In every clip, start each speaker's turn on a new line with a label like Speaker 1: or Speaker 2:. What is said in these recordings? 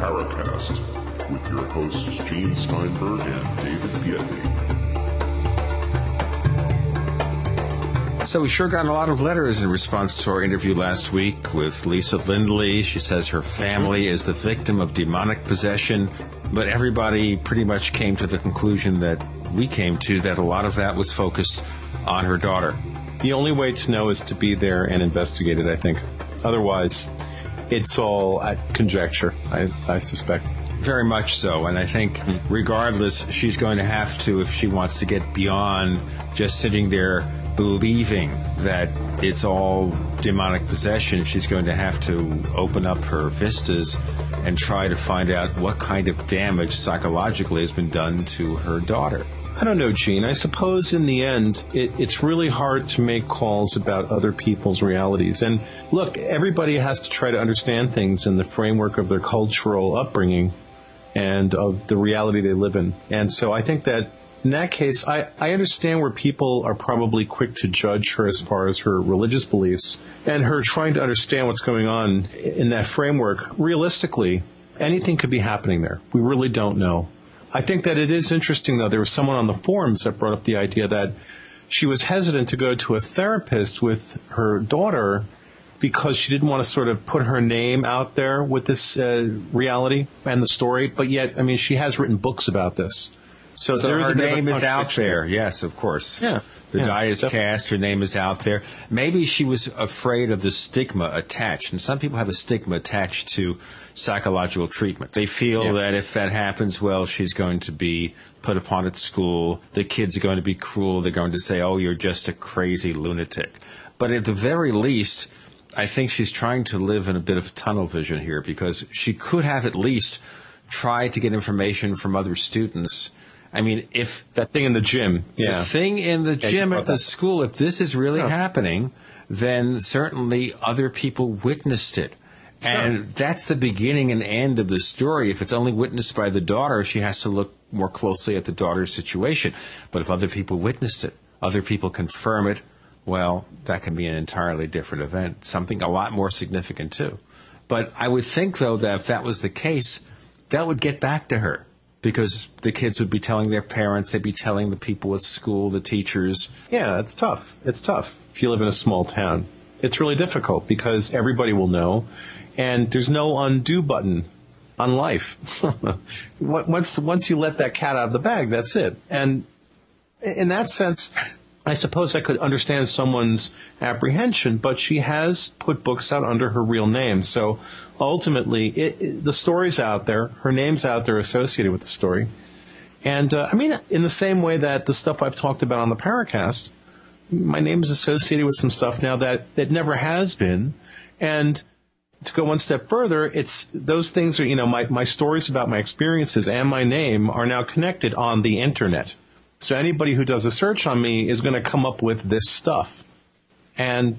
Speaker 1: Paracast with your hosts Gene Steinberg and David Biedney.
Speaker 2: So we sure got a lot of letters in response to our interview last week with Lisa Lindley. She says her family is the victim of demonic possession, but everybody pretty much came to the conclusion that we came to that a lot of that was focused on her daughter.
Speaker 3: The only way to know is to be there and investigate it, I think. Otherwise, it's all uh, conjecture, I, I suspect.
Speaker 2: Very much so. And I think, regardless, she's going to have to, if she wants to get beyond just sitting there believing that it's all demonic possession, she's going to have to open up her vistas and try to find out what kind of damage psychologically has been done to her daughter.
Speaker 3: I don't know, Gene. I suppose in the end, it, it's really hard to make calls about other people's realities. And look, everybody has to try to understand things in the framework of their cultural upbringing and of the reality they live in. And so I think that in that case, I, I understand where people are probably quick to judge her as far as her religious beliefs and her trying to understand what's going on in that framework. Realistically, anything could be happening there. We really don't know. I think that it is interesting, though. There was someone on the forums that brought up the idea that she was hesitant to go to a therapist with her daughter because she didn't want to sort of put her name out there with this uh, reality and the story. But yet, I mean, she has written books about this.
Speaker 2: So, so her name is out there. Yes, of course.
Speaker 3: Yeah.
Speaker 2: The
Speaker 3: yeah,
Speaker 2: die is definitely. cast. Her name is out there. Maybe she was afraid of the stigma attached. And some people have a stigma attached to psychological treatment. They feel yeah. that if that happens, well, she's going to be put upon at school. The kids are going to be cruel. They're going to say, oh, you're just a crazy lunatic. But at the very least, I think she's trying to live in a bit of tunnel vision here because she could have at least tried to get information from other students. I mean, if
Speaker 3: that thing in the gym,
Speaker 2: yeah. the thing in the gym at the school, if this is really happening, then certainly other people witnessed it. Sure. And that's the beginning and end of the story. If it's only witnessed by the daughter, she has to look more closely at the daughter's situation. But if other people witnessed it, other people confirm it, well, that can be an entirely different event, something a lot more significant too. But I would think, though, that if that was the case, that would get back to her because the kids would be telling their parents, they'd be telling the people at school, the teachers.
Speaker 3: Yeah, it's tough. It's tough if you live in a small town. It's really difficult because everybody will know and there's no undo button on life. once once you let that cat out of the bag, that's it. And in that sense, I suppose I could understand someone's apprehension, but she has put books out under her real name. So ultimately, it, it, the story's out there. Her name's out there associated with the story. And uh, I mean, in the same way that the stuff I've talked about on the Paracast, my name is associated with some stuff now that, that never has been. And to go one step further, it's those things are, you know, my, my stories about my experiences and my name are now connected on the internet. So anybody who does a search on me is going to come up with this stuff. And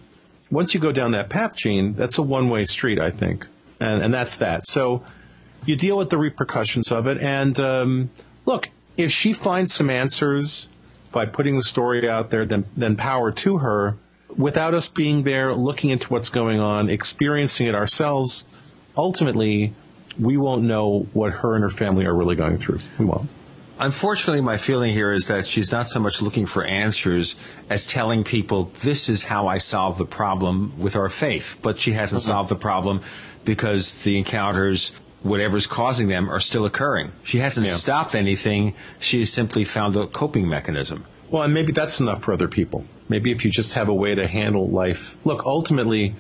Speaker 3: once you go down that path, Gene, that's a one way street, I think. And, and that's that. So you deal with the repercussions of it. And um, look, if she finds some answers by putting the story out there, then, then power to her without us being there, looking into what's going on, experiencing it ourselves, ultimately, we won't know what her and her family are really going through. We won't.
Speaker 2: Unfortunately, my feeling here is that she's not so much looking for answers as telling people, this is how I solve the problem with our faith. But she hasn't mm-hmm. solved the problem because the encounters, whatever's causing them, are still occurring. She hasn't yeah. stopped anything. She has simply found a coping mechanism.
Speaker 3: Well, and maybe that's enough for other people. Maybe if you just have a way to handle life. Look, ultimately,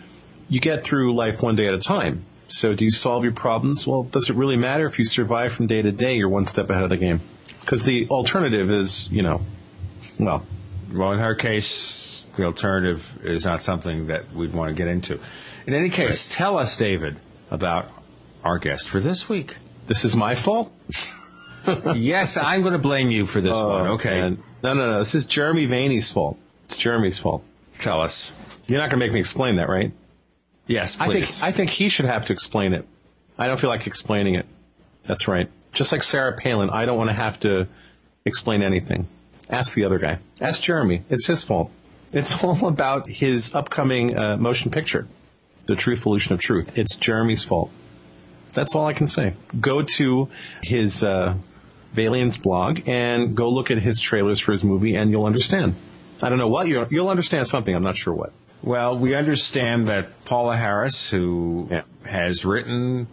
Speaker 3: you get through life one day at a time. So do you solve your problems? Well, does it really matter if you survive from day to day? You're one step ahead of the game. Because the alternative is, you know, well.
Speaker 2: Well, in her case, the alternative is not something that we'd want to get into. In any case, right. tell us, David, about our guest for this week.
Speaker 3: This is my fault?
Speaker 2: yes, I'm going to blame you for this oh, one. Okay. Man.
Speaker 3: No, no, no. This is Jeremy Vaeni's fault. It's Jeremy's fault.
Speaker 2: Tell us.
Speaker 3: You're not going to make me explain that, right?
Speaker 2: Yes, please.
Speaker 3: I think I think he should have to explain it. I don't feel like explaining it. That's right. Just like Sarah Palin, I don't want to have to explain anything. Ask the other guy. Ask Jeremy. It's his fault. It's all about his upcoming uh, motion picture, The Truthvolution of Truth. It's Jeremy's fault. That's all I can say. Go to his uh, blog and go look at his trailers for his movie, and you'll understand. I don't know what you'll, you'll understand something. I'm not sure what.
Speaker 2: Well, we understand that Paola Harris, who yeah. has written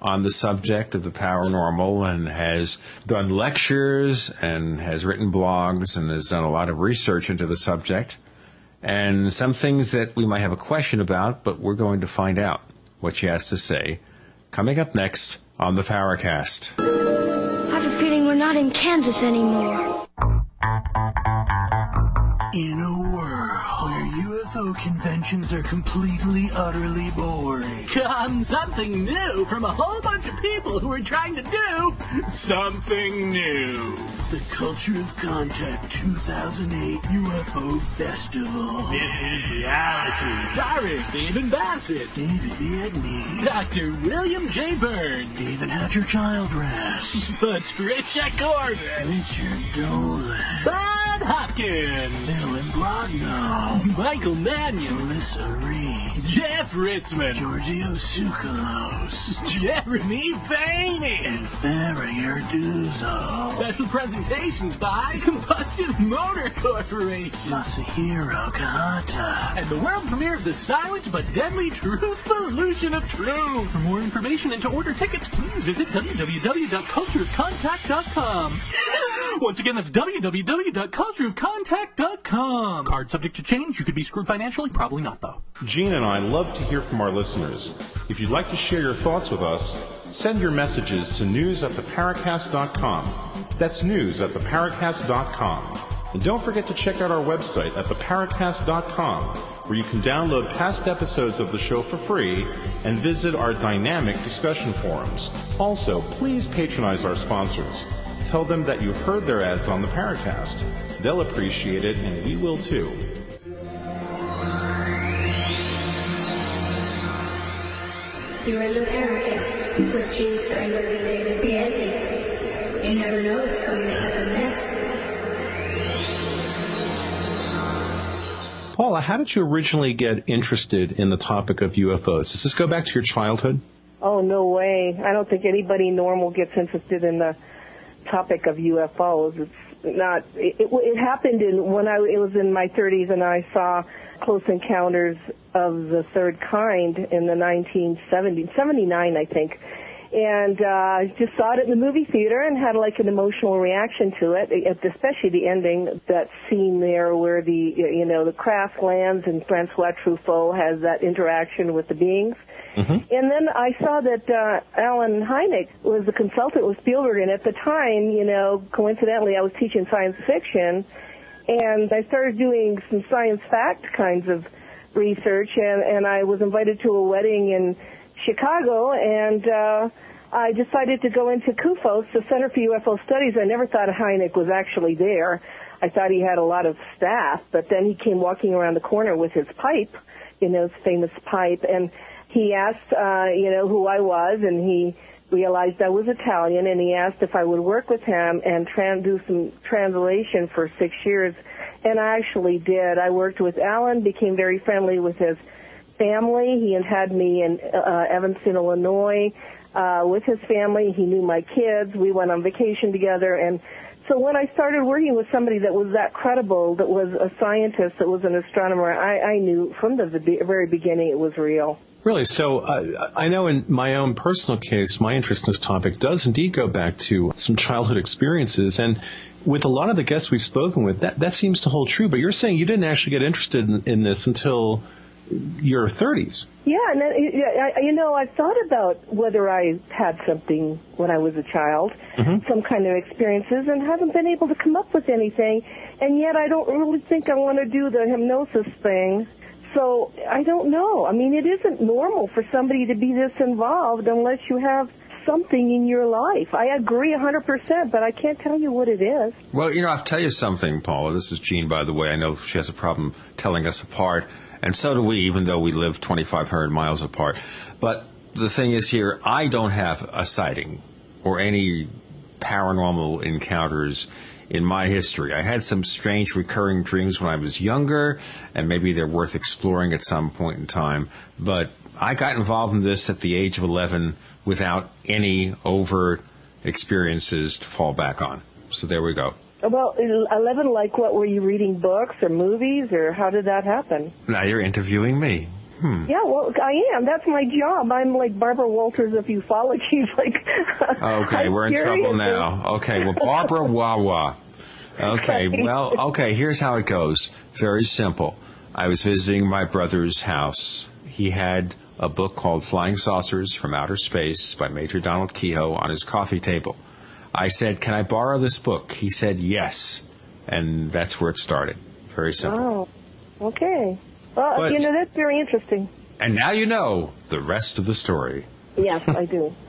Speaker 2: on the subject of the paranormal and has done lectures and has written blogs and has done a lot of research into the subject, and some things that we might have a question about, but we're going to find out what she has to say. Coming up next on the Paracast.
Speaker 4: I have a feeling we're not in Kansas anymore.
Speaker 5: In a world where UFO conventions are completely, utterly boring.
Speaker 6: Come something new from a whole bunch of people who are trying to do something new.
Speaker 5: The Culture of Contact 2008 UFO Festival.
Speaker 6: It is reality. Starring Stephen Bassett.
Speaker 5: David Biedney.
Speaker 6: Dr. William J. Burns.
Speaker 5: David Hatcher Childress.
Speaker 6: Patricia Gordon.
Speaker 5: Richard Dolan.
Speaker 6: Bud Hopkins.
Speaker 5: Ellen Brogno.
Speaker 6: Michael Mannion.
Speaker 5: Melissa Reed.
Speaker 6: Jeff Ritzman.
Speaker 5: Giorgio Tsoukalos.
Speaker 6: Jeremy Vaeni.
Speaker 5: And Farrier Duzo.
Speaker 6: Special presentations by Combustion Motor Corporation.
Speaker 5: Masahiro Kahata.
Speaker 6: And the world premiere of the silent but deadly Truthvolution of Truth. For more information and to order tickets, please visit www.cultureofcontact.com. Once again, that's www.cultureofcontact.com. Card subject to change. You could be screwed financially. Probably not, though.
Speaker 7: Gene and I love to hear from our listeners. If you'd like to share your thoughts with us, send your messages to news at theparacast.com. That's news at theparacast.com. And don't forget to check out our website at theparacast.com, where you can download past episodes of the show for free and visit our dynamic discussion forums. Also, please patronize our sponsors. Tell them that you heard their ads on the Paracast. They'll appreciate it, and we will too.
Speaker 8: You're in the Paracast with Gene Steinberg and David Biedney. You never know what's going to happen next.
Speaker 3: Paula, how did you originally get interested in the topic of UFOs? Does this go back to your childhood?
Speaker 9: Oh, no way. I don't think anybody normal gets interested in the topic of UFOs. It's not, it, it happened in, when I, it was in my 30s and I saw Close Encounters of the Third Kind in the 1970s, 79, I think. And uh, just saw it in the movie theater and had like an emotional reaction to it, especially the ending, that scene there where the, you know, the craft lands and Francois Truffaut has that interaction with the beings. Mm-hmm. And then I saw that uh, Allen Hynek was a consultant with Spielberg, and at the time, you know, coincidentally, I was teaching science fiction, and I started doing some science fact kinds of research, and, and I was invited to a wedding in Chicago, and uh, I decided to go into CUFOS, the Center for UFO Studies. I never thought Hynek was actually there. I thought he had a lot of staff, but then he came walking around the corner with his pipe, you know, his famous pipe, and he asked, uh, you know, who I was, and he realized I was Italian, and he asked if I would work with him and tran- do some translation for six years and I actually did. I worked with Allen, became very friendly with his family. He had had me in uh, Evanston, Illinois, uh, with his family. He knew my kids. We went on vacation together, and so when I started working with somebody that was that credible, that was a scientist, that was an astronomer, I, I knew from the very beginning it was real.
Speaker 3: Really? So uh, I know in my own personal case, my interest in this topic does indeed go back to some childhood experiences. And with a lot of the guests we've spoken with, that, that seems to hold true. But you're saying you didn't actually get interested in, in this until your 30s.
Speaker 9: Yeah, and then, you know, I've thought about whether I had something when I was a child, mm-hmm. some kind of experiences, and haven't been able to come up with anything. And yet, I don't really think I want to do the hypnosis thing. So I don't know. I mean, it isn't normal for somebody to be this involved unless you have something in your life. I agree 100%, but I can't tell you what it is.
Speaker 2: Well, you know, I'll tell you something, Paula. This is Gene, by the way. I know she has a problem telling us apart, and so do we, even though we live 2,500 miles apart. But the thing is here, I don't have a sighting or any paranormal encounters in my history. I had some strange recurring dreams when I was younger, and maybe they're worth exploring at some point in time. But I got involved in this at the age of 11 without any overt experiences to fall back on. So there we go.
Speaker 9: Oh, well, 11, like what? Were you reading books or movies, or how did that happen?
Speaker 2: Now you're interviewing me. Hmm.
Speaker 9: Yeah, well, I am. That's my job. I'm like Barbara Walters of ufology. like,
Speaker 2: okay, we're in trouble now. Okay, well, Barbara Wawa. Okay, well, okay, here's how it goes. Very simple. I was visiting my brother's house. He had a book called Flying Saucers from Outer Space by Major Donald Keyhoe on his coffee table. I said, Can I borrow this book? He said, Yes. And that's where it started. Very simple.
Speaker 9: Oh, okay. Well,
Speaker 2: But-
Speaker 9: you know, that's very interesting.
Speaker 2: And now you know the rest of the story.
Speaker 9: Yes, I do.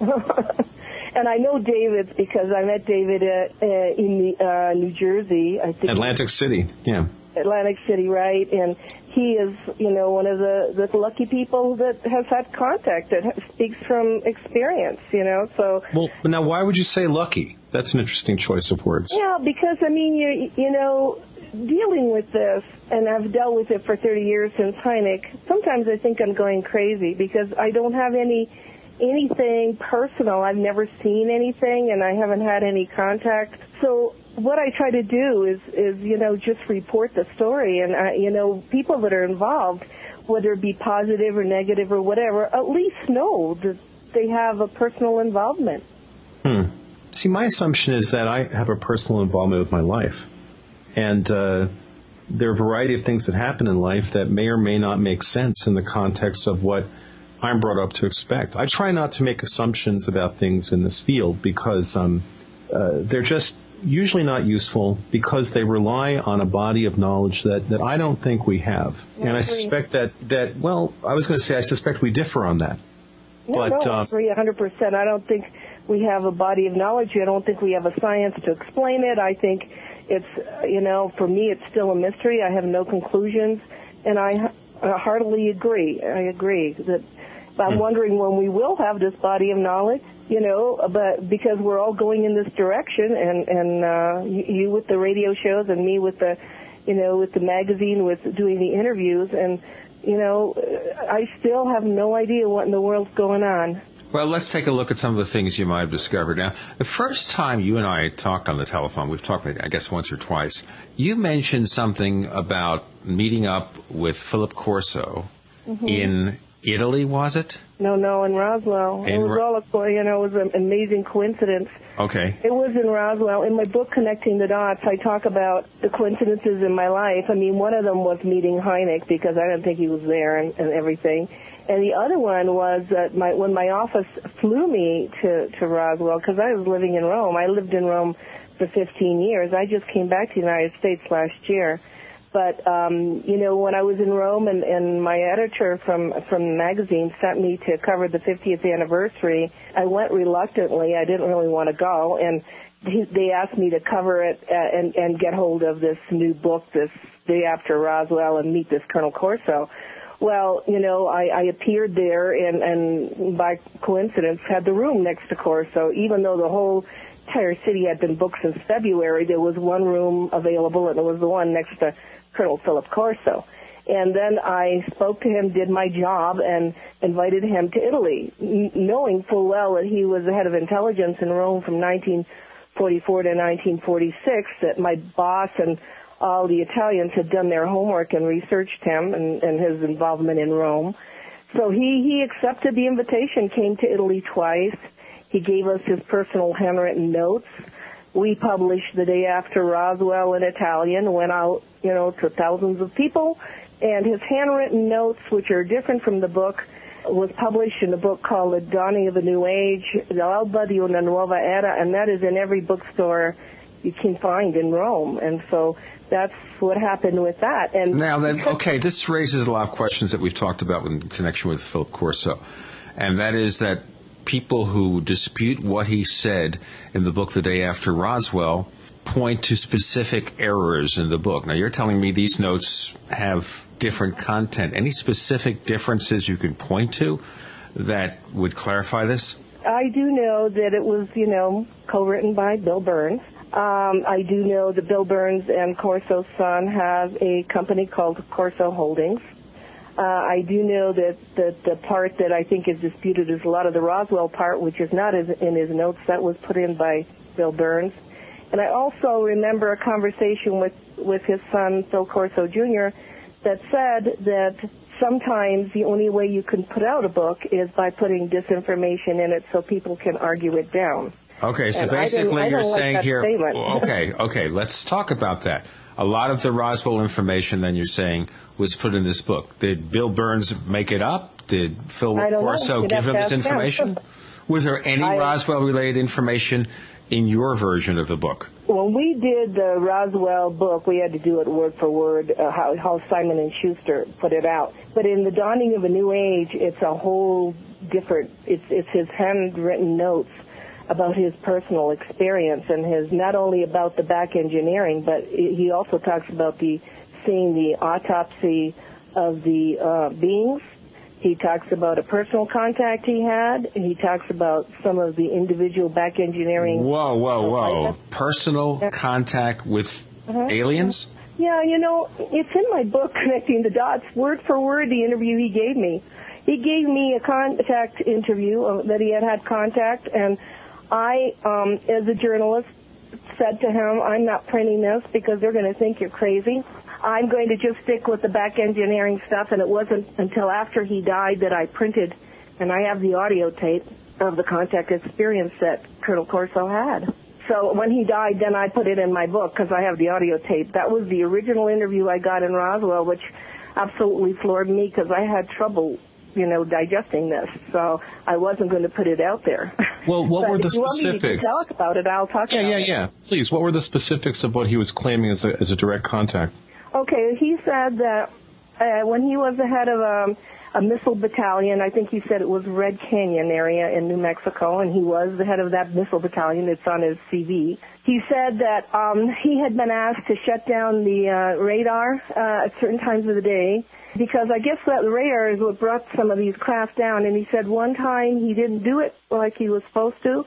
Speaker 9: and I know David because I met David uh, uh, in the, uh, New Jersey. I think
Speaker 3: Atlantic City. Yeah.
Speaker 9: Atlantic City, right? And he is, you know, one of the, the lucky people that has had contact that speaks from experience, you know. So
Speaker 3: Well, now why would you say lucky? That's an interesting choice of words.
Speaker 9: yeah, because I mean, you you know, dealing with this, and I've dealt with it for 30 years since Hynek. Sometimes I think I'm going crazy because I don't have any anything personal. I've never seen anything, and I haven't had any contact. So what I try to do is is you know just report the story, and uh, you know people that are involved, whether it be positive or negative or whatever, at least know that they have a personal involvement.
Speaker 3: Hmm. See, my assumption is that I have a personal involvement with my life. And uh, there are a variety of things that happen in life that may or may not make sense in the context of what I'm brought up to expect. I try not to make assumptions about things in this field because um, uh, they're just usually not useful because they rely on a body of knowledge that, that I don't think we have. And I suspect that, that, well, I was going to say I suspect we differ on that.
Speaker 9: No,
Speaker 3: But,
Speaker 9: no, I
Speaker 3: um,
Speaker 9: agree 100%. I don't think we have a body of knowledge. I don't think we have a science to explain it. I think it's, you know, for me, it's still a mystery. I have no conclusions, and I uh, heartily agree. I agree that I'm wondering when we will have this body of knowledge. You know, but because we're all going in this direction, and and uh, you with the radio shows, and me with the, you know, with the magazine, with doing the interviews, and you know, I still have no idea what in the world's going on.
Speaker 2: Well, let's take a look at some of the things you might have discovered. Now, the first time you and I talked on the telephone, we've talked, I guess, once or twice, you mentioned something about meeting up with Philip Corso
Speaker 9: Mhm.
Speaker 2: in Italy, was it?
Speaker 9: No, no, in Roswell. it
Speaker 2: In
Speaker 9: was
Speaker 2: Ro-
Speaker 9: all a, you know, it was an amazing coincidence.
Speaker 2: Okay.
Speaker 9: It was in Roswell. In my book, Connecting the Dots, I talk about the coincidences in my life. I mean, one of them was meeting Hynek because I didn't think he was there and, and everything. And the other one was that my, when my office flew me to, to Roswell, because I was living in Rome. I lived in Rome for 15 years. I just came back to the United States last year. But um, you know, when I was in Rome, and, and my editor from from the magazine sent me to cover the 50th anniversary, I went reluctantly. I didn't really want to go, and he, they asked me to cover it uh, and and get hold of this new book, this day after Roswell, and meet this Colonel Corso. Well, you know, I, I appeared there, and and by coincidence had the room next to Corso, even though the whole entire city had been booked since February. There was one room available, and it was the one next to Colonel Philip Corso. And then I spoke to him, did my job, and invited him to Italy, knowing full well that he was the head of intelligence in Rome from 1944 to 1946, that my boss and all the Italians had done their homework and researched him and, and his involvement in Rome. So he, he accepted the invitation, came to Italy twice. He gave us his personal handwritten notes. We published the day after Roswell in Italian, went out, you know, to thousands of people. And his handwritten notes, which are different from the book, was published in a book called The Dawning of a New Age, L'Alba di una Nuova Era, and that is in every bookstore you can find in Rome. And so that's what happened with that. And
Speaker 2: Now, then, okay, this raises a lot of questions that we've talked about in connection with Philip Corso, and that is that people who dispute what he said in the book The Day After Roswell point to specific errors in the book. Now, you're telling me these notes have different content. Any specific differences you can point to that would clarify this?
Speaker 9: I do know that it was, you know, co-written by Bill Burns. Um, I do know that Bill Burns and Corso's son have a company called Corso Holdings. Uh, I do know that, that the part that I think is disputed is a lot of the Roswell part, which is not in his notes. That was put in by Bill Burns. And I also remember a conversation with, with his son, Phil Corso Jr., that said that sometimes the only way you can put out a book is by putting disinformation in it so people can argue it down.
Speaker 2: Okay, so
Speaker 9: And
Speaker 2: basically
Speaker 9: I
Speaker 2: you're
Speaker 9: like
Speaker 2: saying here.
Speaker 9: statement.
Speaker 2: Okay, okay, let's talk about that. A lot of the Roswell information, then you're saying, was put in this book. Did Bill Burns make it up? Did Phil. Corso give him this information? Was there any
Speaker 9: I-
Speaker 2: Roswell-related information in your version of the book?
Speaker 9: When we did the Roswell book, we had to do it word for word, uh, how, how Simon and Schuster put it out. But in the dawning of a new age, it's a whole different. It's it's his handwritten notes about his personal experience and his not only about the back engineering, but he also talks about the seeing the autopsy of the uh, beings. He talks about a personal contact he had. He talks about some of the individual back engineering.
Speaker 2: Whoa, whoa, whoa! Personal contact with
Speaker 9: Uh-huh.
Speaker 2: aliens?
Speaker 9: Yeah, you know, it's in my book, Connecting the Dots, word for word, the interview he gave me. He gave me a contact interview uh, that he had had contact, and I, um, as a journalist, said to him, I'm not printing this because they're going to think you're crazy. I'm going to just stick with the back engineering stuff, and it wasn't until after he died that I printed, and I have the audio tape of the contact experience that Colonel Corso had. So when he died, then I put it in my book because I have the audio tape. That was the original interview I got in Roswell, which absolutely floored me because I had trouble, you know, digesting this. So I wasn't going to put it out there.
Speaker 3: Well, what were the
Speaker 9: if you want me to
Speaker 3: specifics?
Speaker 9: talk about it, I'll talk
Speaker 3: Yeah, yeah,
Speaker 9: it.
Speaker 3: yeah. Please, what were the specifics of what he was claiming as a, as a direct contact?
Speaker 9: Okay, he said that uh, when he was the head of um, a missile battalion, I think he said it was Red Canyon area in New Mexico, and he was the head of that missile battalion. It's on his CV. He said that um, he had been asked to shut down the uh, radar uh, at certain times of the day because I guess that radar is what brought some of these craft down. And he said one time he didn't do it like he was supposed to,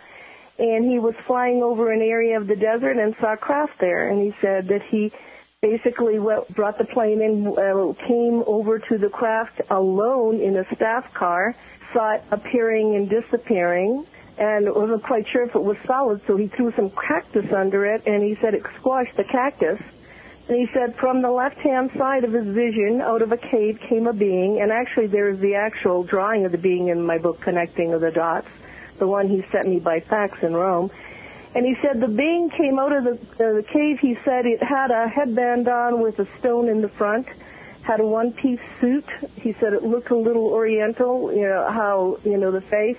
Speaker 9: and he was flying over an area of the desert and saw craft there. And he said that he basically went, brought the plane in, uh, came over to the craft alone in a staff car, saw it appearing and disappearing, and wasn't quite sure if it was solid, so he threw some cactus under it, and he said it squashed the cactus. And he said from the left-hand side of his vision, out of a cave came a being, and actually there's the actual drawing of the being in my book, Connecting of the Dots, the one he sent me by fax in Rome. And he said the being came out of the, uh, the cave. He said it had a headband on with a stone in the front, had a one-piece suit. He said it looked a little oriental, you know, how, you know, the face.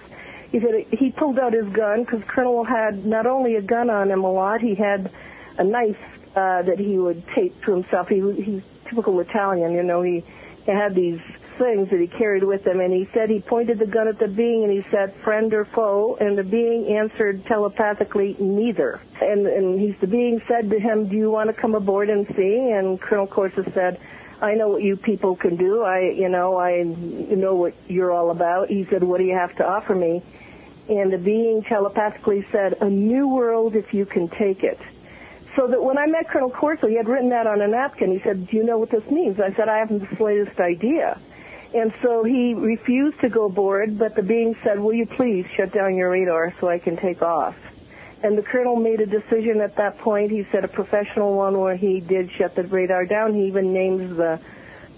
Speaker 9: He said it, he pulled out his gun because Colonel had not only a gun on him a lot, he had a knife uh, that he would tape to himself. He, he's typical Italian, you know, he, he had these things that he carried with him, and he said he pointed the gun at the being and he said, friend or foe, and the being answered telepathically, neither. And, and he's, the being said to him, do you want to come aboard and see? And Colonel Corso said, I know what you people can do. I, you know, I know what you're all about. He said, what do you have to offer me? And the being telepathically said, a new world if you can take it. So that when I met Colonel Corso, he had written that on a napkin. He said, do you know what this means? I said, I haven't the slightest idea. And so he refused to go aboard, but the being said, will you please shut down your radar so I can take off? And the colonel made a decision at that point. He said a professional one where he did shut the radar down. He even names the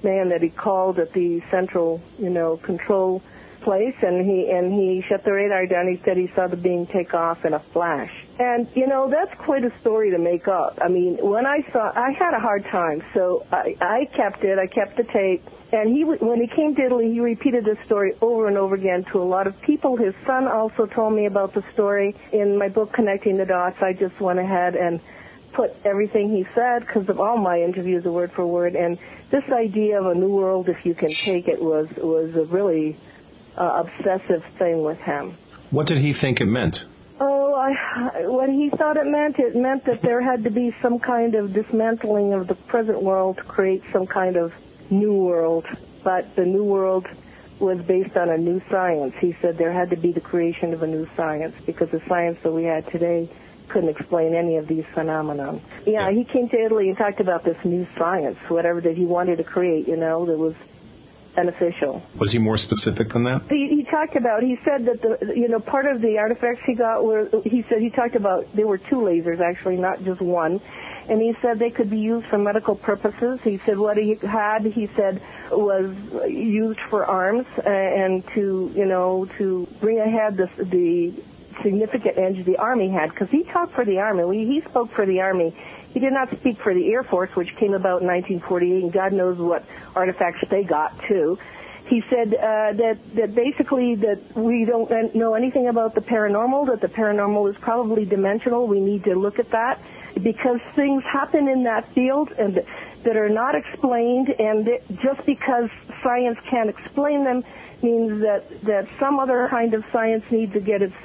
Speaker 9: man that he called at the central, you know, control place and he and he shut the radar down. He said he saw the being take off in a flash. And you know that's quite a story to make up. I mean, when I saw, I had a hard time, so I, I kept it. I kept the tape. And he, when he came to Italy, he repeated this story over and over again to a lot of people. His son also told me about the story in my book, Connecting the Dots. I just went ahead and put everything he said because of all my interviews, word for word. And this idea of a new world, if you can take it, was was a really uh, obsessive thing with him.
Speaker 3: What did he think it meant?
Speaker 9: Oh, I, what he thought it meant, it meant that there had to be some kind of dismantling of the present world to create some kind of new world. But the new world was based on a new science. He said there had to be the creation of a new science because the science that we had today couldn't explain any of these phenomena. Yeah, he came to Italy and talked about this new science, whatever that he wanted to create, you know, that was beneficial.
Speaker 3: Was he more specific than that?
Speaker 9: He, he talked about. He said that the you know part of the artifacts he got were. He said he talked about there were two lasers actually, not just one. And he said they could be used for medical purposes. He said what he had, he said, was used for arms uh, and to, you know, to bring ahead the, the significant edge the Army had. Because he talked for the Army. He spoke for the Army. He did not speak for the Air Force, which came about in 1948, and God knows what artifacts they got too. He said uh, that that basically that we don't know anything about the paranormal. That the paranormal is probably dimensional. We need to look at that because things happen in that field and that are not explained, and just because science can't explain them means that that some other kind of science needs to get its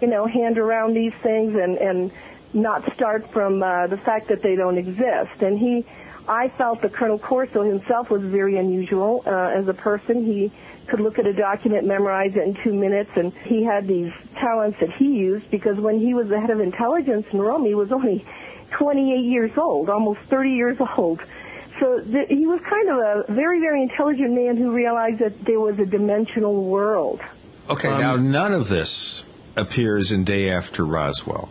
Speaker 9: you know hand around these things and and not start from uh, the fact that they don't exist. And he, I felt that Colonel Corso himself was very unusual uh, as a person. He could look at a document, memorize it in two minutes, and he had these talents that he used because when he was the head of intelligence in Rome, he was only 28 years old, almost 30 years old. So th- he was kind of a very, very intelligent man who realized that there was a dimensional world.
Speaker 2: Okay, um, now none of this appears in Day After Roswell.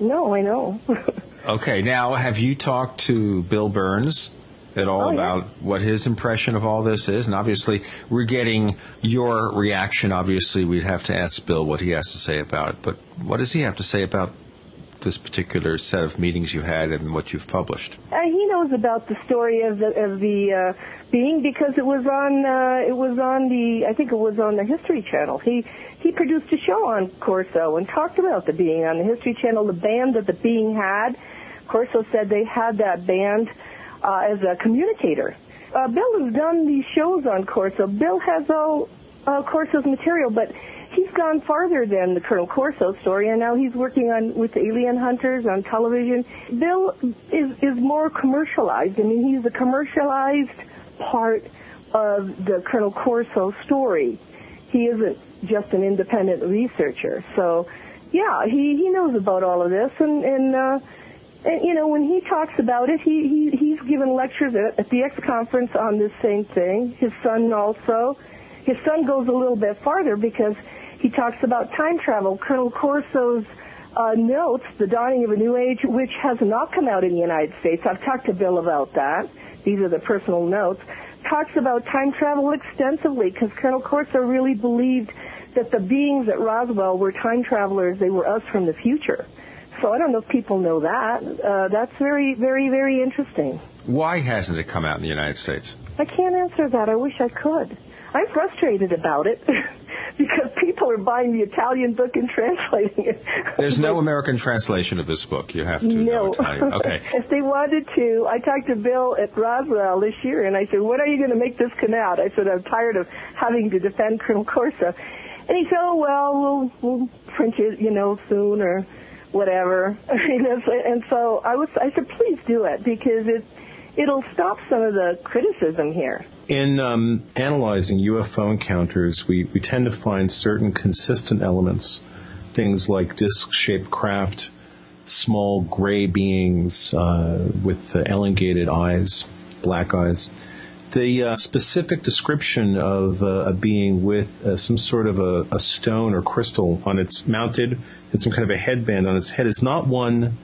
Speaker 9: No, I know.
Speaker 2: okay, now have you talked to Bill Burns? at all
Speaker 9: oh,
Speaker 2: about
Speaker 9: yeah.
Speaker 2: what his impression of all this is? And obviously, we're getting your reaction. Obviously, we'd have to ask Bill what he has to say about it. But what does he have to say about this particular set of meetings you had and what you've published?
Speaker 9: Uh, he knows about the story of the of the uh, being because it was on uh, it was on the I think it was on the History Channel. He he produced a show on Corso and talked about the being on the History Channel. The band that the being had, Corso said they had that band uh, as a communicator. Uh, Bill has done these shows on Corso. Bill has all uh, Corso's material, but he's gone farther than the Colonel Corso story, and now he's working on with alien hunters on television. Bill is is more commercialized. I mean, he's the commercialized part of the Colonel Corso story. He isn't just an independent researcher. So, yeah, he he knows about all of this, and and. Uh, and you know, when he talks about it, he, he he's given lectures at, at the X conference on this same thing. His son also. His son goes a little bit farther because he talks about time travel. Colonel Corso's uh, notes, The Dawning of a New Age, which has not come out in the United States. I've talked to Bill about that. These are the personal notes. Talks about time travel extensively because Colonel Corso really believed that the beings at Roswell were time travelers. They were us from the future. So I don't know if people know that. Uh, that's very, very, very interesting.
Speaker 2: Why hasn't it come out in the United States?
Speaker 9: I can't answer that. I wish I could. I'm frustrated about it because people are buying the Italian book and translating it.
Speaker 2: There's no American translation of this book. You have to
Speaker 9: no.
Speaker 2: know Italian. Okay.
Speaker 9: if they wanted to, I talked to Bill at Roswell this year, and I said, "When are you going to make this come out?" I said, "I'm tired of having to defend Colonel Corso," and he said, "Oh well, we'll we'll print it, you know, soon or whatever." and so I was, I said, "Please do it because it it'll stop some of the criticism here."
Speaker 3: In um, analyzing UFO encounters, we, we tend to find certain consistent elements, things like disc-shaped craft, small gray beings uh, with uh, elongated eyes, black eyes. The uh, specific description of uh, a being with uh, some sort of a, a, stone or crystal on its mounted and some kind of a headband on its head is not one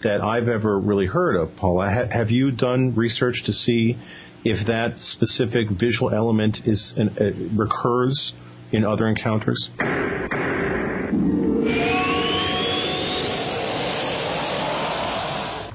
Speaker 3: that I've ever really heard of, Paula. Ha- have you done research to see if that specific visual element is uh, recurs in other encounters?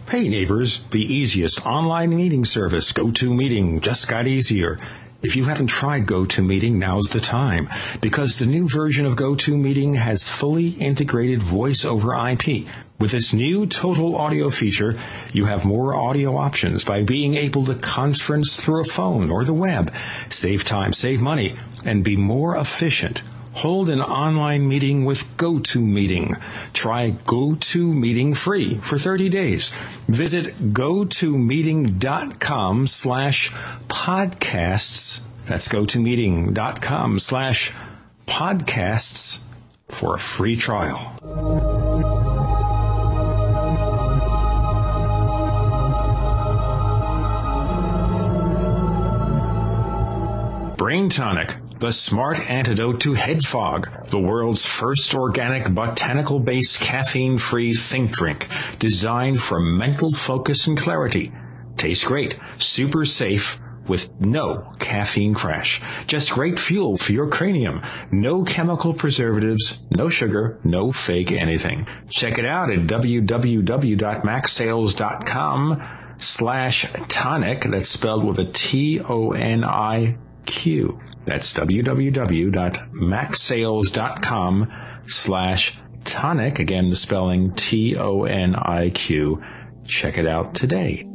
Speaker 10: Hey neighbors, the easiest online meeting service, GoToMeeting, just got easier. If you haven't tried GoToMeeting, now's the time because the new version of GoToMeeting has fully integrated voice over IP with this new total audio feature, you have more audio options by being able to conference through a phone or the web, save time, save money, and be more efficient. Hold an online meeting with GoToMeeting. Try GoToMeeting free for 30 days. Visit gotomeeting.com slash podcasts. That's gotomeeting.com slash podcasts for a free trial. Brain Tonic, the smart antidote to head fog, the world's first organic botanical based caffeine free think drink designed for mental focus and clarity. Tastes great, super safe, with no caffeine crash. Just great fuel for your cranium. No chemical preservatives, no sugar, no fake anything. Check it out at www.macsales.com slash tonic. That's spelled with a T-O-N-I-Q. That's www.macsales.com slash tonic. Again, the spelling T-O-N-I-Q. Check it out today.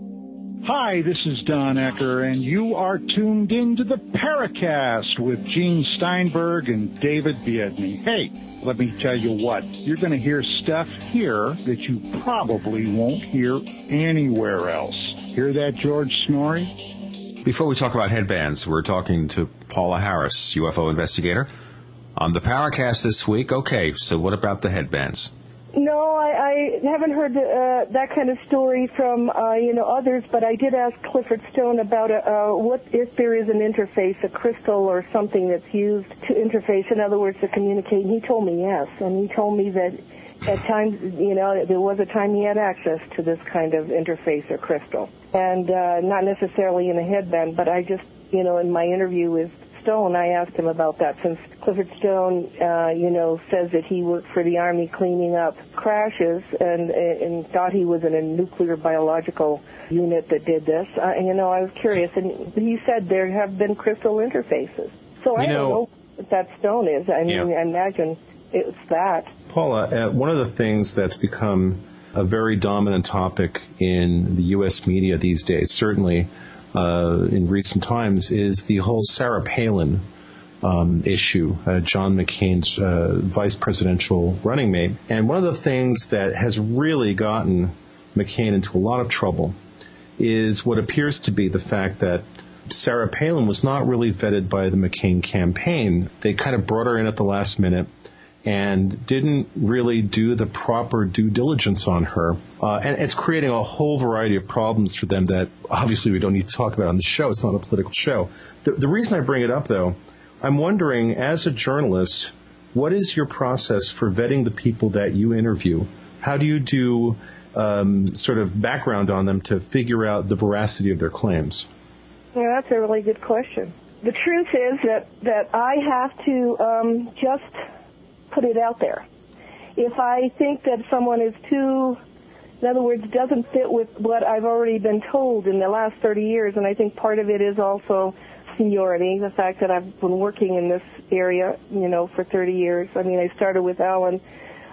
Speaker 11: Hi, this is Don Ecker, and you are tuned in to the Paracast with Gene Steinberg and David Biedney. Hey, let me tell you what, you're going to hear stuff here that you probably won't hear anywhere else. Hear that, George Noory?
Speaker 2: Before we talk about headbands, we're talking to Paola Harris, UFO investigator, on the Paracast this week. Okay, so what about the headbands?
Speaker 9: No, I, I haven't heard uh, that kind of story from uh, you know others, but I did ask Clifford Stone about a, uh, what if there is an interface, a crystal or something that's used to interface, in other words, to communicate. And he told me yes, and he told me that at times, you know, there was a time he had access to this kind of interface or crystal, and uh, not necessarily in a headband, but I just, you know, in my interview with Stone, I asked him about that since Clifford Stone, uh, you know, says that he worked for the Army cleaning up crashes and, and thought he was in a nuclear biological unit that did this. Uh, and, you know, I was curious, and he said there have been crystal interfaces. So I
Speaker 3: You know-
Speaker 9: don't know what that stone is. I mean,
Speaker 3: Yeah.
Speaker 9: I imagine it's that.
Speaker 3: Paula, uh, one of the things that's become a very dominant topic in the U.S. media these days, certainly uh, in recent times, is the whole Sarah Palin um, issue, uh, John McCain's uh, vice presidential running mate. And one of the things that has really gotten McCain into a lot of trouble is what appears to be the fact that Sarah Palin was not really vetted by the McCain campaign. They kind of brought her in at the last minute and didn't really do the proper due diligence on her. Uh, and it's creating a whole variety of problems for them that obviously we don't need to talk about on the show. It's not a political show. The, the reason I bring it up, though, I'm wondering, as a journalist, what is your process for vetting the people that you interview? How do you do um, sort of background on them to figure out the veracity of their claims?
Speaker 9: Yeah, that's a really good question. The truth is that that I have to um, just put it out there. If I think that someone is too, in other words, doesn't fit with what I've already been told in the last 30 years, and I think part of it is also seniority, the fact that I've been working in this area, you know, for 30 years. I mean, I started with Allen.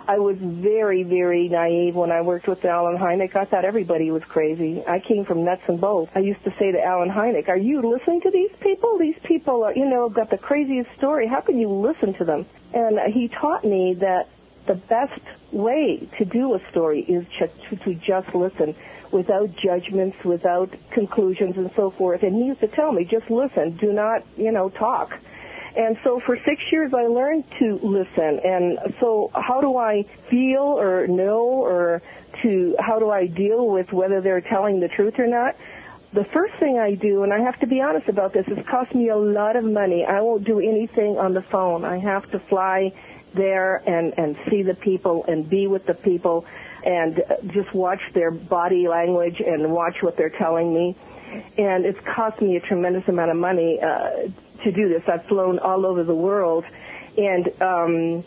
Speaker 9: I was very, very naive when I worked with Allen Hynek. I thought everybody was crazy. I came from nuts and bolts. I used to say to Allen Hynek, are you listening to these people? These people are, you know, got the craziest story. How can you listen to them? And he taught me that the best way to do a story is to, to just listen without judgments, without conclusions and so forth. And he used to tell me, just listen, do not, you know, talk. And so for six years I learned to listen. And so how do I feel or know or to, how do I deal with whether they're telling the truth or not? The first thing I do, and I have to be honest about this, it's cost me a lot of money. I won't do anything on the phone. I have to fly there and, and see the people and be with the people and just watch their body language and watch what they're telling me. And it's cost me a tremendous amount of money uh, to do this. I've flown all over the world, and um,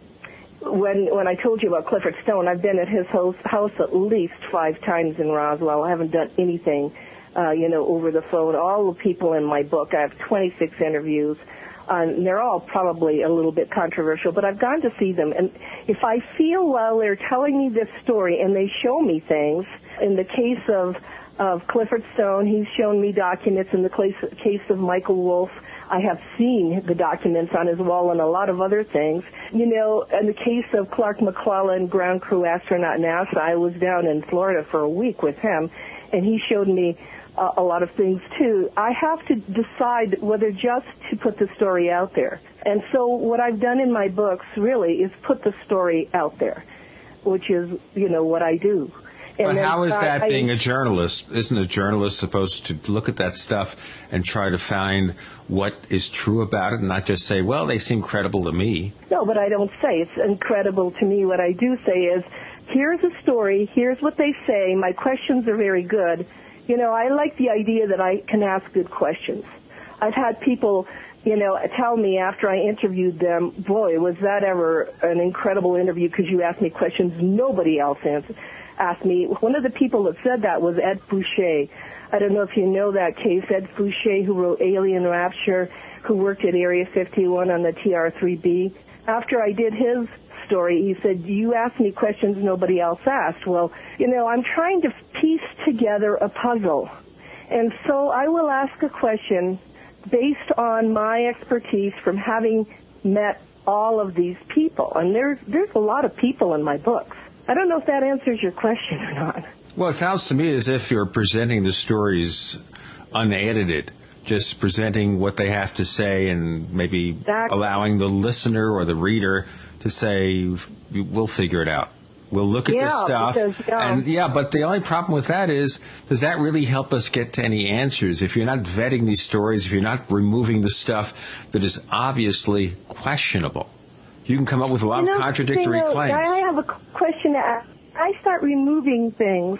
Speaker 9: when when I told you about Clifford Stone, I've been at his house, at least five times in Roswell. I haven't done anything, uh, you know, over the phone. All the people in my book, I have 26 interviews. Uh, and they're all probably a little bit controversial, but I've gone to see them. And if I feel while they're telling me this story and they show me things, in the case of of Clifford Stone, he's shown me documents. In the case, case of Michael Wolf, I have seen the documents on his wall and a lot of other things. You know, in the case of Clark McClelland, ground crew astronaut NASA, I was down in Florida for a week with him, and he showed me uh, a lot of things too. I have to decide whether just to put the story out there. And so what I've done in my books really is put the story out there, which is, you know, what I do.
Speaker 2: But how is that
Speaker 9: I-
Speaker 2: being a journalist? Isn't a journalist supposed to look at that stuff and try to find what is true about it and not just say, well, they seem credible to me?
Speaker 9: No, but I don't say. It's incredible to me. What I do say is, here's a story, here's what they say, my questions are very good. You know, I like the idea that I can ask good questions. I've had people, you know, tell me after I interviewed them, boy, was that ever an incredible interview because you asked me questions nobody else answered, asked me. One of the people that said that was Ed Fouche. I don't know if you know that case, Ed Fouche, who wrote Alien Rapture, who worked at Area 51 on the TR-3B. After I did his story, he said, you asked me questions nobody else asked. Well, you know, I'm trying to piece together a puzzle. And so I will ask a question based on my expertise from having met all of these people. And there's, there's a lot of people in my books. I don't know if that answers your question or not.
Speaker 2: Well, it sounds to me as if you're presenting the stories unedited, just presenting what they have to say and maybe
Speaker 9: Exactly.
Speaker 2: allowing the listener or the reader to say, we'll figure it out. We'll look at this
Speaker 9: Yeah,
Speaker 2: stuff.
Speaker 9: because, yeah.
Speaker 2: And yeah, but the only problem with that is, does that really help us get to any answers? If you're not vetting these stories, if you're not removing the stuff that is obviously questionable, you can come up with a lot
Speaker 9: You know,
Speaker 2: of contradictory
Speaker 9: you know,
Speaker 2: claims.
Speaker 9: I have a question to ask. I start removing things.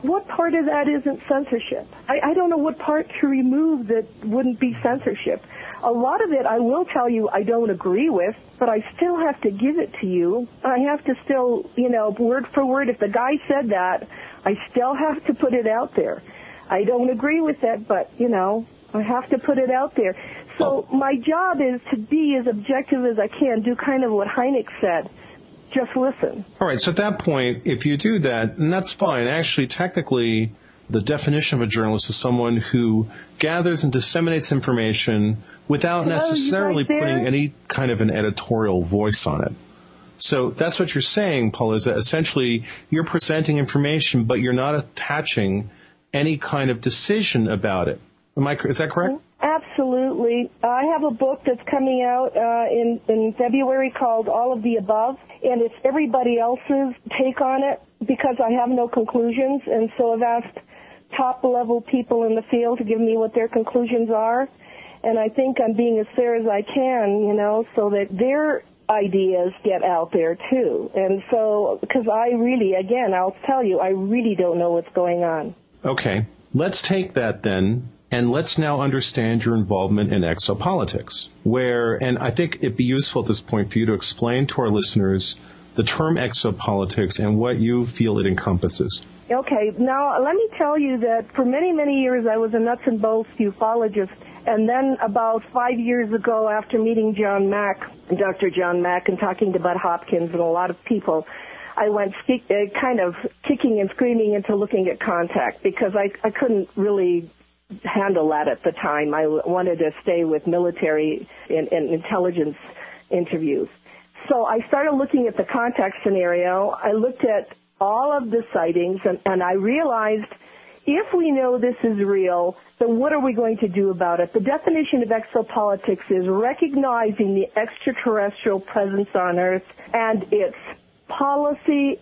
Speaker 9: What part of that isn't censorship? I, I don't know what part to remove that wouldn't be censorship. A lot of it, I will tell you, I don't agree with, but I still have to give it to you. I have to still, you know, word for word. If the guy said that, I still have to put it out there. I don't agree with that, but you know, I have to put it out there. So my job is to be as objective as I can, do kind of what Hynek said. Just listen.
Speaker 3: All right, so at that point, if you do that, and that's fine. Actually, technically, the definition of a journalist is someone who gathers and disseminates information without necessarily putting any kind of an editorial voice on it. So that's what you're saying, Paul, is that essentially you're presenting information, but you're not attaching any kind of decision about it. Am I, is that correct?
Speaker 9: I have a book that's coming out uh, in in February called All of the Above, and it's everybody else's take on it because I have no conclusions, and so I've asked top level people in the field to give me what their conclusions are, and I think I'm being as fair as I can, you know, so that their ideas get out there too. And so, because I really, again, I'll tell you, I really don't know what's going on.
Speaker 3: Okay. Let's take that then and let's now understand your involvement in exopolitics, where, and I think it'd be useful at this point for you to explain to our listeners the term exopolitics and what you feel it encompasses.
Speaker 9: Okay, now let me tell you that for many, many years I was a nuts and bolts ufologist. And then about five years ago, after meeting John Mack, Dr. John Mack, and talking to Bud Hopkins and a lot of people, I went uh, kind of kicking and screaming into looking at contact because I, I couldn't really handle that at the time. I wanted to stay with military and, and intelligence interviews. So I started looking at the contact scenario. I looked at all of the sightings and, and I realized if we know this is real, then what are we going to do about it? The definition of exopolitics is recognizing the extraterrestrial presence on Earth and its policy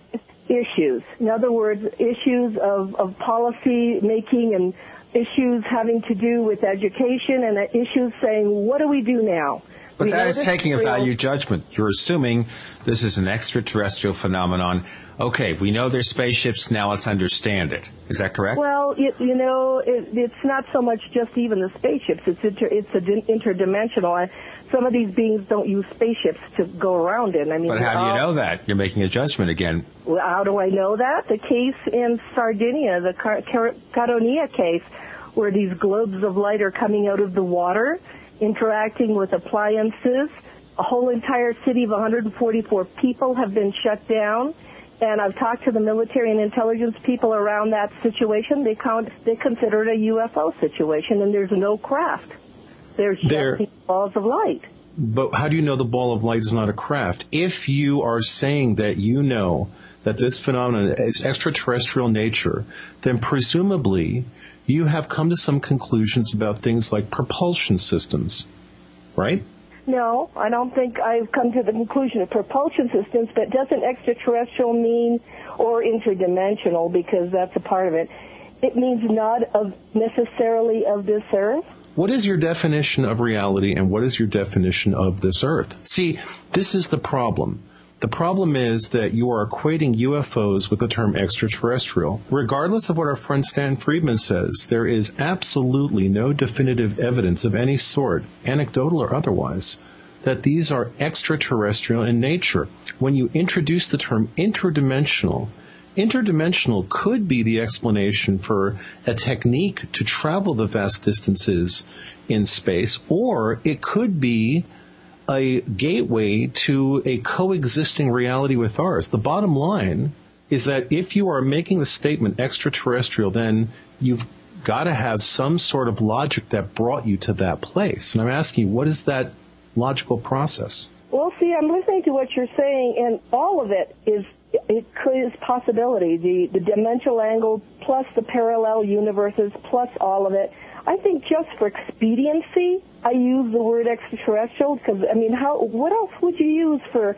Speaker 9: issues. In other words, issues of, of policy making and issues having to do with education and issues saying, what do we do now?
Speaker 2: But
Speaker 9: We
Speaker 2: that is taking a value judgment. You're assuming this is an extraterrestrial phenomenon. Okay, we know there's spaceships, now let's understand it. Is that correct?
Speaker 9: Well, it, you know, it, it's not so much just even the spaceships. It's inter, it's a din- interdimensional. I- Some of these beings don't use spaceships to go around in. I mean,
Speaker 2: but how do you know that? You're making a judgment again.
Speaker 9: Well, how do I know that? The case in Sardinia, the Car- Car- Caronia case, where these globes of light are coming out of the water, interacting with appliances. A whole entire city of 144 people have been shut down. And I've talked to the military and intelligence people around that situation. They count, they consider it a UFO situation, and there's no craft. There's just
Speaker 3: There-
Speaker 9: balls of light.
Speaker 3: But how do you know the ball of light is not a craft? If you are saying that you know that this phenomenon is extraterrestrial nature, then presumably you have come to some conclusions about things like propulsion systems, right?
Speaker 9: No, I don't think I've come to the conclusion of propulsion systems, but doesn't extraterrestrial mean or interdimensional because that's a part of it? It means not of necessarily of this earth.
Speaker 3: What is your definition of reality and what is your definition of this earth? See, this is the problem. The problem is that you are equating UFOs with the term extraterrestrial. Regardless of what our friend Stan Friedman says, there is absolutely no definitive evidence of any sort, anecdotal or otherwise, that these are extraterrestrial in nature. When you introduce the term interdimensional, interdimensional could be the explanation for a technique to travel the vast distances in space, or it could be a gateway to a coexisting reality with ours. The bottom line is that if you are making the statement extraterrestrial, then you've got to have some sort of logic that brought you to that place. And I'm asking, what is that logical process?
Speaker 9: Well, see, I'm listening to what you're saying, and all of it is it is possibility. The the dimensional angle plus the parallel universes plus all of it. I think just for expediency, I use the word extraterrestrial because I mean, how? What else would you use for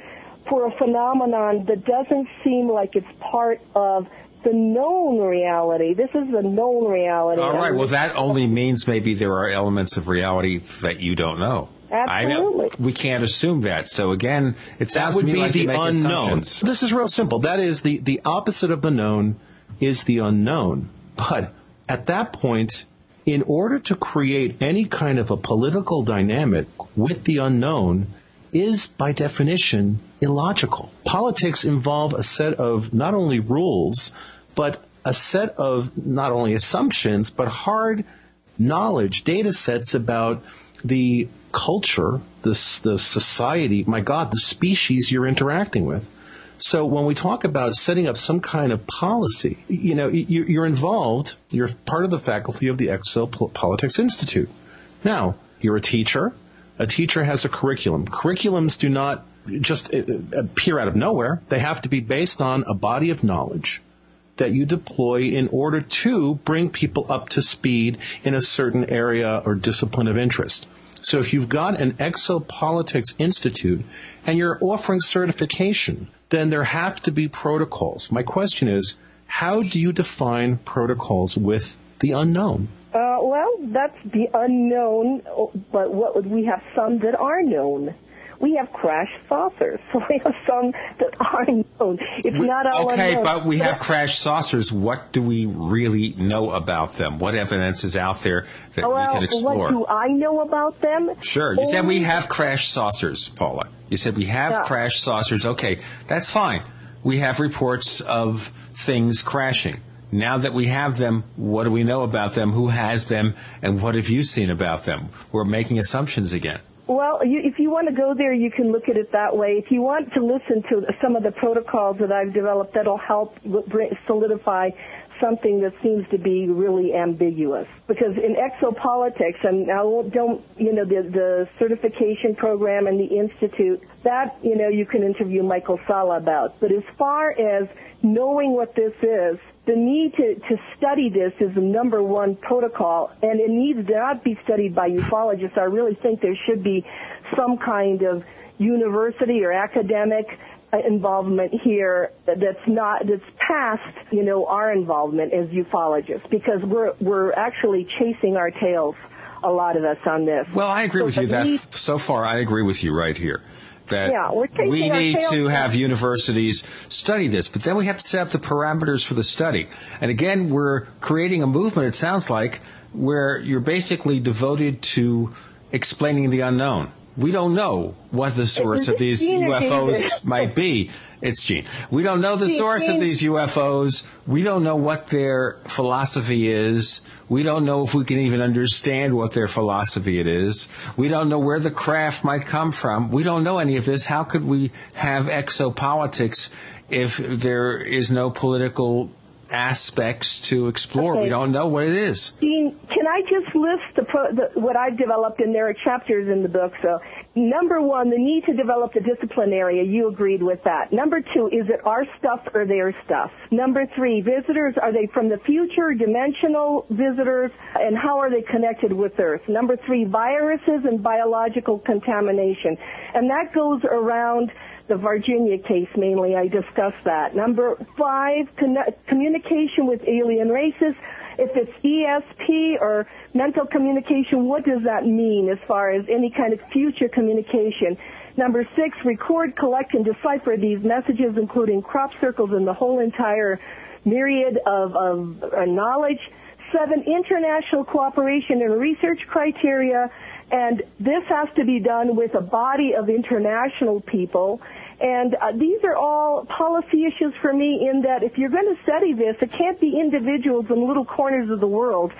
Speaker 9: for a phenomenon that doesn't seem like it's part of the known reality. This is the known reality.
Speaker 2: All right. Well, that only means maybe there are elements of reality that you don't know.
Speaker 9: Absolutely.
Speaker 2: we can't assume that. So again, it sounds
Speaker 3: that would
Speaker 2: to me
Speaker 3: be
Speaker 2: like
Speaker 3: the
Speaker 2: you make
Speaker 3: unknown.
Speaker 2: assumptions.
Speaker 3: This is real simple. That is the, the opposite of the known is the unknown. But at that point, in order to create any kind of a political dynamic with the unknown is by definition illogical. Politics involve a set of not only rules, but a set of not only assumptions, but hard knowledge, data sets about the culture, the, the society, my God, the species you're interacting with. So when we talk about setting up some kind of policy, you know, you- you're involved, you're part of the faculty of the Exopolitics Institute. Now, you're a teacher. A teacher has a curriculum. Curriculums do not just uh, appear out of nowhere. They have to be based on a body of knowledge that you deploy in order to bring people up to speed in a certain area or discipline of interest. So if you've got an Exopolitics Institute and you're offering certification, then there have to be protocols. My question is, how do you define protocols with the unknown?
Speaker 9: Uh, well, that's the unknown, but what would we have some that are known? We have crash saucers, so we have some that are known. It's not all
Speaker 2: Okay,
Speaker 9: unknown.
Speaker 2: but we have crash saucers. What do we really know about them? What evidence is out there that
Speaker 9: well,
Speaker 2: we can explore?
Speaker 9: what do I know about them?
Speaker 2: Sure. You said we have crash saucers, Paula. You said we have
Speaker 9: Yeah.
Speaker 2: crash saucers. Okay, that's fine. We have reports of things crashing. Now that we have them, what do we know about them? Who has them? And what have you seen about them? We're making assumptions again.
Speaker 9: Well, you, if you want to go there, you can look at it that way. If you want to listen to some of the protocols that I've developed, that'll help solidify something that seems to be really ambiguous. Because in exopolitics, and now don't, you know, the, the certification program and the institute, that, you know, you can interview Michael Salla about. But as far as knowing what this is, the need to, to study this is the number one protocol, and it needs to not be studied by ufologists. I really think there should be some kind of university or academic uh, involvement here that's not that's past you know our involvement as ufologists because we're we're actually chasing our tails a lot of us on this.
Speaker 2: Well, I agree
Speaker 9: So
Speaker 2: with you. That so far, I agree with you right here. That
Speaker 9: Yeah,
Speaker 2: we need to have universities study this, but then we have to set up the parameters for the study. And again, we're creating a movement. It sounds like where you're basically devoted to explaining the unknown. We don't know what the source of these UFOs might be. It's Gene. We don't know the
Speaker 9: Gene,
Speaker 2: source of these UFOs. We don't know what their philosophy is. We don't know if we can even understand what their philosophy it is. We don't know where the craft might come from. We don't know any of this. How could we have exopolitics if there is no political aspects to explore?
Speaker 9: Okay.
Speaker 2: We don't know what it is.
Speaker 9: Dean, can I just pro, the, what I've developed, and there are chapters in the book. So, number one, the need to develop the discipline area. You agreed with that. Number two, is it our stuff or their stuff? Number three, visitors are they from the future, dimensional visitors, and how are they connected with Earth? Number three, viruses and biological contamination, and that goes around the Varginha case mainly. I discussed that. Number five, con- communication with alien races. If it's ESP or mental communication, what does that mean as far as any kind of future communication? Number six, record, collect, and decipher these messages, including crop circles and the whole entire myriad of, of uh, knowledge. Seven, international cooperation and research criteria. And this has to be done with a body of international people. And uh, these are all policy issues for me in that if you're going to study this, it can't be individuals in little corners of the world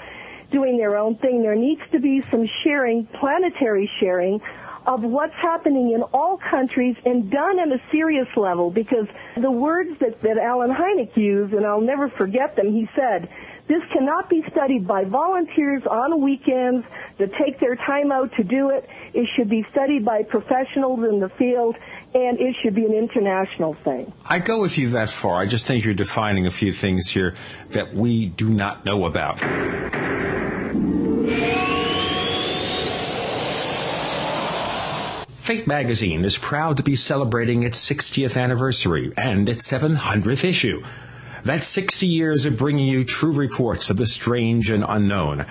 Speaker 9: doing their own thing. There needs to be some sharing, planetary sharing of what's happening in all countries and done at a serious level because the words that, that Allen Hynek used, and I'll never forget them, he said, this cannot be studied by volunteers on weekends that take their time out to do it. It should be studied by professionals in the field and it should be an international thing.
Speaker 2: I go with you that far. I just think you're defining a few things here that we do not know about.
Speaker 10: Fate magazine is proud to be celebrating its 60th anniversary and its 700th issue. That's 60 years of bringing you true reports of the strange and unknown.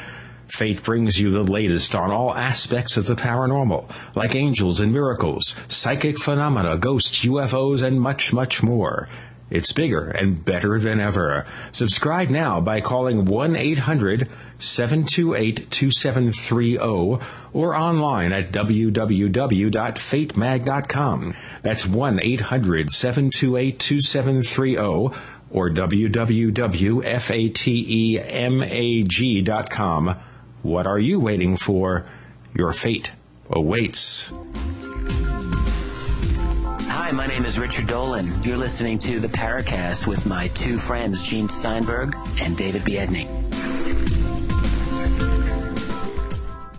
Speaker 10: Fate brings you the latest on all aspects of the paranormal, like angels and miracles, psychic phenomena, ghosts, UFOs, and much, much more. It's bigger and better than ever. Subscribe now by calling 1-800-728-2730 or online at www.fatemag.com. That's 1-800-728-2730 or www.fatemag.com. What are you waiting for? Your fate awaits.
Speaker 12: Hi, my name is Richard Dolan. You're listening to the Paracast with my two friends, Gene Steinberg and David Biedny.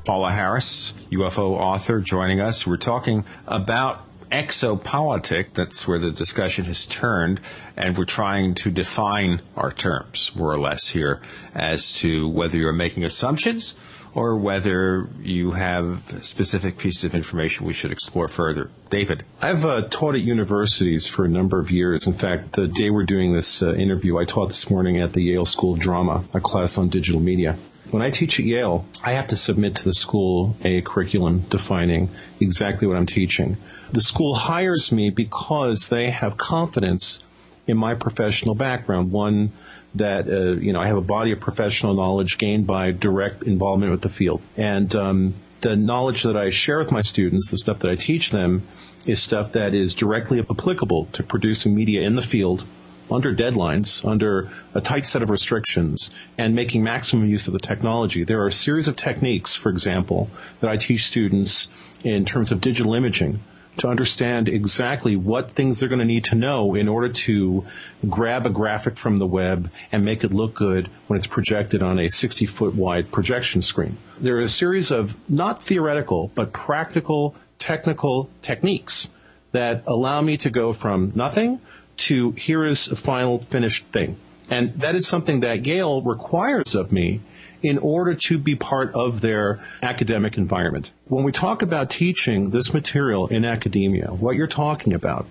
Speaker 2: Paula Harris, UFO author, joining us. We're talking about exopolitic, that's where the discussion has turned, and we're trying to define our terms, more or less, here, as to whether you're making assumptions or whether you have specific pieces of information we should explore further. David.
Speaker 3: I've uh, taught at universities for a number of years. In fact, the day we're doing this uh, interview, I taught this morning at the Yale School of Drama, a class on digital media. When I teach at Yale, I have to submit to the school a curriculum defining exactly what I'm teaching. The school hires me because they have confidence in my professional background. One that uh, you know I have a body of professional knowledge gained by direct involvement with the field, and um, the knowledge that I share with my students, the stuff that I teach them, is stuff that is directly applicable to producing media in the field under deadlines, under a tight set of restrictions, and making maximum use of the technology. There are a series of techniques, for example, that I teach students in terms of digital imaging to understand exactly what things they're going to need to know in order to grab a graphic from the web and make it look good when it's projected on a 60 foot wide projection screen. There are a series of not theoretical, but practical technical techniques that allow me to go from nothing to here is a final finished thing. And that is something that Yale requires of me in order to be part of their academic environment. When we talk about teaching this material in academia, what you're talking about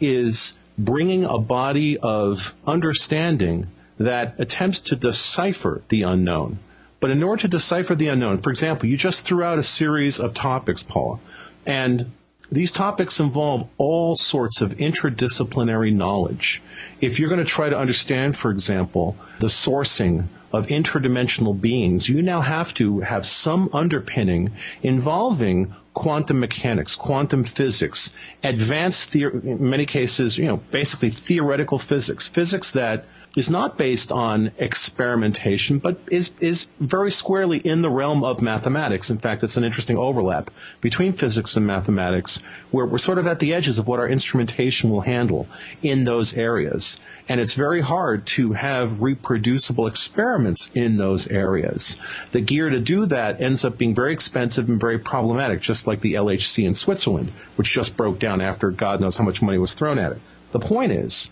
Speaker 3: is bringing a body of understanding that attempts to decipher the unknown. But in order to decipher the unknown, for example, you just threw out a series of topics, Paula, and these topics involve all sorts of interdisciplinary knowledge. If you're going to try to understand, for example, the sourcing of interdimensional beings, you now have to have some underpinning involving quantum mechanics, quantum physics, advanced, in many cases, you know, basically theoretical physics, physics that is not based on experimentation, but is, is very squarely in the realm of mathematics. In fact, it's an interesting overlap between physics and mathematics where we're sort of at the edges of what our instrumentation will handle in those areas. And it's very hard to have reproducible experiments in those areas. The gear to do that ends up being very expensive and very problematic, just like the LHC in Switzerland, which just broke down after God knows how much money was thrown at it. The point is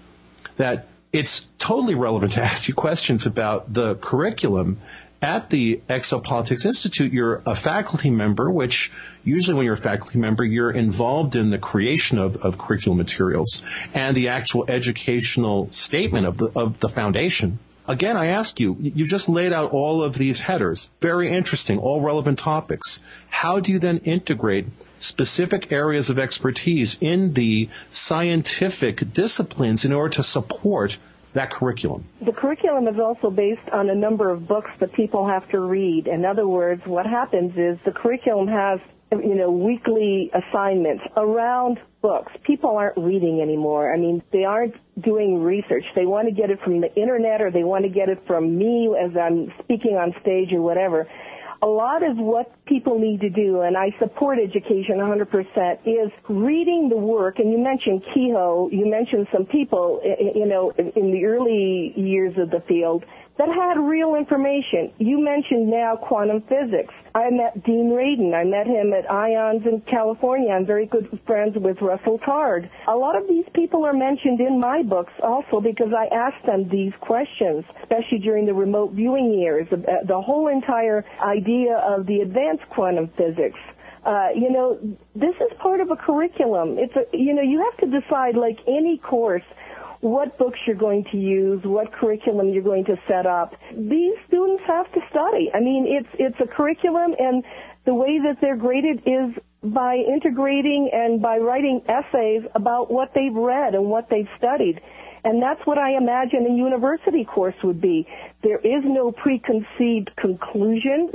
Speaker 3: that it's totally relevant to ask you questions about the curriculum at the Exopolitics Institute, you're a faculty member, which usually when you're a faculty member, you're involved in the creation of, of curriculum materials and the actual educational statement of the, of the foundation. Again, I ask you, you just laid out all of these headers. Very interesting, all relevant topics. How do you then integrate specific areas of expertise in the scientific disciplines in order to support that curriculum?
Speaker 9: The curriculum is also based on a number of books that people have to read. In other words, what happens is the curriculum has you know, weekly assignments around books. People aren't reading anymore. I mean, they aren't doing research. They want to get it from the internet or they want to get it from me as I'm speaking on stage or whatever a lot of what people need to do, and I support education 100%, is reading the work. And you mentioned Keyhoe, you mentioned some people, you know, in the early years of the field that had real information. You mentioned now quantum physics. I met Dean Radin. I met him at IONS in California. I'm very good friends with Russell Targ. A lot of these people are mentioned in my books also because I asked them these questions, especially during the remote viewing years. The whole entire idea of the advanced quantum physics. Uh, you know, this is part of a curriculum. It's a, you know, you have to decide like any course what books you're going to use, what curriculum you're going to set up. These students have to study. I mean, it's it's a curriculum, and the way that they're graded is by integrating and by writing essays about what they've read and what they've studied. And that's what I imagine a university course would be. There is no preconceived conclusion.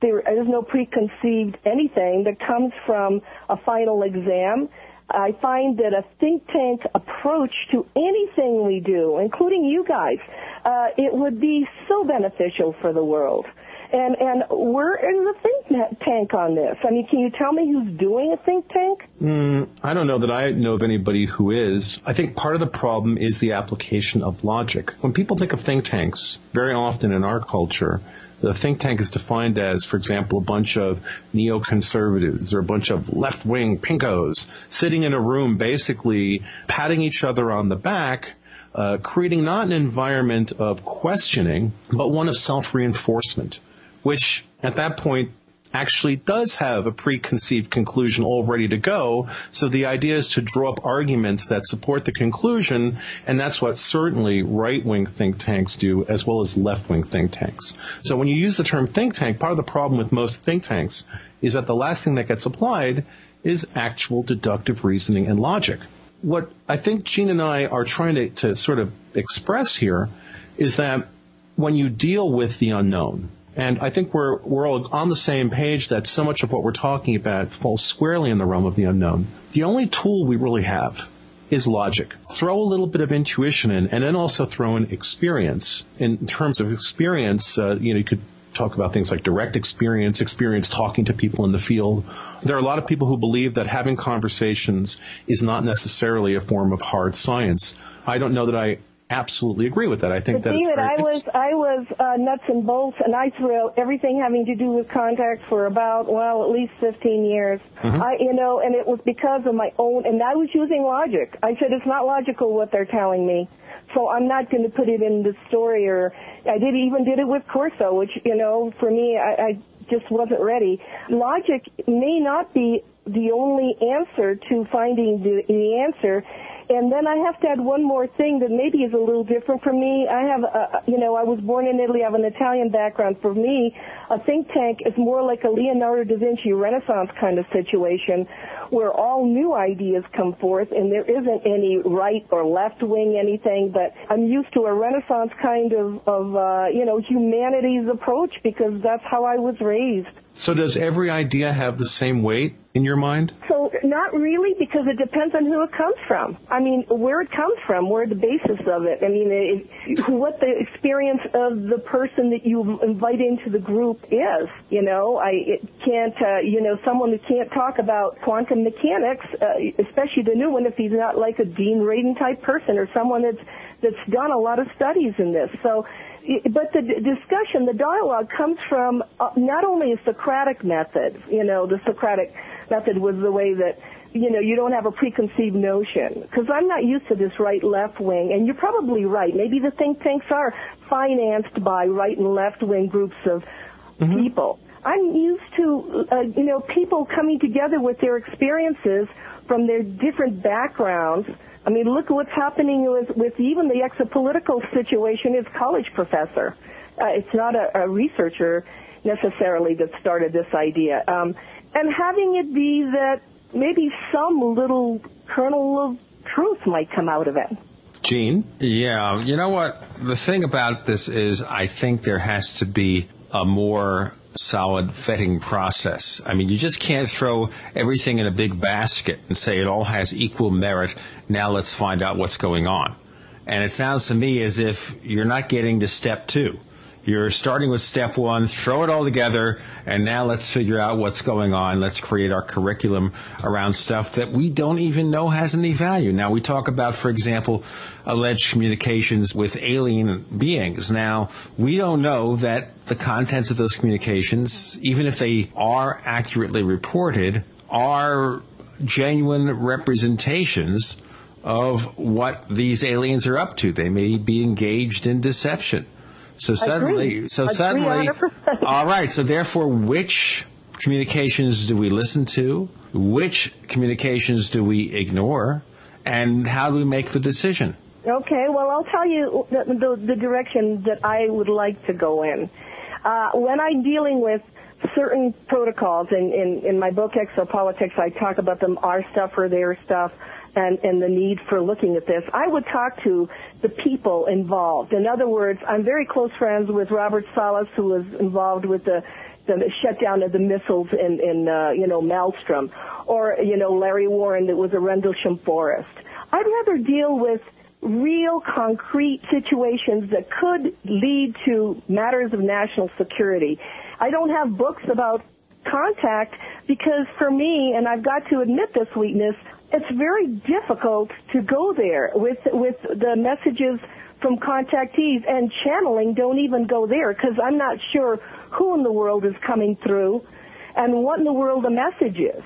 Speaker 9: There is no preconceived anything that comes from a final exam. I find that a think tank approach to anything we do, including you guys, uh, it would be so beneficial for the world. And and we're in the think tank on this. I mean, can you tell me who's doing a think tank?
Speaker 3: Mm, I don't know that I know of anybody who is. I think part of the problem is the application of logic. When people think of think tanks, very often in our culture, the think tank is defined as, for example, a bunch of neoconservatives or a bunch of left-wing pinkos sitting in a room basically patting each other on the back uh, creating not an environment of questioning, but one of self-reinforcement, which at that point actually does have a preconceived conclusion all ready to go. So the idea is to draw up arguments that support the conclusion, and that's what certainly right-wing think tanks do, as well as left-wing think tanks. So when you use the term think tank, part of the problem with most think tanks is that the last thing that gets applied is actual deductive reasoning and logic. What I think Gene and I are trying to, to sort of express here is that when you deal with the unknown, and I think we're, we're all on the same page that so much of what we're talking about falls squarely in the realm of the unknown. The only tool we really have is logic. Throw a little bit of intuition in, and then also throw in experience. In terms of experience, uh, you know, you could talk about things like direct experience, experience talking to people in the field. There are a lot of people who believe that having conversations is not necessarily a form of hard science. I don't know that I absolutely agree with that. I think
Speaker 9: but
Speaker 3: that
Speaker 9: David, I was I was uh, nuts and bolts, and I threw everything having to do with contact for about well at least 15 years. Mm-hmm. I you know, and it was because of my own, and I was using logic. I said it's not logical what they're telling me, so I'm not going to put it in the story. Or I did even did it with Corso, which you know for me I, I just wasn't ready. Logic may not be the only answer to finding the, the answer and then I have to add one more thing that maybe is a little different for me. I have, a, you know, I was born in Italy. I have an Italian background. For me, a think tank is more like a Leonardo da Vinci Renaissance kind of situation where all new ideas come forth and there isn't any right or left wing anything, but I'm used to a Renaissance kind of, of uh, you know, humanities approach because that's how I was raised.
Speaker 3: So does every idea have the same weight in your mind?
Speaker 9: So not really, because it depends on who it comes from. I mean, where it comes from, where the basis of it. I mean, it, what the experience of the person that you invite into the group is. You know, I it can't. Uh, you know, someone who can't talk about quantum mechanics, uh, especially the new one, if he's not like a Dean Radin type person or someone that's that's done a lot of studies in this. So but the discussion, the dialogue comes from uh, not only a Socratic method, you know, the Socratic method was the way that, you know, you don't have a preconceived notion. Because I'm not used to this right-left wing, and you're probably right. Maybe the think tanks are financed by right and left wing groups of mm-hmm. people. I'm used to, uh, you know, people coming together with their experiences from their different backgrounds I mean, look what's happening with, with even the exopolitical situation is college professor. Uh, it's not a, a, researcher necessarily that started this idea. Um, and having it be that maybe some little kernel of truth might come out of it.
Speaker 3: Gene?
Speaker 2: Yeah, you know what? The thing about this is I think there has to be a more solid vetting process. I mean, you just can't throw everything in a big basket and say it all has equal merit. Now let's find out what's going on. And it sounds to me as if you're not getting to step two. You're starting with step one, throw it all together, and now let's figure out what's going on. Let's create our curriculum around stuff that we don't even know has any value. Now, we talk about, for example, alleged communications with alien beings. Now, we don't know that the contents of those communications, even if they are accurately reported, are genuine representations of what these aliens are up to. They may be engaged in deception. So suddenly, so suddenly, all right. So therefore, which communications do we listen to? Which communications do we ignore? And how do we make the decision?
Speaker 9: Okay, well, I'll tell you the, the, the direction that I would like to go in. Uh, when I'm dealing with certain protocols, in, in, in my book Exopolitics, I talk about them, our stuff or their stuff and, and the need for looking at this, I would talk to the people involved. In other words, I'm very close friends with Robert Salas, who was involved with the the shutdown of the missiles in, in uh, you know, Malmstrom, or, you know, Larry Warren that was a Rendlesham Forest. I'd rather deal with real concrete situations that could lead to matters of national security. I don't have books about contact because for me, and I've got to admit this weakness, it's very difficult to go there with with the messages from contactees and channeling don't even go there because I'm not sure who in the world is coming through and what in the world the message is.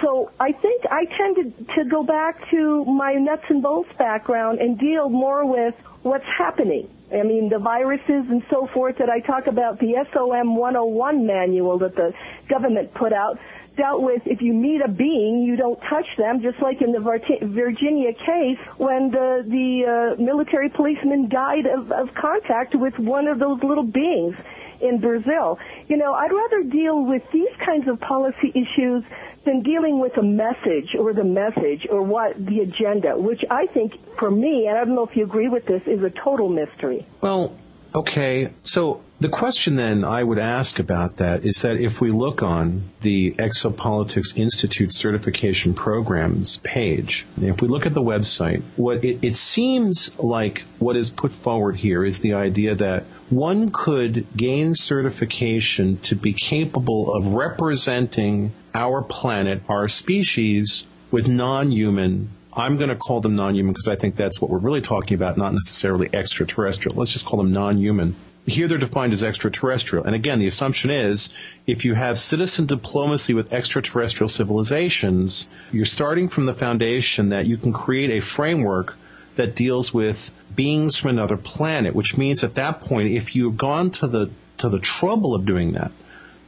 Speaker 9: So I think I tend to, to go back to my nuts and bolts background and deal more with what's happening. I mean, the viruses and so forth that I talk about, the SOM 101 manual that the government put out dealt with if you meet a being, you don't touch them, just like in the Varginha case when the, the uh, military policeman died of, of contact with one of those little beings in Brazil. You know, I'd rather deal with these kinds of policy issues than dealing with a message or the message or what the agenda, which I think for me, and I don't know if you agree with this, is a total mystery.
Speaker 3: Well, Okay, so the question then I would ask about that is that if we look on the Exopolitics Institute certification programs page, if we look at the website, what it, it seems like what is put forward here is the idea that one could gain certification to be capable of representing our planet, our species, with non-human I'm going to call them non-human because I think that's what we're really talking about, not necessarily extraterrestrial. Let's just call them non-human. Here they're defined as extraterrestrial. And again, the assumption is if you have citizen diplomacy with extraterrestrial civilizations, you're starting from the foundation that you can create a framework that deals with beings from another planet, which means at that point, if you've gone to the, to the trouble of doing that,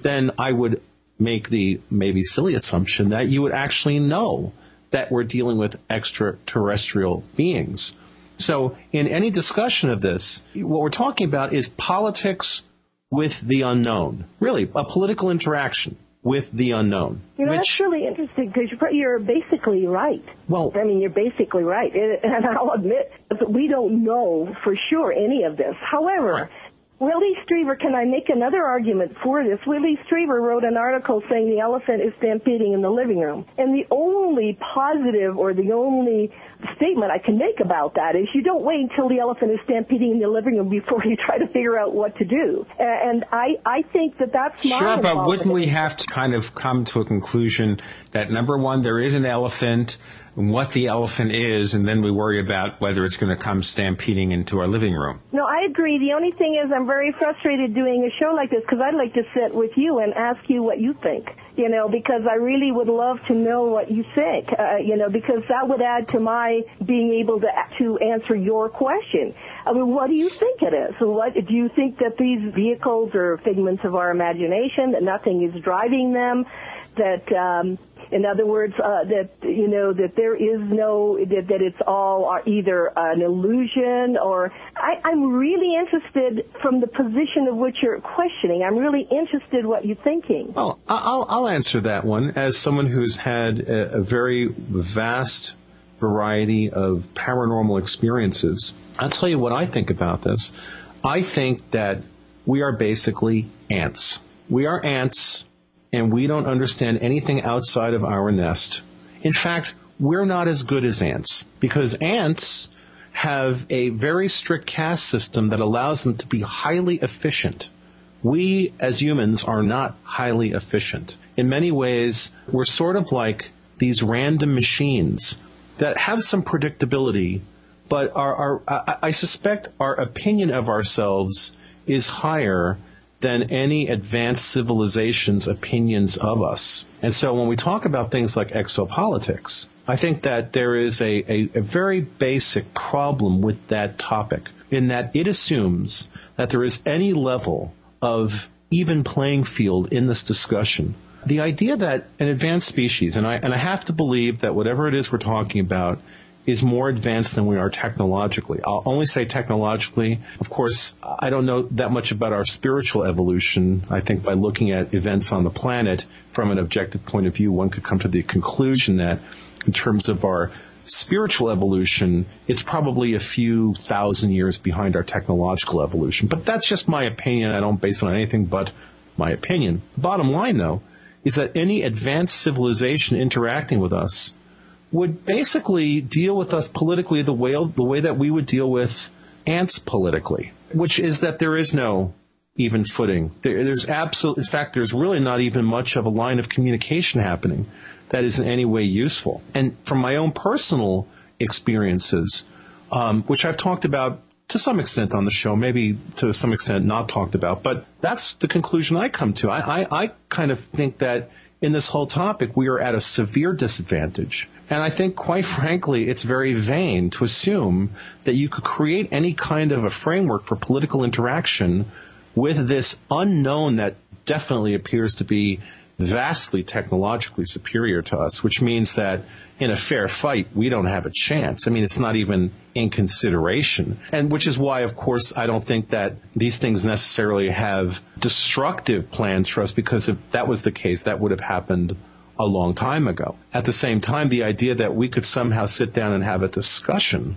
Speaker 3: then I would make the maybe silly assumption that you would actually know that we're dealing with extraterrestrial beings. So in any discussion of this, what we're talking about is politics with the unknown. Really, a political interaction with the unknown.
Speaker 9: You know, which, that's really interesting because you're basically right.
Speaker 3: Well,
Speaker 9: I mean, you're basically right. And I'll admit that we don't know for sure any of this. However, Whitley Strieber, can I make another argument for this? Whitley Strieber wrote an article saying the elephant is stampeding in the living room. And the only positive or the only statement I can make about that is you don't wait until the elephant is stampeding in the living room before you try to figure out what to do. And I, I think that that's
Speaker 2: Sure, but wouldn't we have to kind of come to a conclusion that number one, there is an elephant, what the elephant is, and then we worry about whether it's going to come stampeding into our living room.
Speaker 9: No, I agree. The only thing is I'm very frustrated doing a show like this because I'd like to sit with you and ask you what you think. You know, because I really would love to know what you think. Uh, you know, because that would add to my being able to to answer your question. I mean, what do you think it is? What do you think that these vehicles are figments of our imagination? That nothing is driving them? That um, in other words, uh, that you know that there is no that, that it's all either an illusion or I, I'm really interested from the position of which you're questioning. I'm really interested what you're thinking.
Speaker 3: Well, I'll I'll answer that one as someone who's had a, a very vast variety of paranormal experiences. I'll tell you what I think about this. I think that we are basically ants. We are ants and we don't understand anything outside of our nest. In fact, we're not as good as ants because ants have a very strict caste system that allows them to be highly efficient. We as humans are not highly efficient. In many ways, we're sort of like these random machines that have some predictability, but our, our I suspect our opinion of ourselves is higher than any advanced civilization's opinions of us. And so when we talk about things like exopolitics, I think that there is a, a, a, very basic problem with that topic in that it assumes that there is any level of even playing field in this discussion. The idea that an advanced species, and I, and I have to believe that whatever it is we're talking about is more advanced than we are technologically. I'll only say technologically. Of course, I don't know that much about our spiritual evolution. I think by looking at events on the planet from an objective point of view, one could come to the conclusion that in terms of our spiritual evolution, it's probably a few thousand years behind our technological evolution. But that's just my opinion. I don't base it on anything but my opinion. The bottom line, though, is that any advanced civilization interacting with us would basically deal with us politically the way the way that we would deal with ants politically, which is that there is no even footing. There, there's absolute, in fact, there's really not even much of a line of communication happening that is in any way useful. And from my own personal experiences, um, which I've talked about to some extent on the show, maybe to some extent not talked about, but that's the conclusion I come to. I, I, I kind of think that in this whole topic, we are at a severe disadvantage. And I think, quite frankly, it's very vain to assume that you could create any kind of a framework for political interaction with this unknown that definitely appears to be vastly technologically superior to us, which means that in a fair fight, we don't have a chance. I mean, it's not even in consideration. And which is why, of course, I don't think that these things necessarily have destructive plans for us because if that was the case, that would have happened a long time ago. At the same time, the idea that we could somehow sit down and have a discussion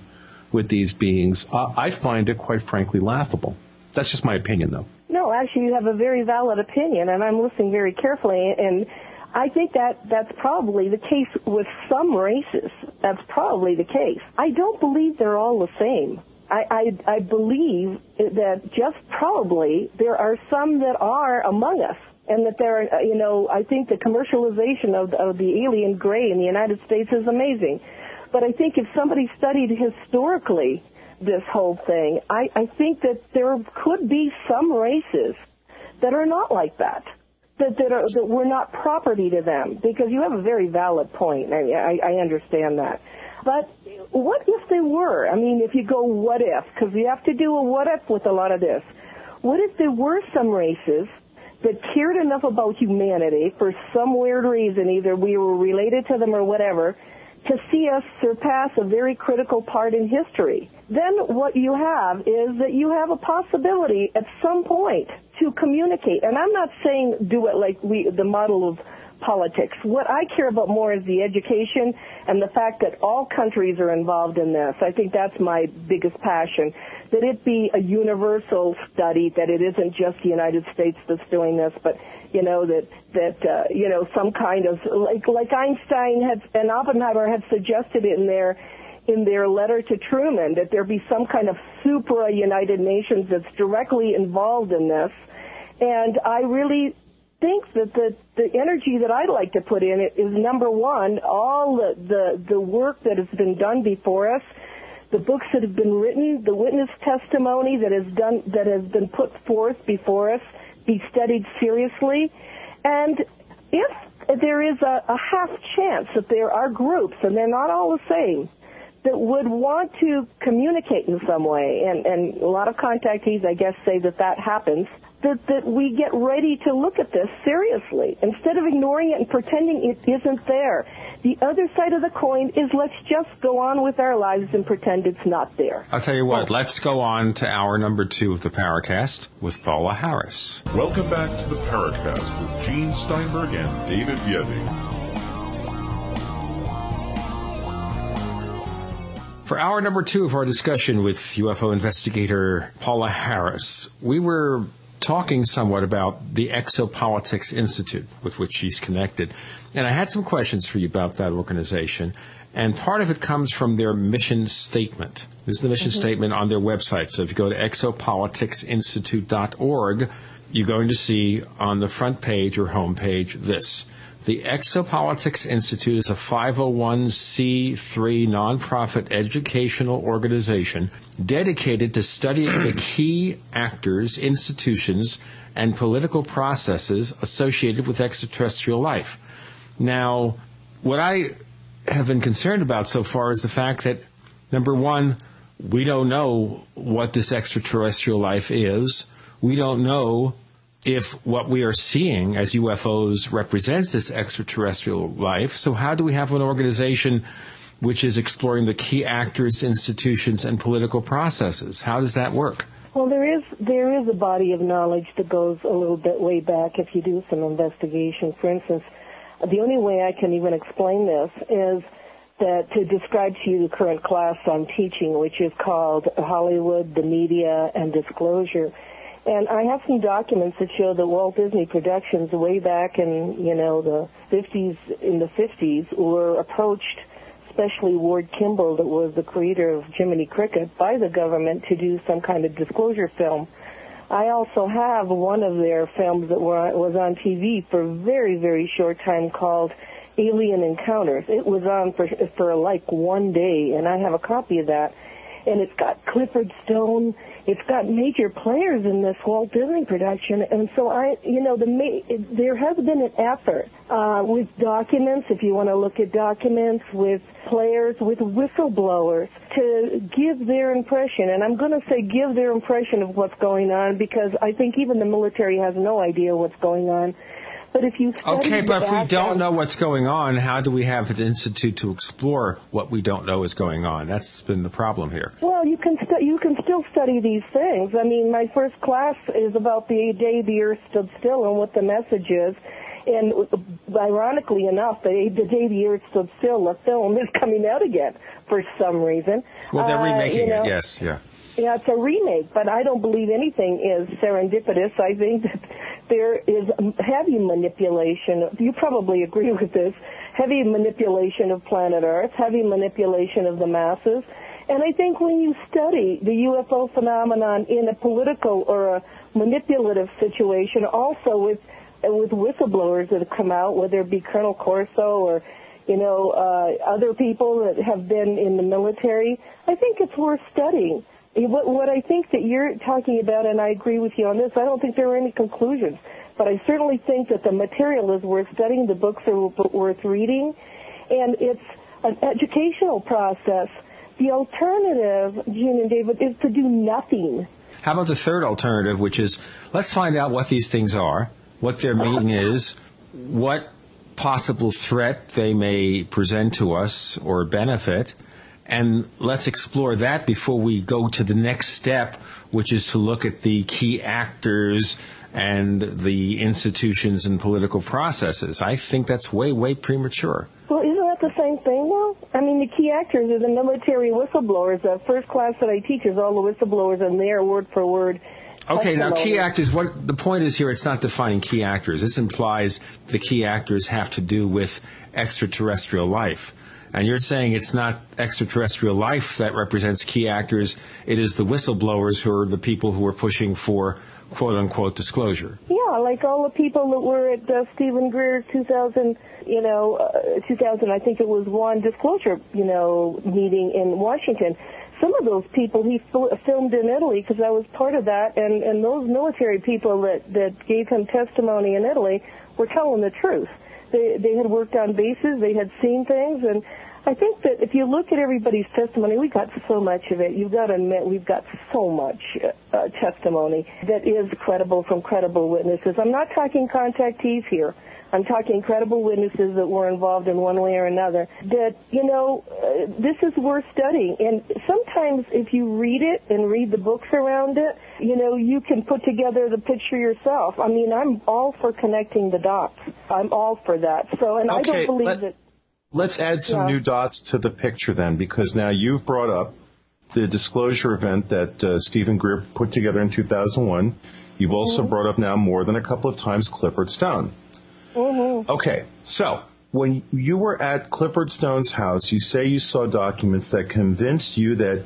Speaker 3: with these beings, I find it quite frankly laughable. That's just my opinion, though.
Speaker 9: No, actually, you have a very valid opinion, and I'm listening very carefully. And I think that that's probably the case with some races. That's probably the case. I don't believe they're all the same. I, I, I believe that just probably there are some that are among us and that there are, you know, I think the commercialization of, of the alien gray in the United States is amazing. But I think if somebody studied historically this whole thing, I, I think that there could be some races that are not like that. That, that, are, that we're not property to them because you have a very valid point. I, I, I understand that. But what if they were? I mean, if you go what if, because you have to do a what if with a lot of this. What if there were some races that cared enough about humanity for some weird reason, either we were related to them or whatever, to see us surpass a very critical part in history. Then what you have is that you have a possibility at some point to communicate. And I'm not saying do it like we, the model of politics. What I care about more is the education and the fact that all countries are involved in this. I think that's my biggest passion. That it be a universal study, that it isn't just the United States that's doing this, but you know that that uh, you know some kind of like like Einstein had and Oppenheimer had suggested in their in their letter to Truman that there be some kind of supra United Nations that's directly involved in this. And I really think that the the energy that I'd like to put in it is number one, all the the, the work that has been done before us, the books that have been written, the witness testimony that has done that has been put forth before us, be studied seriously, and if there is a, a half chance that there are groups, and they're not all the same, that would want to communicate in some way, and, and a lot of contactees, I guess, say that that happens, that, that we get ready to look at this seriously instead of ignoring it and pretending it isn't there. The other side of the coin is let's just go on with our lives and pretend it's not there.
Speaker 2: I'll tell you what, oh. let's go on to hour number two of the Paracast with Paula Harris.
Speaker 1: Welcome back to the Paracast with Gene Steinberg and David Biedny.
Speaker 2: For hour number two of our discussion with UFO investigator Paola Harris, we were talking somewhat about the Exopolitics Institute with which she's connected. And I had some questions for you about that organization. And part of it comes from their mission statement. This is the mission mm-hmm. statement on their website. So if you go to exopoliticsinstitute.org, you're going to see on the front page or home page this. The Exopolitics Institute is a 501c3 nonprofit educational organization dedicated to studying the key actors, institutions, and political processes associated with extraterrestrial life. Now, what I have been concerned about so far is the fact that, number one, we don't know what this extraterrestrial life is. We don't know if what we are seeing as UFOs represents this extraterrestrial life. So, how do we have an organization which is exploring the key actors, institutions, and political processes? How does that work?
Speaker 9: Well, there is there is a body of knowledge that goes a little bit way back if you do some investigation. For instance, the only way I can even explain this is that to describe to you the current class I'm teaching, which is called Hollywood, the Media, and Disclosure and I have some documents that show that Walt Disney Productions, way back in you know the 50s, in the 50s, were approached, especially Ward Kimball, that was the creator of Jiminy Cricket, by the government to do some kind of disclosure film. I also have one of their films that were, was on TV for a very, very short time called Alien Encounters. It was on for for like one day, and I have a copy of that. And it's got Clifford Stone it's got major players in this Walt Disney production, and so I, you know, the there has been an effort uh, with documents, if you want to look at documents, with players, with whistleblowers, to give their impression, and I'm going to say give their impression of what's going on because I think even the military has no idea what's going on. But if you
Speaker 2: okay, but if we don't know what's going on, how do we have an institute to explore what we don't know is going on? That's been the problem here.
Speaker 9: Well, you can st- you can still study these things. I mean, my first class is about the day the Earth stood still and what the message is. And ironically enough, the, the day the Earth stood still, the film is coming out again for some reason.
Speaker 2: Well, they're remaking uh, you know, it. Yes, yeah.
Speaker 9: Yeah, it's a remake, but I don't believe anything is serendipitous. I think that there is heavy manipulation. You probably agree with this. Heavy manipulation of planet Earth, heavy manipulation of the masses. And I think when you study the UFO phenomenon in a political or a manipulative situation, also with with whistleblowers that have come out, whether it be Colonel Corso or you know uh, other people that have been in the military, I think it's worth studying. What, what I think that you're talking about, and I agree with you on this, I don't think there are any conclusions. But I certainly think that the material is worth studying, the books are worth reading, and it's an educational process. The alternative, Gene and David, is to do nothing.
Speaker 2: How about the third alternative, which is let's find out what these things are, what their meaning is, what possible threat they may present to us or benefit, And let's explore that before we go to the next step, which is to look at the key actors and the institutions and political processes. I think that's way, way premature.
Speaker 9: Well, isn't that the same thing though? I mean, the key actors are the military whistleblowers. The first class that I teach is all the whistleblowers and they are word for word.
Speaker 2: Okay, now key actors, what the point is here, it's not defining key actors. This implies the key actors have to do with extraterrestrial life. And you're saying it's not extraterrestrial life that represents key actors, it is the whistleblowers who are the people who are pushing for quote unquote disclosure.
Speaker 9: Yeah, like all the people that were at uh, Steven Greer's 2000, you know, uh, 2000, I think it was one disclosure, you know, meeting in Washington. Some of those people he fil- filmed in Italy because I was part of that, and and those military people that that gave him testimony in Italy were telling the truth. They they had worked on bases, they had seen things, and I think that if you look at everybody's testimony, we got so much of it. You've got to admit we've got so much uh, testimony that is credible from credible witnesses. I'm not talking contactees here. I'm talking credible witnesses that were involved in one way or another. That, you know, uh, this is worth studying. And sometimes if you read it and read the books around it, you know, you can put together the picture yourself. I mean, I'm all for connecting the dots. I'm all for that. So, and
Speaker 3: okay,
Speaker 9: I don't believe
Speaker 3: let,
Speaker 9: that.
Speaker 3: Let's add some
Speaker 9: Yeah.
Speaker 3: new dots to the picture then, because now you've brought up the disclosure event that uh, Steven Greer put together in 2001. You've also
Speaker 9: Mm-hmm.
Speaker 3: brought up now more than a couple of times Clifford Stone.
Speaker 9: Mm-hmm.
Speaker 3: Okay, so when you were at Clifford Stone's house, you say you saw documents that convinced you that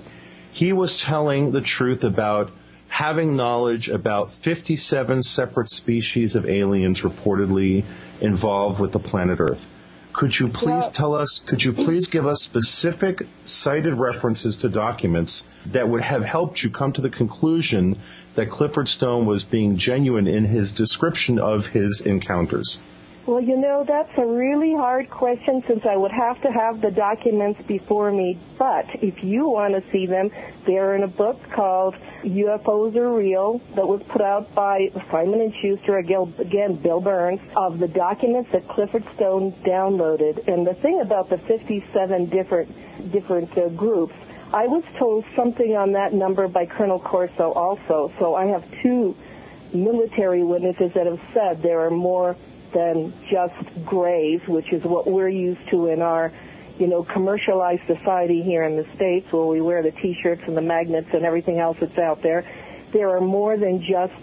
Speaker 3: he was telling the truth about having knowledge about 57 separate species of aliens reportedly involved with the planet Earth. Could you please tell us, could you please give us specific cited references to documents that would have helped you come to the conclusion that Clifford Stone was being genuine in his description of his encounters?
Speaker 9: Well, you know, that's a really hard question since I would have to have the documents before me. But if you want to see them, they're in a book called UFOs Are Real that was put out by Simon & Schuster, again, Bill Burns, of the documents that Clifford Stone downloaded. And the thing about the 57 different, different uh, groups, I was told something on that number by Colonel Corso also. So I have two military witnesses that have said there are more than just grays, which is what we're used to in our, you know, commercialized society here in the States where we wear the t-shirts and the magnets and everything else that's out there. There are more than just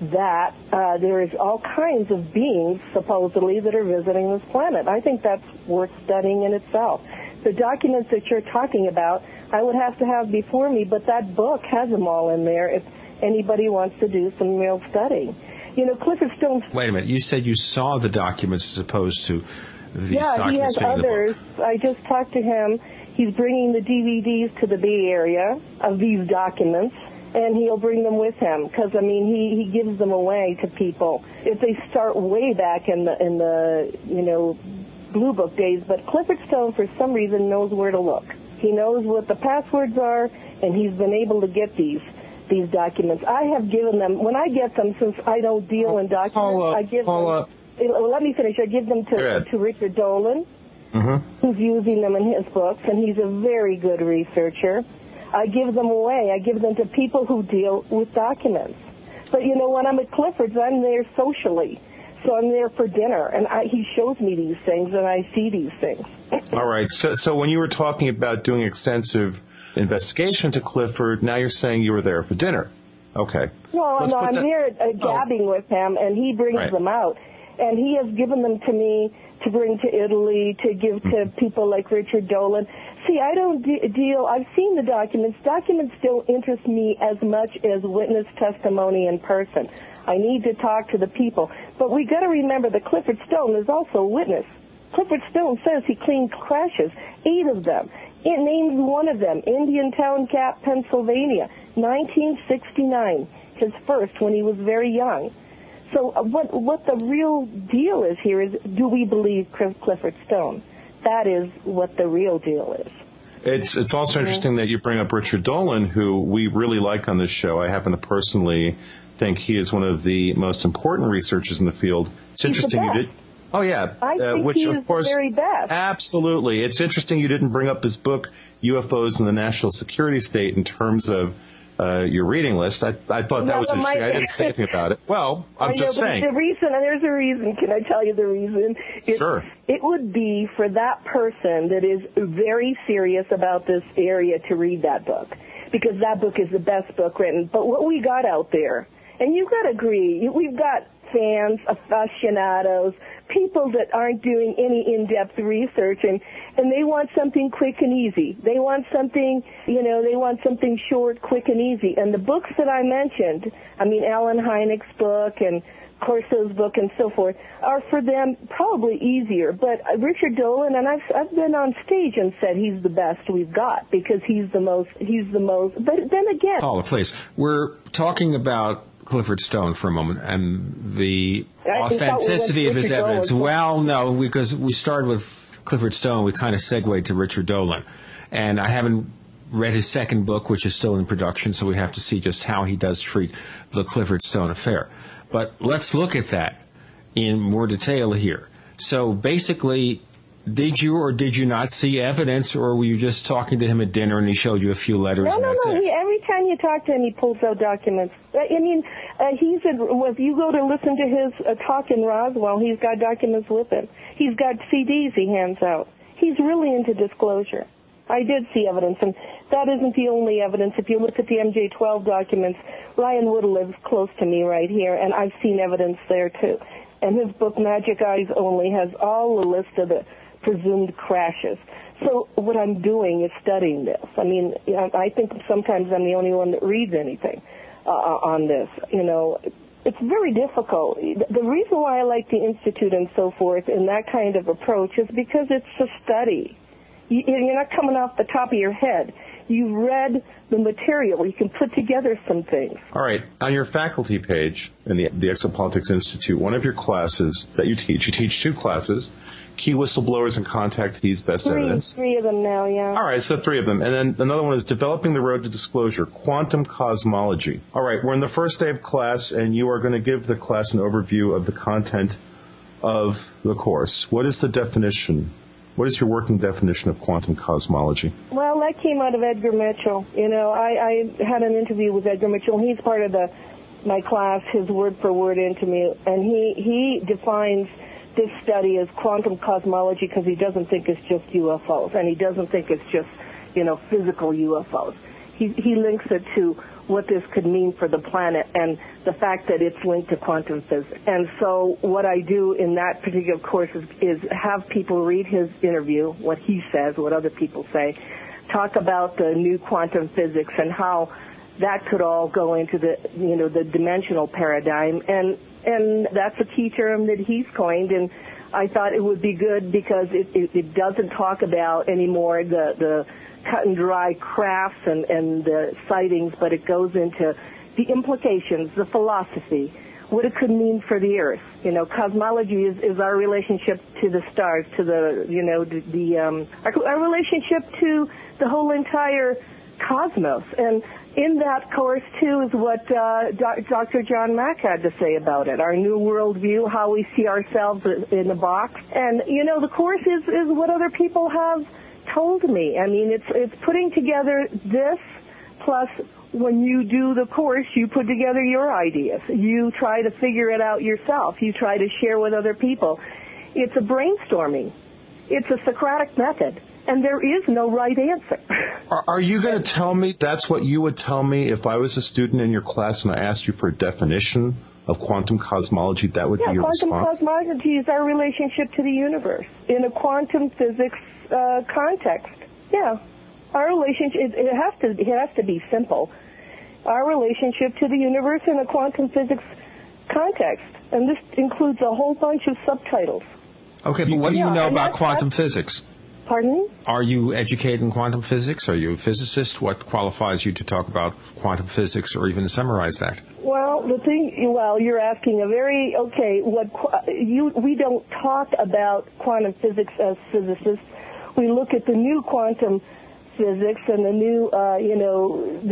Speaker 9: that. Uh, there is all kinds of beings, supposedly, that are visiting this planet. I think that's worth studying in itself. The documents that you're talking about, I would have to have before me, but that book has them all in there if anybody wants to do some real study. You know, Clifford Stone's
Speaker 2: Wait a minute. You said you saw the documents as opposed to these
Speaker 9: yeah, he
Speaker 2: documents
Speaker 9: has
Speaker 2: being in the book.
Speaker 9: others. I just talked to him. He's bringing the DVDs to the Bay Area of these documents, and he'll bring them with him because I mean he he gives them away to people if they start way back in the in the you know Blue Book days. But Clifford Stone, for some reason, knows where to look. He knows what the passwords are, and he's been able to get these these documents. I have given them when I get them since I don't deal in documents.
Speaker 3: Paola,
Speaker 9: I give
Speaker 3: Paola.
Speaker 9: them. Well, let me finish. I give them to to Richard Dolan
Speaker 3: Mm-hmm.
Speaker 9: who's using them in his books, and he's a very good researcher. I give them away. I give them to people who deal with documents. But you know, when I'm at Clifford's, I'm there socially. So I'm there for dinner, and I, he shows me these things, and I see these things.
Speaker 3: All right. So, so when you were talking about doing extensive investigation to Clifford, now you're saying you were there for dinner. Okay.
Speaker 9: Well,
Speaker 3: Let's
Speaker 9: no, I'm
Speaker 3: that-
Speaker 9: there uh, gabbing with him, and he brings
Speaker 3: Right.
Speaker 9: them out. And he has given them to me to bring to Italy, to give to
Speaker 3: Mm-hmm.
Speaker 9: people like Richard Dolan. See, I don't de- deal, I've seen the documents. Documents don't interest me as much as witness testimony in person. I need to talk to the people. But we got to remember that Clifford Stone is also a witness. Clifford Stone says he cleaned crashes, eight of them. It names one of them, Indiantown Gap, Pennsylvania, 1969, his first when he was very young. So uh, what what the real deal is here is, do we believe Cliff- Clifford Stone? That is what the real deal is.
Speaker 3: It's it's also interesting that you bring up Richard Dolan, who we really like on this show. I happen to personally think he is one of the most important researchers in the field. It's
Speaker 9: He's the
Speaker 3: interesting you did Oh yeah,
Speaker 9: I
Speaker 3: uh,
Speaker 9: think
Speaker 3: which
Speaker 9: he
Speaker 3: of
Speaker 9: is
Speaker 3: course,
Speaker 9: the very best.
Speaker 3: absolutely. It's interesting you didn't bring up his book UFOs and the National Security State in terms of uh, your reading list. I, I thought that
Speaker 9: No,
Speaker 3: was
Speaker 9: no, my-
Speaker 3: interesting. I didn't say anything about it. Well, I'm
Speaker 9: I know,
Speaker 3: just
Speaker 9: but
Speaker 3: saying.
Speaker 9: The reason, and there's a reason. Can I tell you the reason? It,
Speaker 3: Sure.
Speaker 9: It would be for that person that is very serious about this area to read that book, because that book is the best book written. But what we got out there, and you've got to agree, we've got fans, aficionados, people that aren't doing any in-depth research and and they want something quick and easy. They want something, you know, they want something short, quick and easy. And the books that I mentioned, I mean Allen Hynek's book and Corso's book and so forth, are for them probably easier. But uh, Richard Dolan, and I've I've been on stage and said he's the best we've got because he's the most he's the most. But then again,
Speaker 2: Paola, please. We're talking about Clifford Stone for a moment and the
Speaker 9: I thought we
Speaker 2: authenticity of his
Speaker 9: Dolan
Speaker 2: evidence. Well, no, because we started with Clifford Stone, we kind of segued to Richard Dolan. And I haven't read his second book, which is still in production, so we have to see just how he does treat the Clifford Stone affair. But let's look at that in more detail here. So basically, did you or did you not see evidence, or were you just talking to him at dinner and he showed you a few letters
Speaker 9: No,
Speaker 2: and
Speaker 9: no,
Speaker 2: that's
Speaker 9: no. He, every time you talk to him, he pulls out documents. Uh, I mean, uh, he's a, well, if you go to listen to his uh, talk in Roswell, he's got documents with him. He's got CDs he hands out. He's really into disclosure. I did see evidence, and that isn't the only evidence. If you look at the MJ12 documents, Ryan Wood lives close to me right here, and I've seen evidence there too. And his book, Majic Eyes Only, has all the list of the presumed crashes. So what I'm doing is studying this. I mean, I think sometimes I'm the only one that reads anything uh, on this. You know, it's very difficult. The reason why I like the institute and so forth and that kind of approach is because it's a study. You- You're not coming off the top of your head. You read the material. You can put together some things.
Speaker 3: All right. On your faculty page in the, the Exopolitics Institute, one of your classes that you teach, you teach two classes, key whistleblowers and contactees best
Speaker 9: Three,
Speaker 3: evidence.
Speaker 9: three of them now, yeah.
Speaker 3: All right, so three of them. And then another one is developing the road to disclosure, quantum cosmology. All right, we're in the first day of class, and you are going to give the class an overview of the content of the course. What is the definition? What is your working definition of quantum cosmology?
Speaker 9: Well, that came out of Edgar Mitchell. You know, I, I had an interview with Edgar Mitchell. and He's part of the my class, his word for word into me, and he he defines this study as quantum cosmology because he doesn't think it's just UFOs, and he doesn't think it's just you know physical UFOs. He he links it to what this could mean for the planet and the fact that it's linked to quantum physics. And so what I do in that particular course is, is have people read his interview, what he says, what other people say, talk about the new quantum physics and how that could all go into the you know the dimensional paradigm and and that's a key term that he's coined and I thought it would be good because it, it, it doesn't talk about anymore the the cut and dry crafts and, and the sightings, but it goes into the implications, the philosophy, what it could mean for the earth. You know, cosmology is, is our relationship to the stars, to the, you know, the, the um, our, our relationship to the whole entire cosmos. And in that course, too, is what uh, Dr. John Mack had to say about it, our new world view, how we see ourselves in the box. And, you know, the course is, is what other people have told me. I mean, it's, it's putting together this plus when you do the course, you put together your ideas. You try to figure it out yourself. You try to share with other people. It's a brainstorming. It's a Socratic method. And there is no right answer.
Speaker 3: Are, are you going to tell me that's what you would tell me if I was a student in your class and I asked you for a definition of quantum cosmology? That would
Speaker 9: yeah,
Speaker 3: be your
Speaker 9: quantum
Speaker 3: response?
Speaker 9: Quantum cosmology is our relationship to the universe in a quantum physics uh, context. Yeah, our relationship it, it has to it has to be simple. Our relationship to the universe in a quantum physics context, and this includes a whole bunch of subtitles.
Speaker 2: Okay, but what do you
Speaker 9: Yeah,
Speaker 2: know about quantum physics?
Speaker 9: Pardon me?
Speaker 2: Are you educated in quantum physics? Are you a physicist? What qualifies you to talk about quantum physics or even summarize that?
Speaker 9: Well, the thing, well, you're asking a very okay. What you we don't talk about quantum physics as physicists. We look at the new quantum physics and the new, uh, you know,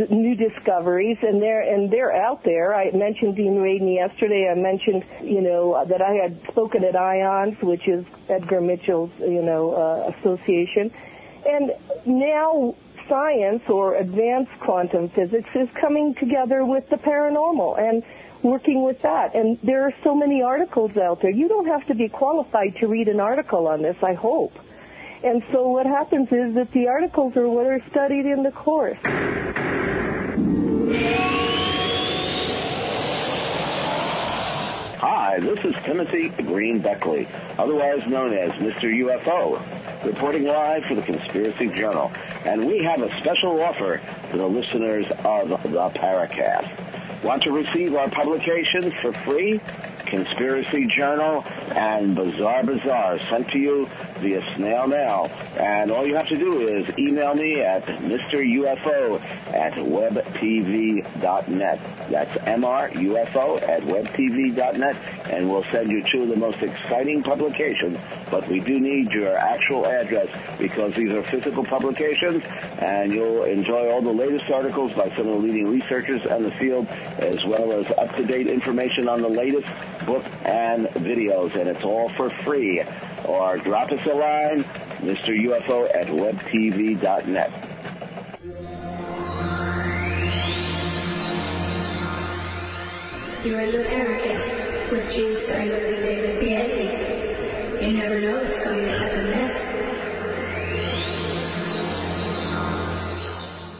Speaker 9: new discoveries, and they're and they're out there. I mentioned Dean Radin yesterday. I mentioned, you know, that I had spoken at IONS, which is Edgar Mitchell's, you know, uh, association, and now science or advanced quantum physics is coming together with the paranormal and working with that. And there are so many articles out there. You don't have to be qualified to read an article on this, I hope. And so what happens is that the articles are what are studied in the course.
Speaker 13: Hi, this is Timothy Green Beckley, otherwise known as Mr. UFO, reporting live for the Conspiracy Journal. And we have a special offer for the listeners of the Paracast. Want to receive our publications for free? Conspiracy Journal and Bizarre Bazaar sent to you via snail mail. And all you have to do is email me at MrUFO at webtv.net. That's MRUFO at webtv.net, and we'll send you two of the most exciting publications. But we do need your actual address because these are physical publications, and you'll enjoy all the latest articles by some of the leading researchers in the field, as well as up-to-date information on the latest book and videos, and it's all for free. Or drop us a line, Mr. UFO at webtv.net.
Speaker 8: You're in the Paracast with Gene Steinberg and David Biedny. You never know what's going to happen next.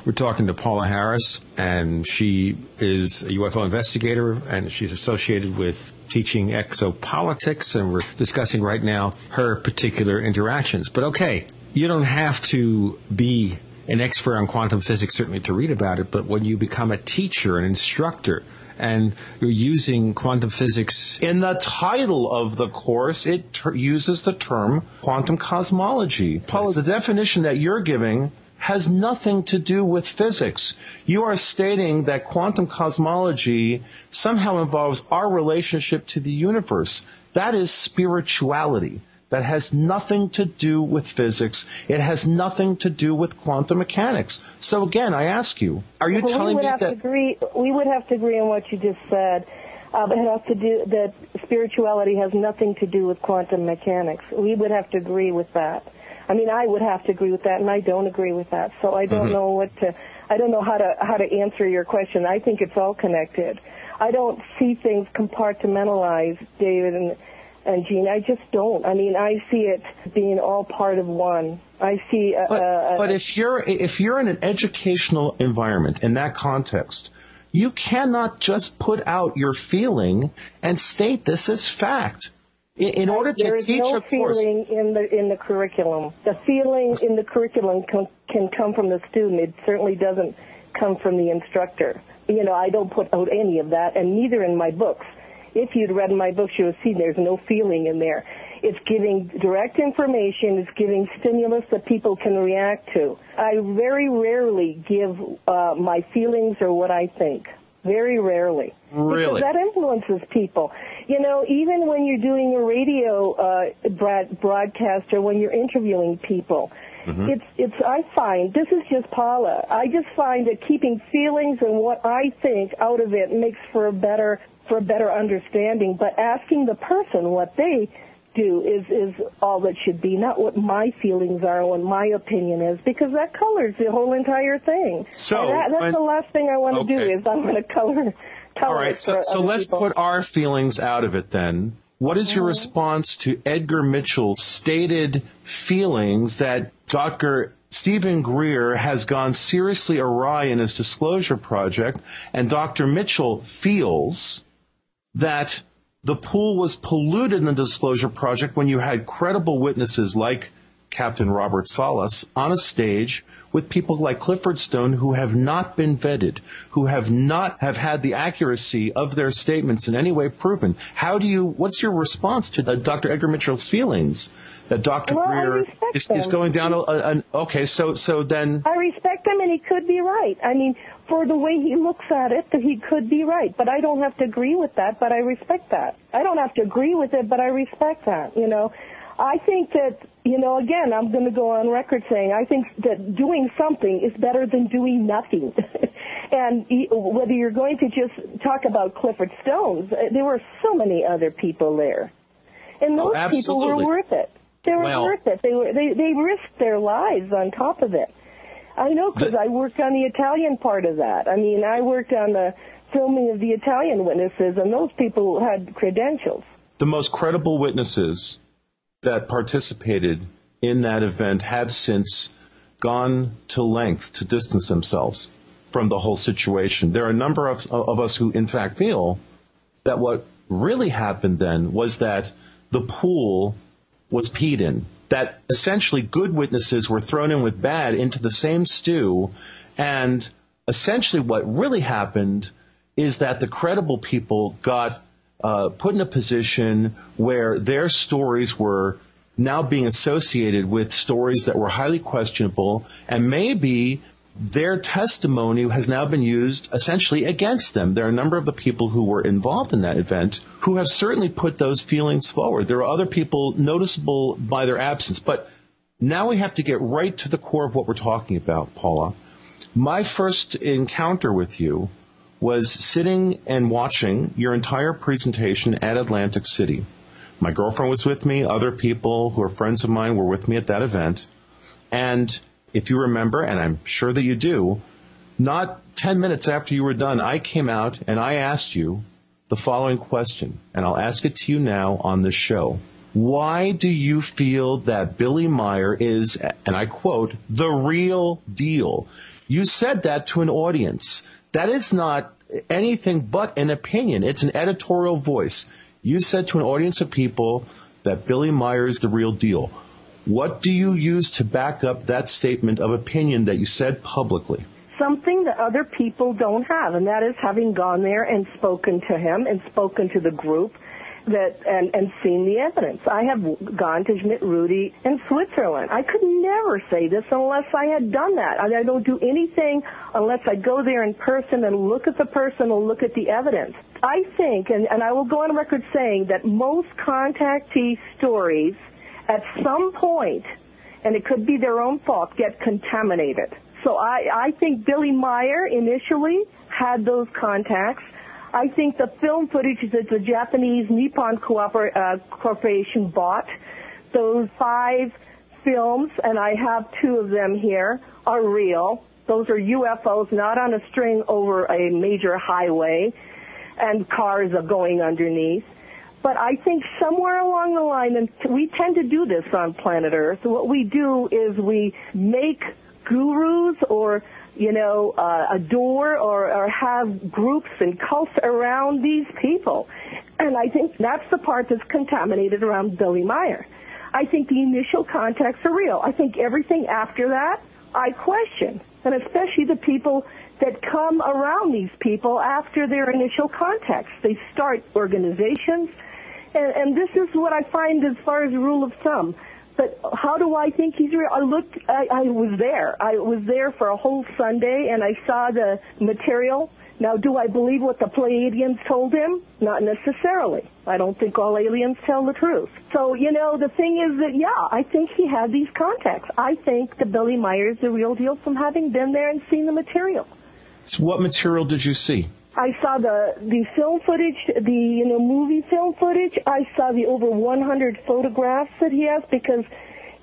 Speaker 2: We're talking to Paola Harris, and she is a UFO investigator, and she's associated with teaching exopolitics, and we're discussing right now her particular interactions. But okay, you don't have to be an expert on quantum physics, certainly, to read about it, but when you become a teacher, an instructor, and you're using quantum physics.
Speaker 3: In the title of the course, it ter- uses the term quantum cosmology. Paola, the definition that you're giving has nothing to do with physics. You are stating that quantum cosmology somehow involves our relationship to the universe. That is spirituality. That has nothing to do with physics. It has nothing to do with quantum mechanics. So again, I ask you, are you
Speaker 9: well,
Speaker 3: telling
Speaker 9: we would
Speaker 3: me
Speaker 9: have
Speaker 3: that
Speaker 9: to agree? We would have to agree on what you just said. Uh, it has to do that spirituality has nothing to do with quantum mechanics. We would have to agree with that. I mean, I would have to agree with that, and I don't agree with that. So I don't
Speaker 3: Mhm.
Speaker 9: know what to. I don't know how to how to answer your question. I think it's all connected. I don't see things compartmentalized, David and and Gene. I just don't. I mean, I see it being all part of one. I see. A,
Speaker 3: But,
Speaker 9: a, a,
Speaker 3: but if you're if you're in an educational environment in that context, you cannot just put out your feeling and state this as fact. In, in order to
Speaker 9: there is
Speaker 3: teach
Speaker 9: no
Speaker 3: a course, there is no
Speaker 9: feeling in the in the curriculum. The feeling in the curriculum can, can come from the student. It certainly doesn't come from the instructor. You know, I don't put out any of that, and neither in my books. If you'd read my books, you would see there's no feeling in there. It's giving direct information. It's giving stimulus that people can react to. I very rarely give uh, my feelings or what I think. Very rarely.
Speaker 3: Really?
Speaker 9: Because that influences people. You know, even when you're doing a radio uh, broad- broadcast or when you're interviewing people,
Speaker 3: Mm-hmm.
Speaker 9: it's it's. I find this is just Paola. I just find that keeping feelings and what I think out of it makes for a better for a better understanding. But asking the person what they do is is all that should be, not what my feelings are, what my opinion is, because that colors the whole entire thing.
Speaker 3: So,
Speaker 9: And that, that's
Speaker 3: when-
Speaker 9: the last thing I want to do is I want to color.
Speaker 3: All right. So so let's
Speaker 9: people.
Speaker 3: put our feelings out of it then. What is your response to Edgar Mitchell's stated feelings that Dr. Steven Greer has gone seriously awry in his disclosure project, and Dr. Mitchell feels that the pool was polluted in the disclosure project when you had credible witnesses like Captain Robert Salas on a stage with people like Clifford Stone who have not been vetted, who have not have had the accuracy of their statements in any way proven. How do you? What's your response to Dr. Edgar Mitchell's feelings that Dr.
Speaker 9: Well,
Speaker 3: Greer is, is going down? A, a, an, okay, so so then
Speaker 9: I respect him, and he could be right. I mean, for the way he looks at it, that he could be right. But I don't have to agree with that. But I respect that. I don't have to agree with it, but I respect that. You know, I think that, you know, again, I'm going to go on record saying I think that doing something is better than doing nothing. and whether you're going to just talk about Clifford Stones, uh, there were so many other people there. And those
Speaker 3: oh,
Speaker 9: people were worth it. They were
Speaker 3: well,
Speaker 9: worth it. They were they they risked their lives on top of it. I know because I worked on the Italian part of that. I mean, I worked on the filming of the Italian witnesses, and those people had credentials.
Speaker 3: The most credible witnesses that participated in that event have since gone to length to distance themselves from the whole situation. There are a number of, of us who, in fact, feel that what really happened then was that the pool was peed in. That essentially good witnesses were thrown in with bad into the same stew, and essentially what really happened is that the credible people got uh, put in a position where their stories were now being associated with stories that were highly questionable and maybe their testimony has now been used essentially against them. There are a number of the people who were involved in that event who have certainly put those feelings forward. There are other people noticeable by their absence, but now we have to get right to the core of what we're talking about, Paola. My first encounter with you was sitting and watching your entire presentation at Atlantic City. My girlfriend was with me, other people who are friends of mine were with me at that event, and if you remember, and I'm sure that you do, not 10 minutes after you were done, I came out and I asked you the following question, and I'll ask it to you now on this show. Why do you feel that Billy Meier is, and I quote, the real deal? You said that to an audience. That is not anything but an opinion. It's an editorial voice. You said to an audience of people that Billy Meier is the real deal. What do you use to back up that statement of opinion that you said publicly?
Speaker 9: Something that other people don't have, and that is having gone there and spoken to him and spoken to the group that and, and seen the evidence. I have gone to Schmidrüti in Switzerland. I could never say this unless I had done that. I, I don't do anything unless I go there in person and look at the person and look at the evidence. I think, and, and I will go on record saying that most contactee stories at some point, and it could be their own fault, get contaminated. So I, I think Billy Meier initially had those contacts. I think the film footage that the Japanese Nippon Cooper, uh, Corporation bought, those five films, and I have two of them here, are real. Those are UFOs not on a string over a major highway, and cars are going underneath. But I think somewhere along the line, and we tend to do this on planet Earth, what we do is we make gurus or, you know, uh, adore or, or have groups and cults around these people. And I think that's the part that's contaminated around Billy Meier. I think the initial contacts are real. I think everything after that, I question. And especially the people that come around these people after their initial contacts. They start organizations, and, and this is what I find as far as rule of thumb. But how do I think he's real? I looked, I, I was there. I was there for a whole Sunday and I saw the material. Now, do I believe what the Pleiadians told him? Not necessarily. I don't think all aliens tell the truth. So, you know, the thing is that, yeah, I think he had these contacts. I think that Billy Meier's the real deal from having been there and seen the material.
Speaker 3: So what material did you see?
Speaker 9: I saw the the film footage, the you know movie film footage. I saw the over 100 photographs that he has because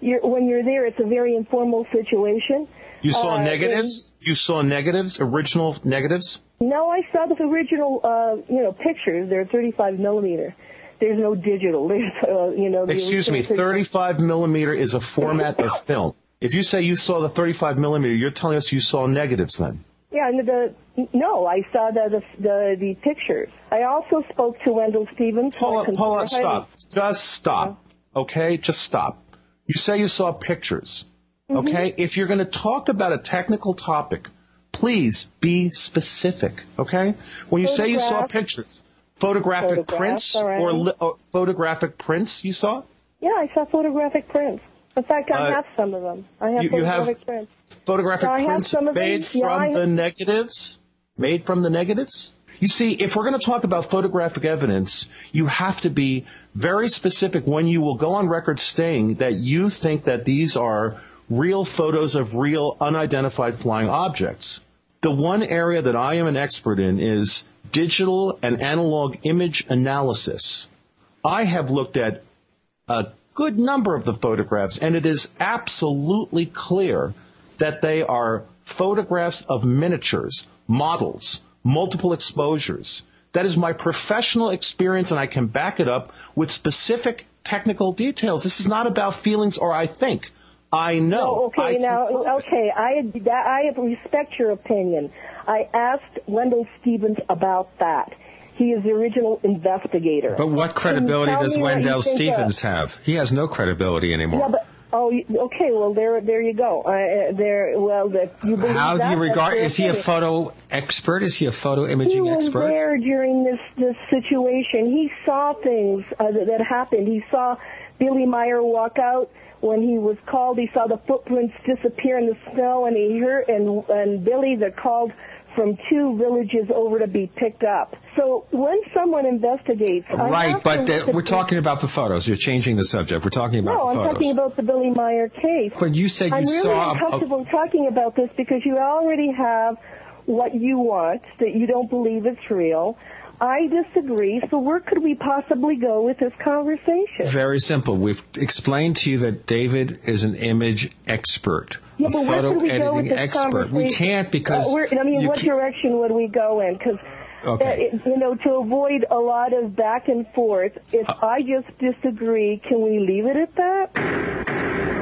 Speaker 9: you're, when you're there, it's a very informal situation.
Speaker 3: You saw uh, negatives. And, you saw negatives, original negatives.
Speaker 9: No, I saw the original, uh, you know, pictures. They're 35 millimeter. There's no digital. There's, uh, you know.
Speaker 3: Excuse me, 35 millimeter is a format of film. If you say you saw the 35 millimeter, you're telling us you saw negatives then.
Speaker 9: Yeah, and the no, I saw the the the, the pictures. I also spoke to Wendell Stevens.
Speaker 3: Paola, Paola, stop. Just stop. Okay, just stop. You say you saw pictures. Mm-hmm. Okay, if you're going to talk about a technical topic, please be specific. Okay, when you say you saw pictures, photographic prints right. or, li- or photographic prints you saw.
Speaker 9: Yeah, I saw photographic prints. In fact, I uh, have some of them. I have
Speaker 3: you,
Speaker 9: photographic
Speaker 3: you
Speaker 9: prints.
Speaker 3: Photographic prints made from the negatives? Made from the negatives? You see, if we're going to talk about photographic evidence, you have to be very specific when you will go on record saying that you think that these are real photos of real unidentified flying objects. The one area that I am an expert in is digital and analog image analysis. I have looked at a good number of the photographs and it is absolutely clear that they are photographs of miniatures, models, multiple exposures. That is my professional experience and I can back it up with specific technical details. This is not about feelings or I think. I know.
Speaker 9: Oh, okay,
Speaker 3: I
Speaker 9: now, okay, I I respect your opinion. I asked Wendell Stevens about that. He is the original investigator.
Speaker 2: But what credibility does
Speaker 9: tell me what you
Speaker 2: Wendell Stevens
Speaker 9: of-
Speaker 2: have? He has no credibility anymore.
Speaker 9: Yeah, but oh, okay. Well, there, there you go. Uh, there. Well, that you believe
Speaker 2: How do you regard? Is he a photo expert? Is he a photo imaging
Speaker 9: He
Speaker 2: imaging
Speaker 9: was
Speaker 2: expert?
Speaker 9: there during this this situation. He saw things uh, that, that happened. He saw Billy Meier walk out when he was called. He saw the footprints disappear in the snow, and he heard and and Billy that called from two villages over to be picked up. So when someone investigates,
Speaker 2: Right, but uh, we're talking about the photos. You're changing the subject. We're talking about
Speaker 9: No, I'm
Speaker 2: photos.
Speaker 9: talking about the Billy Meier case.
Speaker 2: But you said you
Speaker 9: I'm really
Speaker 2: saw a-
Speaker 9: uncomfortable talking about this because you already have what you want, that you don't believe it's real. I disagree, so where could we possibly go with this conversation?
Speaker 2: Very simple. We've explained to you that David is an image expert,
Speaker 9: Yeah, but where could we go with this
Speaker 2: expert. We can't because
Speaker 9: Uh, I mean, what
Speaker 2: can't-
Speaker 9: direction would we go in? Because,
Speaker 2: Okay.
Speaker 9: you know, to avoid a lot of back and forth, if
Speaker 2: Uh,
Speaker 9: I just disagree, can we leave it at that?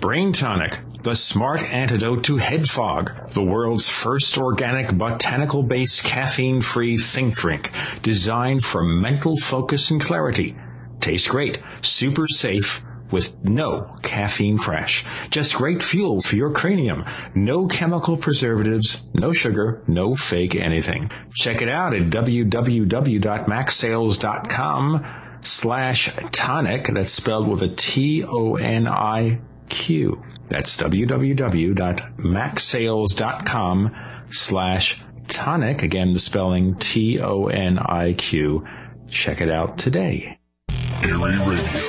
Speaker 10: Brain Toniq, the smart antidote to head fog, the world's first organic botanical based caffeine free think drink designed for mental focus and clarity. Tastes great, super safe, with no caffeine crash. Just great fuel for your cranium. No chemical preservatives, no sugar, no fake anything. Check it out at www.macsales.com slash toniq. That's spelled with a T-O-N-I-Q. That's www.macsales.com slash toniq. Again, the spelling T-O-N-I-Q. Check it out today.
Speaker 1: Erie Radio,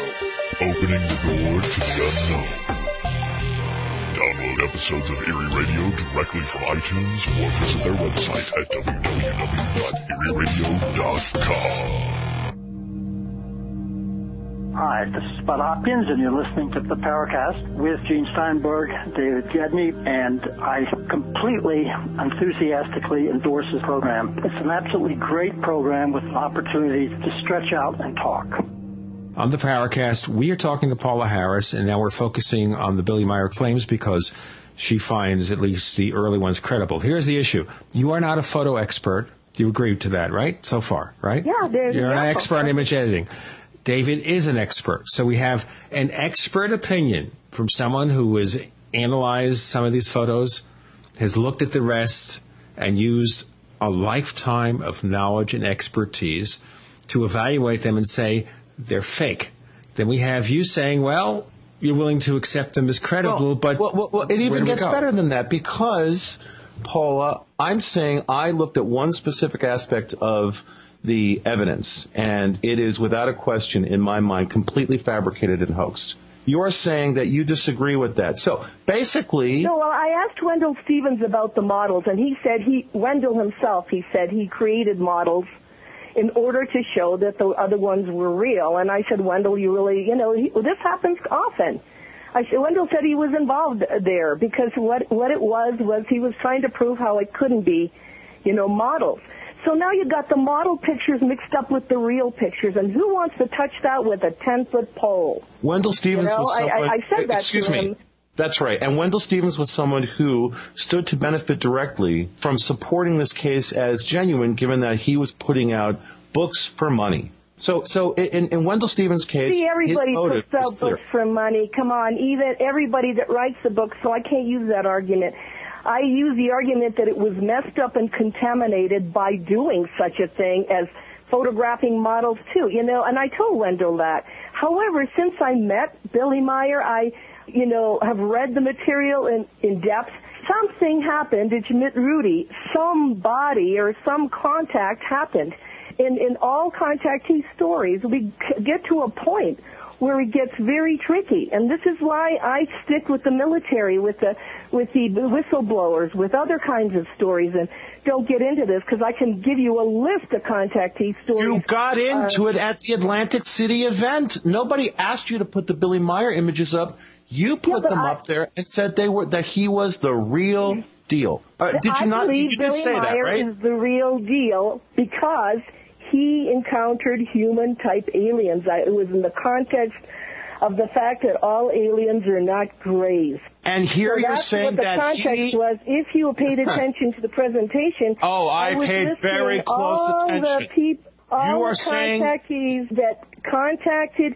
Speaker 1: opening the door to the unknown. Download episodes of Erie Radio directly from iTunes or visit their website at www.erieradio.com.
Speaker 14: Hi, this is Bud Hopkins, and you're listening to the Paracast with Gene Steinberg, David Biedny, and I completely, enthusiastically endorse this program. It's an absolutely great program with an opportunity to stretch out and talk.
Speaker 2: On the Paracast, we are talking to Paola Harris, and now we're focusing on the Billy Meier claims because she finds at least the early ones credible. Here's the issue. You are not a photo expert. You agreed to that, right? So far, right?
Speaker 9: Yeah, there's
Speaker 2: You're an expert on image editing. David is an expert. So we have an expert opinion from someone who has analyzed some of these photos, has looked at the rest, and used a lifetime of knowledge and expertise to evaluate them and say they're fake. Then we have you saying, well, you're willing to accept them as credible, but
Speaker 3: well, well, well, it even gets
Speaker 2: go?
Speaker 3: better than that because, Paola, I'm saying I looked at one specific aspect of the evidence, and it is without a question in my mind completely fabricated and hoaxed. You're saying that you disagree with that. So basically,
Speaker 9: No, well, I asked Wendell Stevens about the models, and he said he, Wendell himself, he said he created models in order to show that the other ones were real. And I said, Wendell, you really, you know, he, well, this happens often. I said, Wendell said he was involved there because what, what it was was he was trying to prove how it couldn't be, you know, models. So now you've got the model pictures mixed up with the real pictures, and who wants to touch that with a 10 foot pole?
Speaker 3: Wendell Stevens
Speaker 9: You know,
Speaker 3: was
Speaker 9: I- I-
Speaker 3: someone.
Speaker 9: I said that
Speaker 3: excuse
Speaker 9: to
Speaker 3: me. That's right. And Wendell Stevens was someone who stood to benefit directly from supporting this case as genuine, given that he was putting out books for money. So, so in, in Wendell Stevens' case,
Speaker 9: See, everybody puts out books for money. Come on, even everybody that writes the book. So I can't use that argument. I use the argument that it was messed up and contaminated by doing such a thing as photographing models too. You know, and I told Wendell that. However, since I met Billy Meier, I, you know, have read the material in, in depth. something happened to Schmidrüti. Somebody or some contact happened. In, in all contactee stories, we get to a point where it gets very tricky. And this is why I stick with the military, with the with the whistleblowers, with other kinds of stories, and don't get into this because I can give you a list of contactee stories.
Speaker 3: You got into uh, it at the Atlantic City event. Nobody asked you to put the Billy Meier images up. You put yeah, them I, up there and said they were that he was the real deal. Uh, did you
Speaker 9: I
Speaker 3: not?
Speaker 9: Believe
Speaker 3: you
Speaker 9: did Billy
Speaker 3: say
Speaker 9: Meier
Speaker 3: that, right?
Speaker 9: Is the real deal because he encountered human type aliens. I, it was in the context of the fact that all aliens are not grays.
Speaker 3: And here
Speaker 9: so
Speaker 3: you're saying
Speaker 9: that
Speaker 3: he...
Speaker 9: context was. If you paid attention to the presentation,
Speaker 3: oh, I,
Speaker 9: I
Speaker 3: paid very close
Speaker 9: all
Speaker 3: attention.
Speaker 9: The peop- all
Speaker 3: you are
Speaker 9: the
Speaker 3: saying
Speaker 9: contactees that contacted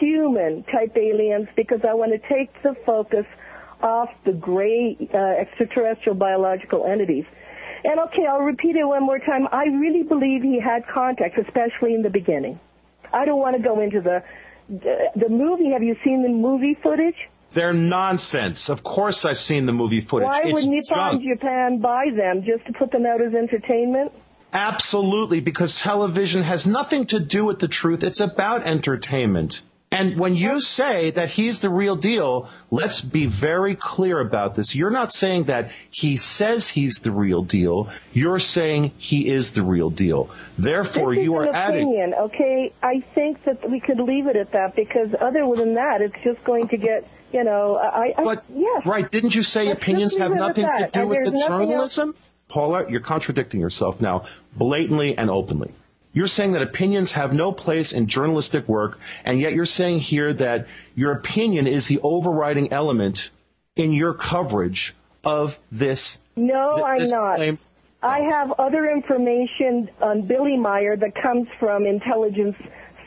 Speaker 9: human type aliens because I want to take the focus off the gray uh, extraterrestrial biological entities. And okay, I'll repeat it one more time. I really believe he had contacts, especially in the beginning. I don't want to go into the the, movie. Have you seen the movie footage?
Speaker 3: They're nonsense. Of course, I've seen the movie footage.
Speaker 9: Why
Speaker 3: it's
Speaker 9: would Nippon
Speaker 3: junk.
Speaker 9: Japan buy them just to put them out as entertainment?
Speaker 3: Absolutely, because television has nothing to do with the truth. It's about entertainment. And when you say that he's the real deal, let's be very clear about this. You're not saying that he says he's the real deal. You're saying he is the real deal. Therefore, you are adding.
Speaker 9: Opinion, okay, I think that we could leave it at that because other than that, it's just going to get, you know, I. I
Speaker 3: but
Speaker 9: yes.
Speaker 3: right, didn't you say
Speaker 9: Let's
Speaker 3: opinions have nothing to do
Speaker 9: and
Speaker 3: with the journalism?
Speaker 9: Else.
Speaker 3: Paola, you're contradicting yourself now, blatantly and openly. You're saying that opinions have no place in journalistic work, and yet you're saying here that your opinion is the overriding element in your coverage of this.
Speaker 9: No,
Speaker 3: th-
Speaker 9: I'm not. I have other information on Billy Meier that comes from intelligence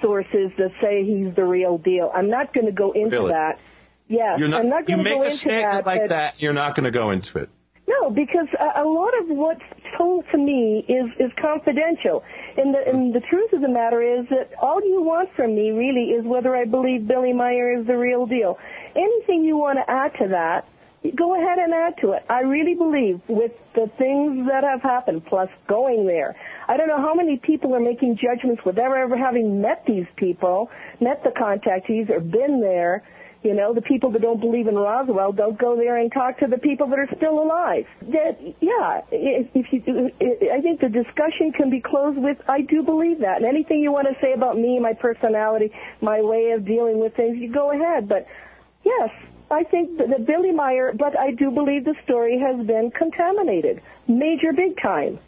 Speaker 9: sources that say he's the real deal. I'm not going to go into
Speaker 3: really?
Speaker 9: that. Yes,
Speaker 3: you're not,
Speaker 9: I'm not
Speaker 3: you
Speaker 9: going to
Speaker 3: make
Speaker 9: go
Speaker 3: a
Speaker 9: into
Speaker 3: statement like that. You're not going to go into it.
Speaker 9: No, because a, a lot of what's told to me is is confidential. And the and the truth of the matter is that all you want from me really is whether I believe Billy Meier is the real deal. Anything you want to add to that, go ahead and add to it. I really believe with the things that have happened, plus going there. I don't know how many people are making judgments without ever having met these people, met the contactees, or been there you know, the people that don't believe in Roswell don't go there and talk to the people that are still alive. That, yeah, if you, I think the discussion can be closed with, I do believe that. And anything you want to say about me, my personality, my way of dealing with things, you go ahead. But yes, I think that Billy Meier, but I do believe the story has been contaminated, major, big time.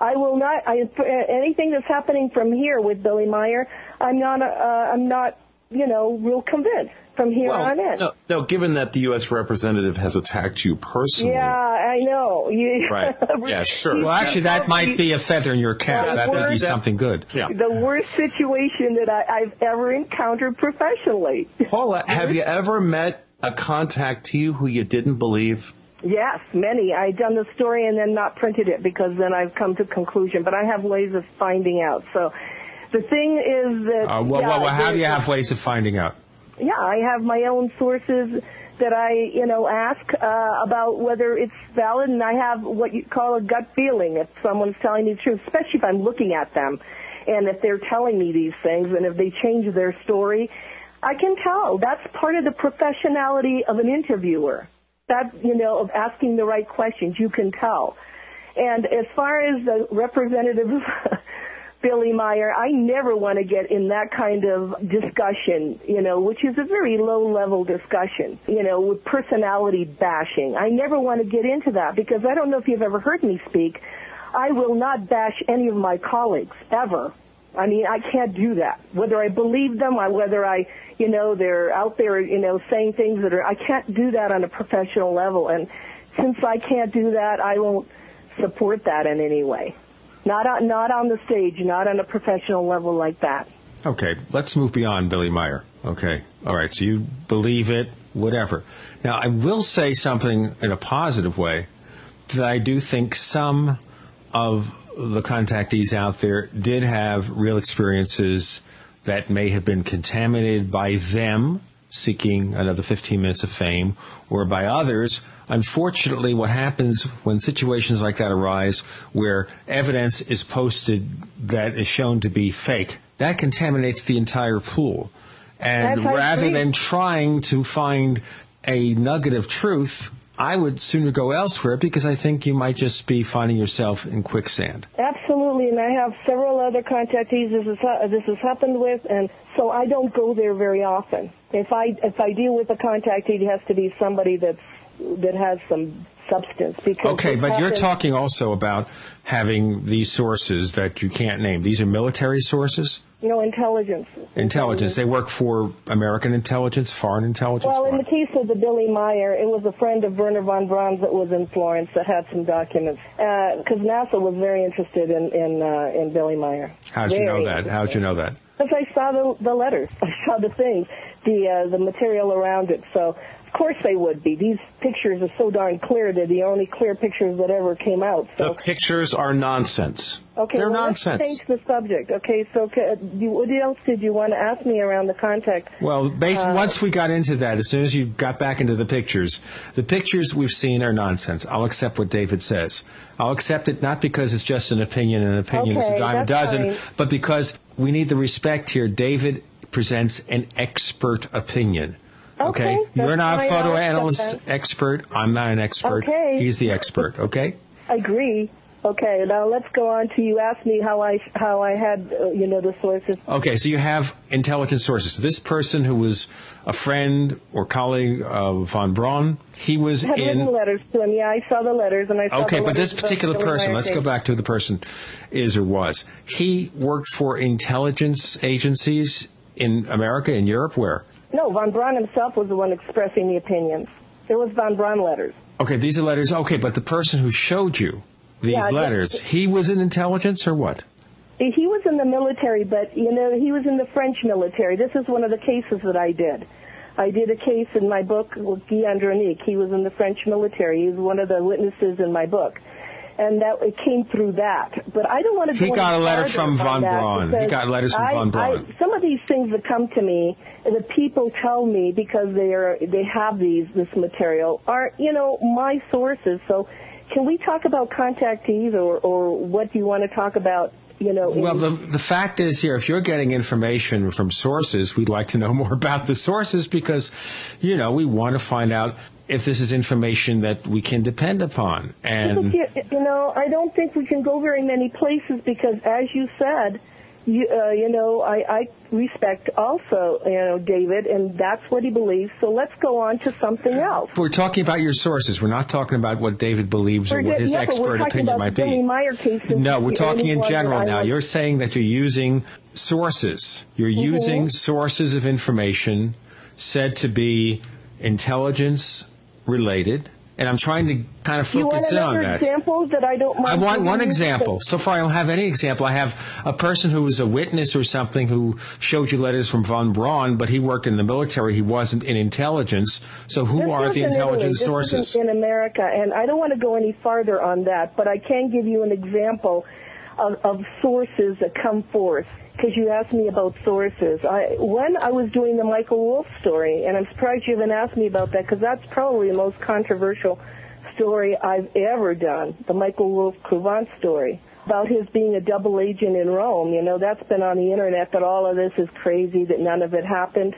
Speaker 9: I will not. I, anything that's happening from here with Billy Meier, I'm not. Uh, I'm not. You know, real convinced from here
Speaker 3: well,
Speaker 9: on in.
Speaker 3: No, no, given that the U.S. representative has attacked you personally.
Speaker 9: Yeah, I know. You,
Speaker 3: right. Yeah, sure.
Speaker 2: Well, actually, that might be a feather in your cap.
Speaker 9: The
Speaker 2: that would be something good.
Speaker 3: Yeah.
Speaker 9: The worst situation that I, I've ever encountered professionally.
Speaker 3: Paola, have you ever met a contactee who you didn't believe?
Speaker 9: Yes, many. I've done the story and then not printed it because then I've come to conclusion. But I have ways of finding out. So the thing is that.
Speaker 2: Uh, well,
Speaker 9: yeah,
Speaker 2: well, well, how do you have ways of finding out?
Speaker 9: Yeah, I have my own sources that I, you know, ask uh, about whether it's valid, and I have what you call a gut feeling if someone's telling me the truth, especially if I'm looking at them, and if they're telling me these things, and if they change their story, I can tell. That's part of the professionality of an interviewer. That, you know, of asking the right questions, you can tell. And as far as the representative Billy Meier. I never want to get in that kind of discussion, you know, which is a very low level discussion, you know, with personality bashing. I never want to get into that because I don't know if you've ever heard me speak. I will not bash any of my colleagues ever. I mean, I can't do that. Whether I believe them, or whether I, you know, they're out there, you know, saying things that are, I can't do that on a professional level. And since I can't do that, I won't support that in any way. Not on, not on the stage, not on a professional level like that.
Speaker 2: Okay, let's move beyond Billy Meier. Okay, all right, so you believe it, whatever. Now, I will say something in a positive way that I do think some of the contactees out there did have real experiences that may have been contaminated by them seeking another 15 minutes of fame, or by others. Unfortunately, what happens when situations like that arise where evidence is posted that is shown to be fake, that contaminates the entire pool. And
Speaker 9: That's
Speaker 2: rather than trying to find a nugget of truth, I would sooner go elsewhere because I think you might just be finding yourself in quicksand.
Speaker 9: Absolutely, and I have several other contactees this has uh, this has happened with, and so I don't go there very often. If I if I deal with a contactee, it has to be somebody that's that has some substance. Because
Speaker 2: Okay, but you're talking also about having these sources that you can't name. These are military sources?
Speaker 9: No, know intelligence.
Speaker 2: Intelligence. They work for American intelligence, foreign intelligence.
Speaker 9: Well, in the case of the Billy Meier, it was a friend of Wernher von Braun's that was in Florence that had some documents because NASA was very interested in in uh, in Billy Meier.
Speaker 2: How'd you know that? How'd you know that?
Speaker 9: Because I saw the the letters, I saw the things, the uh, the material around it. So course they would be. These pictures are so darn clear. They're the only clear pictures that ever came out. So
Speaker 3: The pictures are nonsense.
Speaker 9: okay,
Speaker 3: They're
Speaker 9: well,
Speaker 3: nonsense.
Speaker 9: let's change the subject. Okay, so ca- what else did you want to ask me around the contact?
Speaker 2: Well, bas
Speaker 9: Uh,
Speaker 2: once we got into that, as soon as you got back into the pictures, the pictures we've seen are nonsense. I'll accept what David says. I'll accept it not because it's just an opinion, and an opinion is a dime a dozen,
Speaker 9: fine.
Speaker 2: but because we need the respect here. David presents an expert opinion.
Speaker 9: Okay,
Speaker 2: You're not a photo analyst expert. I'm not an expert.
Speaker 9: Okay.
Speaker 2: He's the expert, okay?
Speaker 9: I Agree. Okay, now let's go on to you asked me how I how I had uh, you know the sources.
Speaker 2: Okay, so you have intelligence sources. This person who was a friend or colleague of von Braun, he was
Speaker 9: had
Speaker 2: in.
Speaker 9: letters to him. Yeah, I saw the letters and I saw
Speaker 2: Okay, but this particular person, let's go back to who the person is or was. He worked for intelligence agencies in America, in Europe, where?
Speaker 9: No, von Braun himself was the one expressing the opinions. It was von Braun letters.
Speaker 2: Okay, these are letters. Okay, but the person who showed you these
Speaker 9: Yeah,
Speaker 2: letters,
Speaker 9: guess-
Speaker 2: he was in intelligence or what?
Speaker 9: He was in the military, but you know he was in the French military. This is one of the cases that I did. I did a case in my book with Guy Andronique. He was in the French military. He was one of the witnesses in my book, and that it came through that. But I don't want to.
Speaker 2: He got a letter from von Braun. He got letters from
Speaker 9: I-
Speaker 2: von Braun.
Speaker 9: I, some of these things that come to me, the people tell me because they are they have these this material are you know my sources. So, can we talk about contactees or or what do you want to talk about? You know, in-
Speaker 2: Well, the, the fact is here, if you're getting information from sources, we'd like to know more about the sources because, you know, we want to find out if this is information that we can depend upon. And
Speaker 9: you know, I don't think we can go very many places because, as you said, you, uh, you know, I, I respect also, you know, David, and that's what he believes. So let's go on to something else.
Speaker 2: we're talking about your sources. We're not talking about what David believes or what his
Speaker 9: yeah,
Speaker 2: expert opinion might be. No, we're talking in general now. You're saying that you're using sources. You're
Speaker 9: Mhm.
Speaker 2: using sources of information said to be intelligence related. And I'm trying to kind of
Speaker 9: Do you want
Speaker 2: focus in on that.
Speaker 9: example that I don't mind?
Speaker 2: I want one example. So far, I don't have any example. I have a person who was a witness or something who showed you letters from von Braun, but he worked in the military. He wasn't in intelligence. So who
Speaker 9: This
Speaker 2: are the
Speaker 9: in
Speaker 2: intelligence
Speaker 9: This
Speaker 2: sources?
Speaker 9: in America, and I don't want to go any farther on that, but I can give you an example of, of sources that come forth. Because you asked me about sources. I, when I was doing the Michael Wolf story, and I'm surprised you haven't asked me about that, because that's probably the most controversial story I've ever done, the Michael Wolf Kruvant story about his being a double agent in Rome. You know, that's been on the internet that all of this is crazy, that none of it happened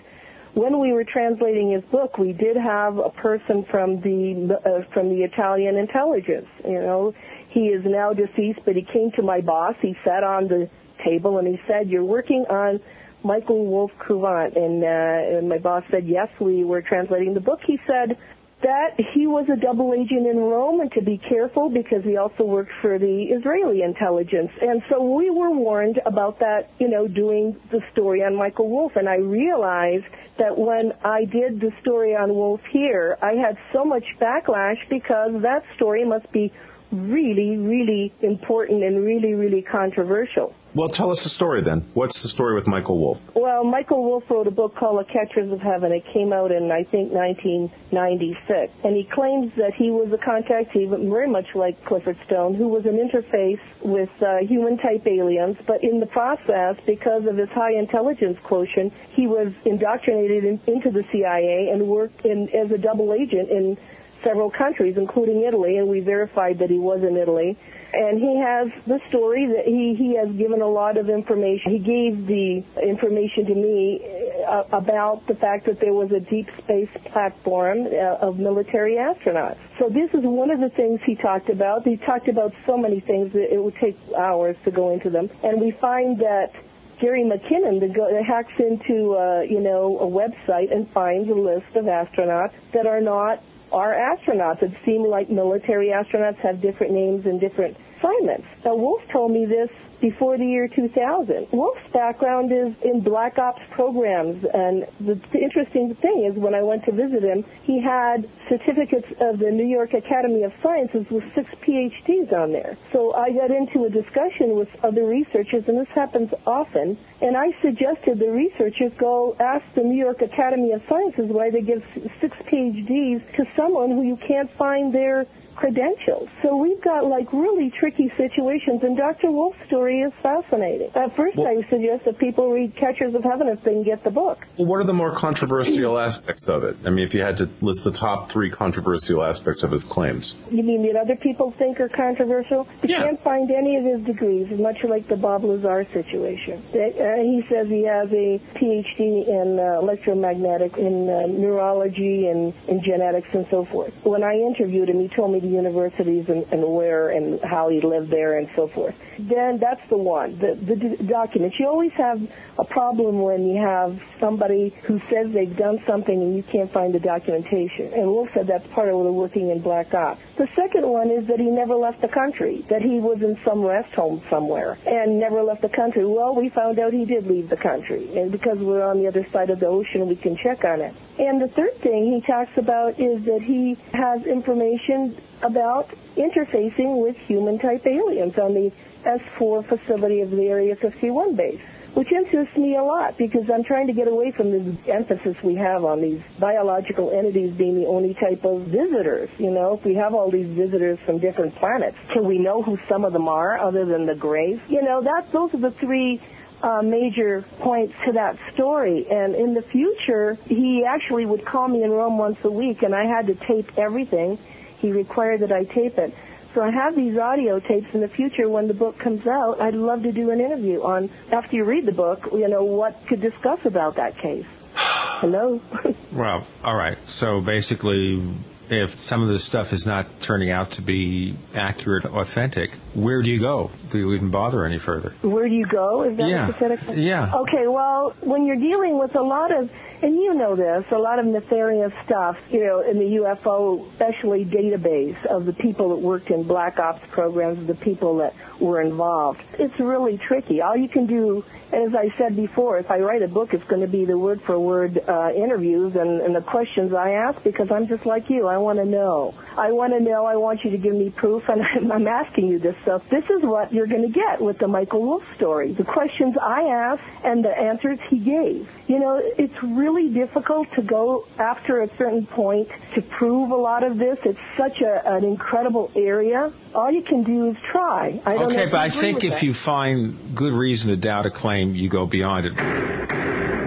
Speaker 9: when we were translating his book, we did have a person from the uh, from the Italian intelligence. You know, he is now deceased, but he came to my boss. He sat on the table and he said, "You're working on Michael Wolf Kruvant," and, uh, and my boss said, "Yes, we were translating the book." He said that he was a double agent in Rome and to be careful because he also worked for the Israeli intelligence. And so we were warned about that, you know, doing the story on Michael Wolf. And I realized that when I did the story on Wolf here, I had so much backlash because that story must be really, really important and really, really controversial.
Speaker 3: Well, tell us the story then. What's the story with Michael Wolf?
Speaker 9: Well, Michael Wolf wrote a book called The Catchers of Heaven. It came out in, I think, 1996. And he claims that he was a contactee, very much like Clifford Stone, who was an interface with uh, human-type aliens. But in the process, because of his high intelligence quotient, he was indoctrinated in, into the CIA and worked in, as a double agent in several countries, including Italy, and we verified that he was in Italy. And he has the story that he, he has given a lot of information. He gave the information to me uh, about the fact that there was a deep space platform uh, of military astronauts. So this is one of the things he talked about. He talked about so many things that it would take hours to go into them. And we find that Gary McKinnon the go, hacks into uh, you know a website and finds a list of astronauts that are not are astronauts. It seemed like military astronauts have different names and different assignments. Now, Wolf told me this before the year 2000. Wolf's background is in black ops programs, and the, the, interesting thing is when I went to visit him, he had certificates of the New York Academy of Sciences with six PhDs on there. So I got into a discussion with other researchers, and this happens often, and I suggested the researchers go ask the New York Academy of Sciences why they give six PhDs to someone who you can't find their credentials. So we've got like really tricky situations, and Dr. Wolf's story is fascinating. At first, well, I suggest that people read Catchers of Heaven if they can get the book.
Speaker 3: Well, what are the more controversial aspects of it? I mean, if you had to list the top three controversial aspects of his claims.
Speaker 9: You mean that other people think are controversial? You yeah. can't find any of his degrees, much like the Bob Lazar situation. Uh, he says he has a PhD in uh, electromagnetic, in uh, neurology, and in genetics, and so forth. When I interviewed him, he told me the universities and, and where and how he lived there and so forth. Then that's the one, the, the d- documents. You always have a problem when you have somebody who says they've done something and you can't find the documentation. And Wolf said that's part of the working in Black Ops. The second one is that he never left the country, that he was in some rest home somewhere and never left the country. Well, we found out he did leave the country. And because we're on the other side of the ocean, we can check on it. And the third thing he talks about is that he has information about interfacing with human-type aliens on the S4 facility of the Area 51 base, which interests me a lot because I'm trying to get away from the emphasis we have on these biological entities being the only type of visitors. You know, if we have all these visitors from different planets, can we know who some of them are other than the Greys? You know, that those are the three uh, major points to that story. And in the future, he actually would call me in Rome once a week, and I had to tape everything. He required that I tape it. So I have these audio tapes in the future when the book comes out. I'd love to do an interview on, after you read the book, you know, what to discuss about that case. Hello?
Speaker 2: well, all right. So basically, if some of this stuff is not turning out to be accurate, authentic, where do you go? Do you even bother any further?
Speaker 9: Where do you go? Is that
Speaker 2: yeah. Yeah.
Speaker 9: Okay, well, when you're dealing with a lot of, and you know this, a lot of nefarious stuff, you know, in the UFO, especially database of the people that worked in black ops programs, the people that were involved. It's really tricky. All you can do as I said before, if I write a book, it's going to be the word for word uh, interviews and, and the questions I ask because I'm just like you. I want to know. I want to know. I want you to give me proof, and I'm asking you this stuff. This is what you're going to get with the Michael Wolf story. The questions I asked and the answers he gave. You know, it's really difficult to go after a certain point to prove a lot of this. It's such a, an incredible area. All you can do is try. I don't
Speaker 2: okay, but I think
Speaker 9: if
Speaker 2: that. you find good reason to doubt a claim, you go beyond it.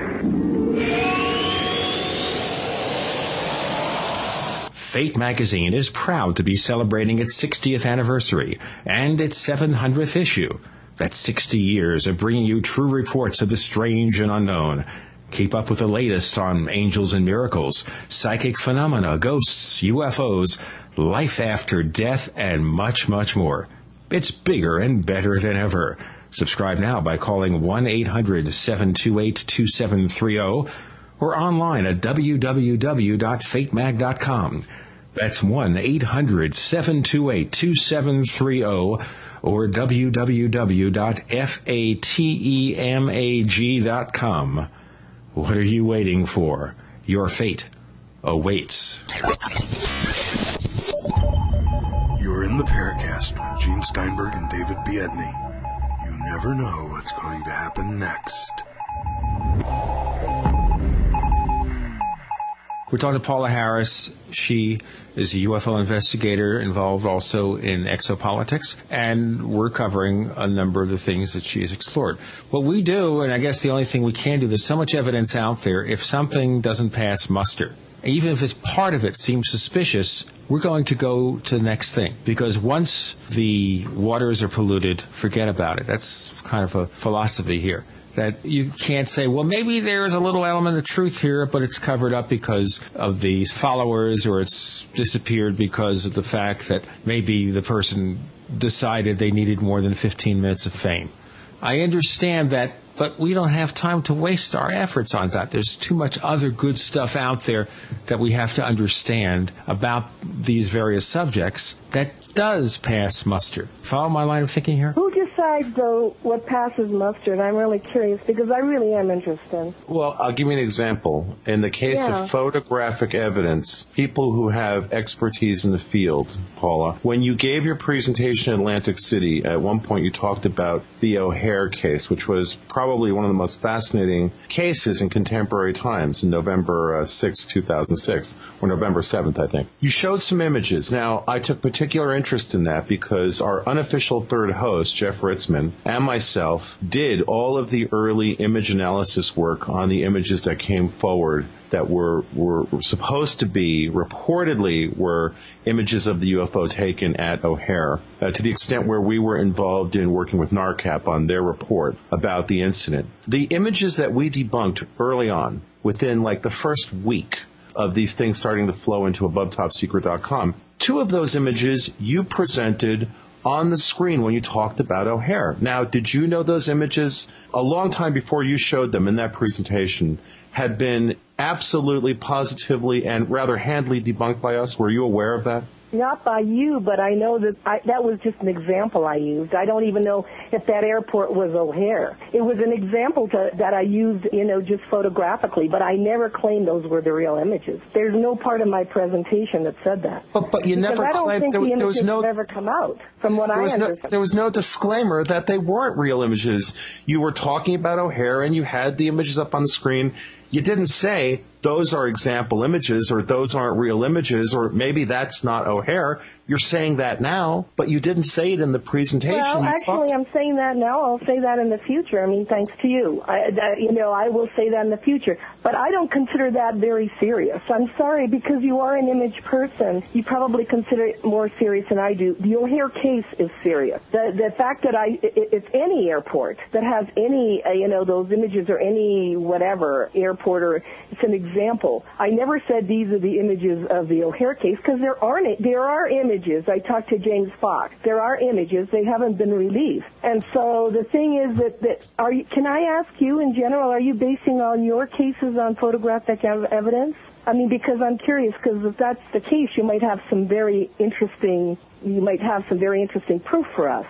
Speaker 10: Fate magazine is proud to be celebrating its 60th anniversary and its 700th issue. That's 60 years of bringing you true reports of the strange and unknown. Keep up with the latest on angels and miracles, psychic phenomena, ghosts, UFOs, life after death, and much, much more. It's bigger and better than ever. Subscribe now by calling 1 800 728 2730 or online at www.fatemag.com. That's 1 800 728 2730 or www.fatemag.com. What are you waiting for? Your fate awaits.
Speaker 5: You're in the Paracast with Gene Steinberg and David Biedny. You never know what's going to happen next.
Speaker 2: We're talking to Paola Harris. She is a UFO investigator involved also in exopolitics, and we're covering a number of the things that she has explored. What we do, and I guess the only thing we can do, there's so much evidence out there, if something doesn't pass muster, even if it's part of it seems suspicious, we're going to go to the next thing. Because once the waters are polluted, forget about it. That's kind of a philosophy here that you can't say, well, maybe there's a little element of truth here, but it's covered up because of the followers or it's disappeared because of the fact that maybe the person decided they needed more than 15 minutes of fame. I understand that, but we don't have time to waste our efforts on that. There's too much other good stuff out there that we have to understand about these various subjects that does pass muster. Follow my line of thinking here?
Speaker 9: Who decides, though, what passes muster? And I'm really curious because I really am interested.
Speaker 3: Well, I'll give you an example. In the case
Speaker 9: Yeah.
Speaker 3: of photographic evidence, people who have expertise in the field, Paola, when you gave your presentation in Atlantic City, at one point you talked about the O'Hare case, which was probably one of the most fascinating cases in contemporary times in November uh, 6, 2006, or November 7th, I think. You showed some images. Now, I took particular interest in that because our unofficial third host, Jeff Ritzmann, and myself did all of the early image analysis work on the images that came forward that were, were, supposed to be, reportedly, were images of the UFO taken at O'Hare, uh, to the extent where we were involved in working with NARCAP on their report about the incident. The images that we debunked early on, within like the first week of these things starting to flow into above-top-secret.com. Two of those images you presented on the screen when you talked about O'Hare. Now, did you know those images a long time before you showed them in that presentation had been absolutely, positively, and rather handily debunked by us? Were you aware of that?
Speaker 9: Not by you, but I know that I, that was just an example I used. I don't even know if that airport was O'Hare. It was an example to, that I used, you know, just photographically, but I never claimed those were the real images. There's no part of my presentation that said that.
Speaker 3: But, but you
Speaker 9: Because
Speaker 3: never
Speaker 9: I don't
Speaker 3: claimed
Speaker 9: think
Speaker 3: there,
Speaker 9: the
Speaker 3: there was
Speaker 9: images
Speaker 3: no
Speaker 9: have ever come out, from what I
Speaker 3: was no
Speaker 9: understand.
Speaker 3: there was no disclaimer that they weren't real images. You were talking about O'Hare and you had the images up on the screen. You didn't say those are example images or those aren't real images or maybe that's not O'Hare. You're saying that now, but you didn't say it in the presentation.
Speaker 9: Well, actually, I'm saying that now. I'll say that in the future. I mean, thanks to you. I, that, you know, I will say that in the future. But I don't consider that very serious. I'm sorry because you are an image person. You probably consider it more serious than I do. The O'Hare case is serious. The the fact that I i- it's any airport that has any uh, you know those images or any whatever airport or it's an example. I never said these are the images of the O'Hare case because there aren't. There are images. I talked to James Fox. There are images. They haven't been released. And so the thing is that, that are you, can I ask you in general, are you basing on your cases on photographic ev- evidence? I mean, because I'm curious, because if that's the case, you might have some very interesting, you might have some very interesting proof for us.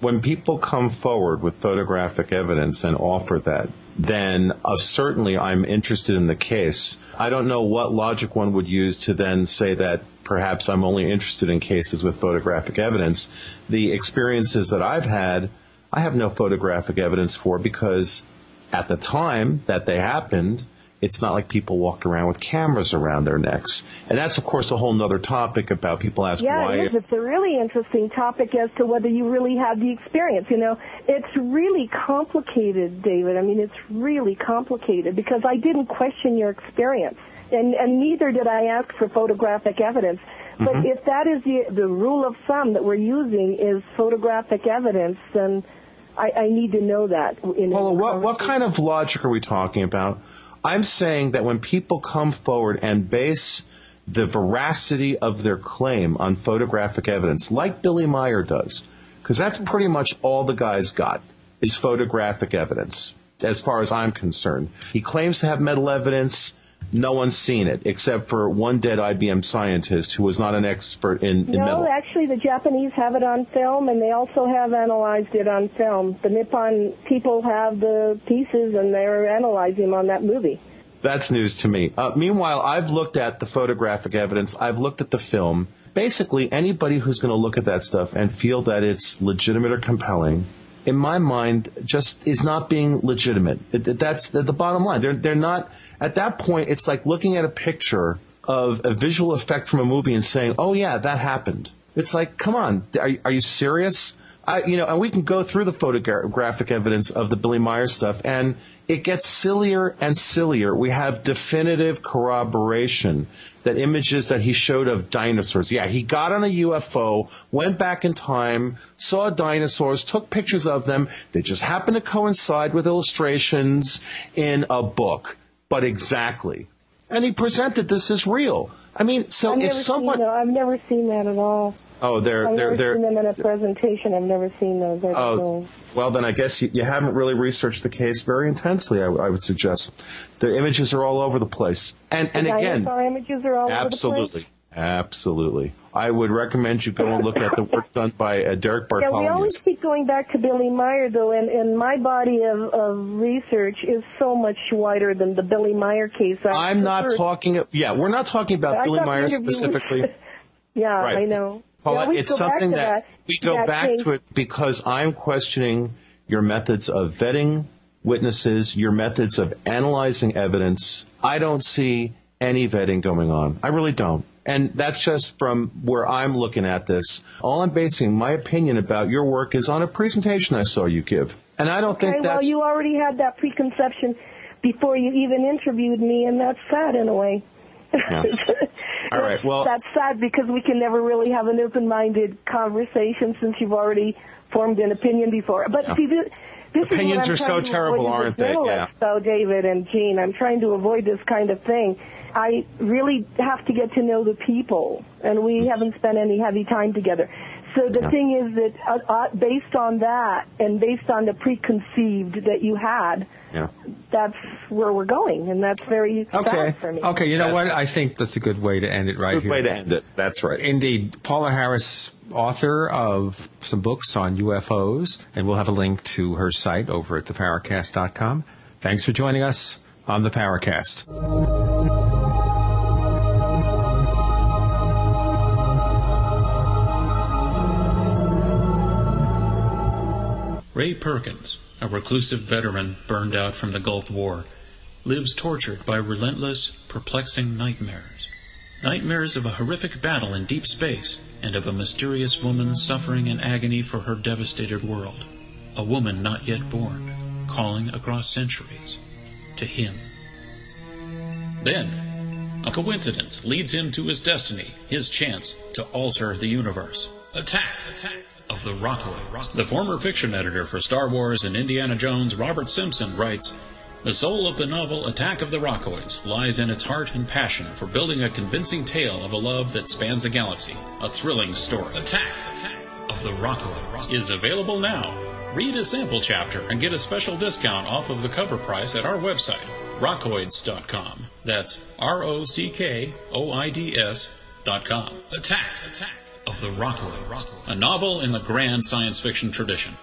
Speaker 3: when people come forward with photographic evidence and offer that, then uh, certainly I'm interested in the case. I don't know what logic one would use to then say that perhaps I'm only interested in cases with photographic evidence. The experiences that I've had, I have no photographic evidence for because at the time that they happened, it's not like people walked around with cameras around their necks. And that's, of course, a whole nother topic about people ask
Speaker 9: Yeah,
Speaker 3: why
Speaker 9: it is.
Speaker 3: it's
Speaker 9: It's a really interesting topic as to whether you really had the experience. You know, it's really complicated, David. I mean, it's really complicated because I didn't question your experience, and and neither did I ask for photographic evidence. But
Speaker 3: Mhm.
Speaker 9: if that is the the rule of thumb that we're using is photographic evidence, then I, I need to know that. In
Speaker 3: Paola, what, what kind of logic are we talking about? I'm saying that when people come forward and base the veracity of their claim on photographic evidence, like Billy Meier does, because that's pretty much all the guy's got is photographic evidence, as far as I'm concerned. He claims to have metal evidence. No one's seen it except for one dead IBM scientist who was not an expert in, in
Speaker 9: No,
Speaker 3: metal.
Speaker 9: actually, the Japanese have it on film, and they also have analyzed it on film. The Nippon people have the pieces, and they're analyzing them on that movie.
Speaker 3: That's news to me. Uh, meanwhile, I've looked at the photographic evidence. I've looked at the film. basically anybody who's going to look at that stuff and feel that it's legitimate or compelling, in my mind, just is not being legitimate. It, that's the, the bottom line. They're they're not at that point. It's like looking at a picture of a visual effect from a movie and saying, "Oh yeah, that happened." It's like, come on, are, are you serious? I, you know, and we can go through the photographic evidence of the Billy Meier stuff, and it gets sillier and sillier. We have definitive corroboration that images that he showed of dinosaurs. Yeah, he got on a UFO, went back in time, saw dinosaurs, took pictures of them. They just happened to coincide with illustrations in a book. But exactly. And he presented this as real. I mean, so
Speaker 9: I've
Speaker 3: if
Speaker 9: never
Speaker 3: someone,
Speaker 9: seen, I've never seen that at all.
Speaker 3: oh, they're
Speaker 9: I've
Speaker 3: they're
Speaker 9: never
Speaker 3: they're
Speaker 9: seen them in a presentation. I've never seen those. I don't
Speaker 3: Oh,
Speaker 9: know.
Speaker 3: well, then I guess you, you haven't really researched the case very intensely. I, I would suggest the images are all over the place, and and
Speaker 9: the
Speaker 3: again,
Speaker 9: dinosaur images are all over the place.
Speaker 3: Absolutely. I would recommend you go and look at the work done by uh, Derek
Speaker 9: Yeah, we always keep going back to Billy Meier, though, and, and my body of, of research is so much wider than the Billy Meier case. I
Speaker 3: I'm not talking. Yeah, we're not talking about
Speaker 9: I
Speaker 3: Billy
Speaker 9: Meier
Speaker 3: specifically.
Speaker 9: Yeah,
Speaker 3: Right.
Speaker 9: I know.
Speaker 3: Paola,
Speaker 9: yeah,
Speaker 3: it's something
Speaker 9: to
Speaker 3: that, we go
Speaker 9: that
Speaker 3: back
Speaker 9: case.
Speaker 3: to it because I'm questioning your methods of vetting witnesses, your methods of analyzing evidence. I don't see any vetting going on. I really don't. And that's just from where I'm looking at this. All I'm basing my opinion about your work is on a presentation I saw you give. And I don't
Speaker 9: Okay,
Speaker 3: think
Speaker 9: well,
Speaker 3: that's
Speaker 9: you already had that preconception before you even interviewed me, and that's sad in a way.
Speaker 3: Yeah. All right. Well,
Speaker 9: that's sad because we can never really have an open-minded conversation since you've already formed an opinion before. But
Speaker 3: Yeah.
Speaker 9: see, this, this
Speaker 3: Opinions are so terrible,
Speaker 9: avoid as a
Speaker 3: aren't they?
Speaker 9: journalist, though, David and Gene. I'm trying to avoid this kind of thing. I really have to get to know the people, and we haven't spent any heavy time together. So the
Speaker 3: Yeah.
Speaker 9: thing is that uh, uh, based on that, and based on the preconceived that you had,
Speaker 3: yeah.
Speaker 9: that's where we're going, and that's very
Speaker 2: Okay.
Speaker 9: sad for me.
Speaker 2: Okay, you know what? I think that's a good way to end it right
Speaker 3: Good
Speaker 2: here.
Speaker 3: way to end it. That's right.
Speaker 2: Indeed. Paola Harris, author of some books on UFOs, and we'll have a link to her site over at theparacast.com. Thanks for joining us on the Paracast.
Speaker 15: Ray Perkins, a reclusive veteran burned out from the Gulf War, lives tortured by relentless, perplexing nightmares. Nightmares of a horrific battle in deep space and of a mysterious woman suffering in agony for her devastated world. A woman not yet born, calling across centuries to him. Then, a coincidence leads him to his destiny, his chance to alter the universe. Attack! Attack! Of the Rockoids. The former fiction editor for Star Wars and Indiana Jones, Robert Simpson, writes The soul of the novel Attack of the Rockoids lies in its heart and passion for building a convincing tale of a love that spans the galaxy. A thrilling story. Attack! Attack! Of the Rockoids is available now. Read a sample chapter and get a special discount off of the cover price at our website, rockoids.com. That's R O C K O I D S dot com. Attack! Attack! Of the Rockoids. A novel in the grand science fiction tradition.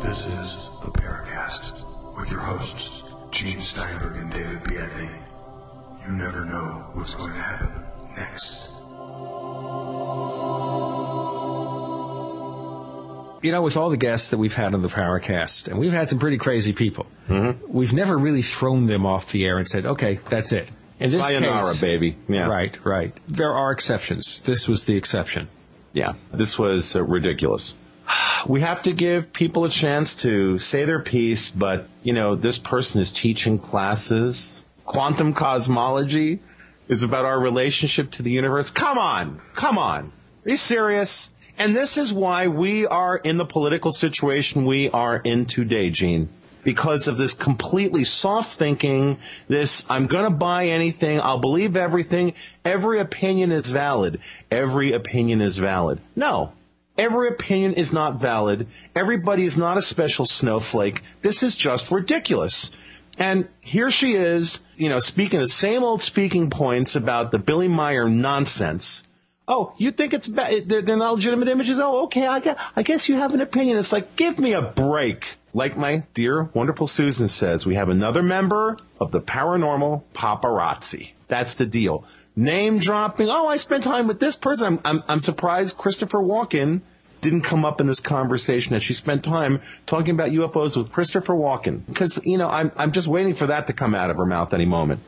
Speaker 5: This is the Paracast with your hosts, Gene Steinberg and David Biedny. You never know what's going to happen next.
Speaker 2: You know, with all the guests that we've had on the Paracast, and we've had some pretty crazy people, we've never really thrown them off the air and said, okay, that's it. In this
Speaker 3: Sayonara,
Speaker 2: case-
Speaker 3: baby. Yeah.
Speaker 2: Right, right. There are exceptions. This was the exception.
Speaker 3: Yeah, this was uh, ridiculous. We have to give people a chance to say their piece, but you know, this person is teaching classes. Quantum cosmology is about our relationship to the universe. Come on, come on. Are you serious? And this is why we are in the political situation we are in today, Gene. Because of this completely soft thinking, this I'm gonna buy anything, I'll believe everything, every opinion is valid. Every opinion is valid. No. Every opinion is not valid. Everybody is not a special snowflake. This is just ridiculous. And here she is, you know, speaking the same old speaking points about the Billy Meier nonsense. Oh, you think it's bad? They're, they're not legitimate images? Oh, okay. I guess, I guess you have an opinion. It's like, give me a break. Like my dear, wonderful Susan says, we have another member of the paranormal paparazzi. That's the deal. Name dropping. Oh, I spent time with this person. I'm, I'm, I'm surprised Christopher Walken didn't come up in this conversation that she spent time talking about UFOs with Christopher Walken. Because, you know, I'm, I'm just waiting for that to come out of her mouth any moment.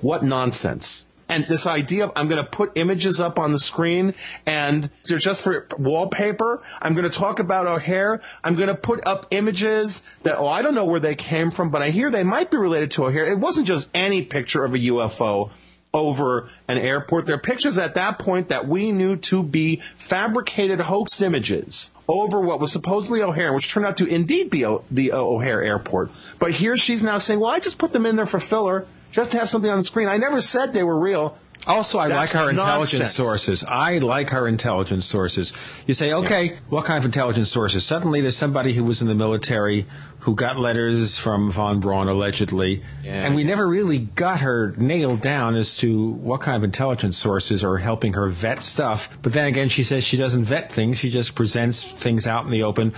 Speaker 3: What nonsense. And this idea of I'm going to put images up on the screen and they're just for wallpaper. I'm going to talk about O'Hare. I'm going to put up images that, oh, I don't know where they came from, but I hear they might be related to O'Hare. It wasn't just any picture of a UFO over an airport. There are pictures at that point that we knew to be fabricated hoax images over what was supposedly O'Hare, which turned out to indeed be o- the O'Hare airport. But here she's now saying, well, I just put them in there for filler, just to have something on the screen. I never said they were real.
Speaker 2: Also, I
Speaker 3: That's
Speaker 2: like our intelligence
Speaker 3: nonsense.
Speaker 2: sources. I like our intelligence sources. You say, okay, what kind of intelligence sources? Suddenly there's somebody who was in the military who got letters from von Braun allegedly, and we never really got her nailed down as to what kind of intelligence sources are helping her vet stuff. But then again, she says she doesn't vet things. She just presents things out in the open.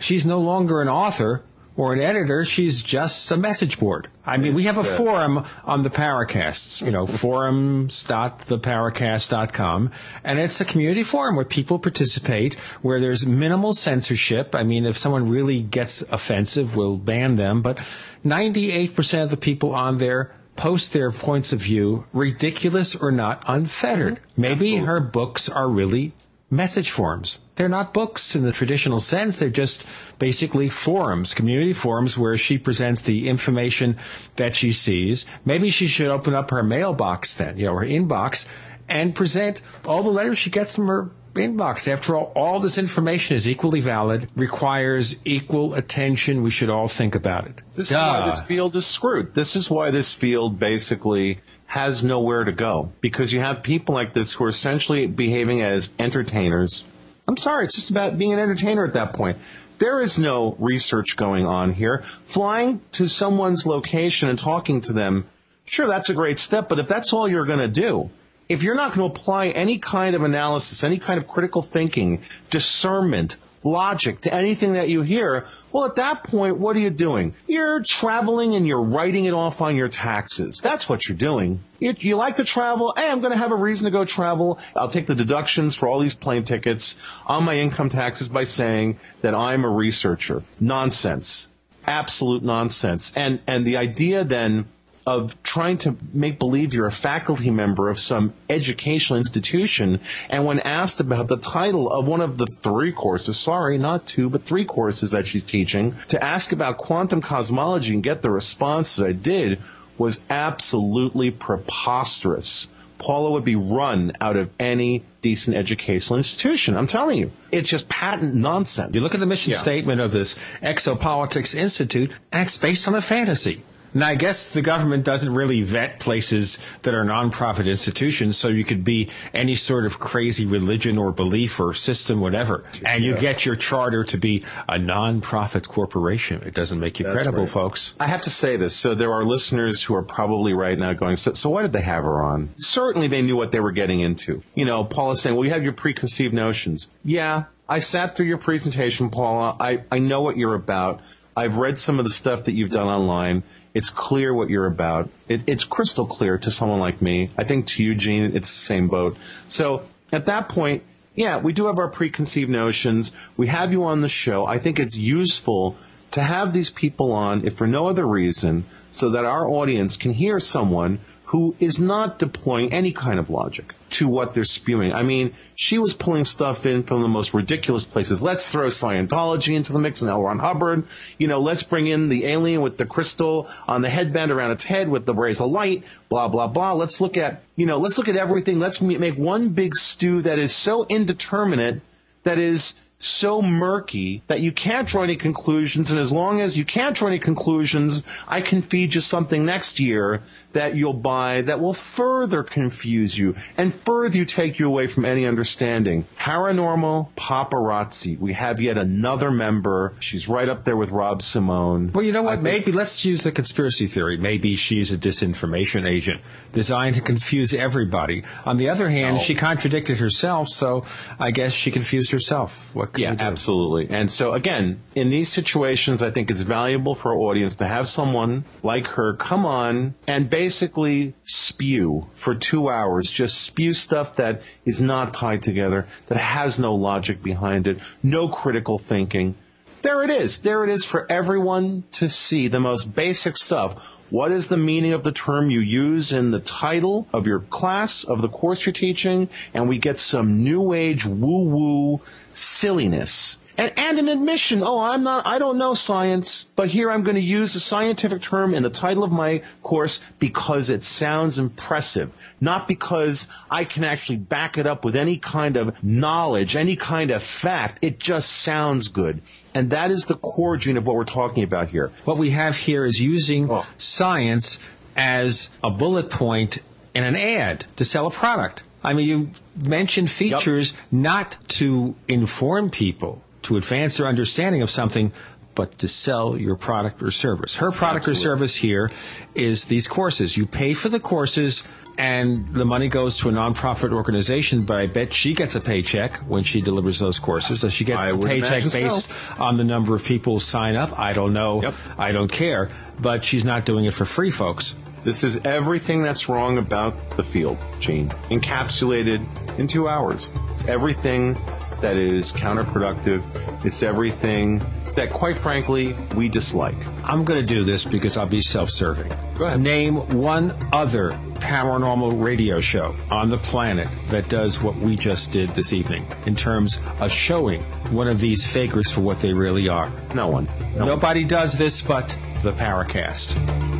Speaker 2: She's no longer an author or an editor. She's just a message board. I mean, we have a
Speaker 3: uh,
Speaker 2: forum on the Paracasts, you know, forums.theparacast.com, and it's a community forum where people participate, where there's minimal censorship. I mean, if someone really gets offensive, we'll ban them, but 98% of the people on there post their points of view, ridiculous or not, unfettered. Maybe her books are really message forums. They're not books in the traditional sense. They're just basically forums, community forums where she presents the information that she sees. Maybe she should open up her mailbox then, you know, her inbox and present all the letters she gets from her inbox. After all, all this information is equally valid, requires equal attention. We should all think about it.
Speaker 3: This is why this field is screwed. This is why this field basically has nowhere to go because you have people like this who are essentially behaving as entertainers. I'm sorry, it's just about being an entertainer at that point. There is no research going on here. Flying to someone's location and talking to them, sure, that's a great step, but if that's all you're going to do, if you're not going to apply any kind of analysis, any kind of critical thinking, discernment, logic to anything that you hear, well, at that point, what are you doing? You're traveling and you're writing it off on your taxes. That's what you're doing. You, you like to travel? Hey, I'm going to have a reason to go travel. I'll take the deductions for all these plane tickets on my income taxes by saying that I'm a researcher. Nonsense. Absolute nonsense. And, and the idea then of trying to make believe you're a faculty member of some educational institution, and when asked about the title of one of the three courses, sorry, not two, but three courses that she's teaching, to ask about quantum cosmology and get the response that I did was absolutely preposterous. Paola would be run out of any decent educational institution. I'm telling you. It's just patent nonsense.
Speaker 2: You look at the mission statement of this Exopolitics Institute, and it's based on a fantasy. Now, I guess the government doesn't really vet places that are nonprofit institutions, so you could be any sort of crazy religion or belief or system, whatever, and you
Speaker 3: Yeah.
Speaker 2: get your charter to be a nonprofit corporation. It doesn't make you
Speaker 3: That's
Speaker 2: credible,
Speaker 3: right.
Speaker 2: folks.
Speaker 3: I have to say this. So there are listeners who are probably right now going, so, so why did they have her on? Certainly they knew what they were getting into. You know, Paola's saying, well, you have your preconceived notions. Yeah, I sat through your presentation, Paola. I, I know what you're about. I've read some of the stuff that you've done online. It's clear what you're about. It, it's crystal clear to someone like me. I think to you, Gene, it's the same boat. So at that point, yeah, we do have our preconceived notions. We have you on the show. I think it's useful to have these people on, if for no other reason, so that our audience can hear someone who is not deploying any kind of logic to what they're spewing. I mean, she was pulling stuff in from the most ridiculous places. Let's throw Scientology into the mix. Now we're on Hubbard. You know, let's bring in the alien with the crystal on the headband around its head with the rays of light. Blah blah blah. Let's look at you know, let's look at everything. Let's make one big stew that is so indeterminate that is so murky that you can't draw any conclusions. And as long as you can't draw any conclusions, I can feed you something next year that you'll buy that will further confuse you and further take you away from any understanding. Paranormal paparazzi. We have yet another member. She's right up there with Rob Simone.
Speaker 2: Well, you know what? Maybe let's use the conspiracy theory. Maybe she's a disinformation agent designed to confuse everybody. On the other hand,
Speaker 3: No.
Speaker 2: she contradicted herself, so I guess she confused herself. What Can
Speaker 3: yeah, absolutely. And so again, in these situations, I think it's valuable for our audience to have someone like her come on and basically spew for two hours, just spew stuff that is not tied together, that has no logic behind it, no critical thinking. There it is. There it is for everyone to see the most basic stuff. What is the meaning of the term you use in the title of your class, of the course you're teaching? And we get some new age woo woo silliness. And, and an admission, oh, I'm not, I don't know science, but here I'm going to use a scientific term in the title of my course because it sounds impressive, not because I can actually back it up with any kind of knowledge, any kind of fact. It just sounds good. And that is the core gene of what we're talking about here.
Speaker 2: What we have here is using oh. science as a bullet point in an ad to sell a product. I mean, you mentioned features not to inform people, to advance their understanding of something, but to sell your product or service. Her product or service here is these courses. You pay for the courses and the money goes to a nonprofit organization, but I bet she gets a paycheck when she delivers those courses. Does she get a paycheck
Speaker 3: imagine so.
Speaker 2: based on the number of people sign up? I don't know. I don't care. But she's not doing it for free, folks.
Speaker 3: This is everything that's wrong about the field, Gene, encapsulated in two hours. It's everything that is counterproductive. It's everything that, quite frankly, we dislike.
Speaker 2: I'm going to do this because I'll be self-serving.
Speaker 3: Go ahead.
Speaker 2: Name one other paranormal radio show on the planet that does what we just did this evening in terms of showing one of these fakers for what they really are.
Speaker 3: No one.
Speaker 2: Nobody does this but the Paracast.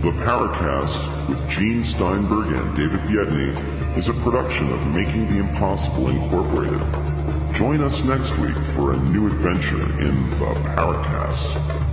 Speaker 1: The Paracast with Gene Steinberg and David Biedny is a production of Making the Impossible Incorporated. Join us next week for a new adventure in the Paracast.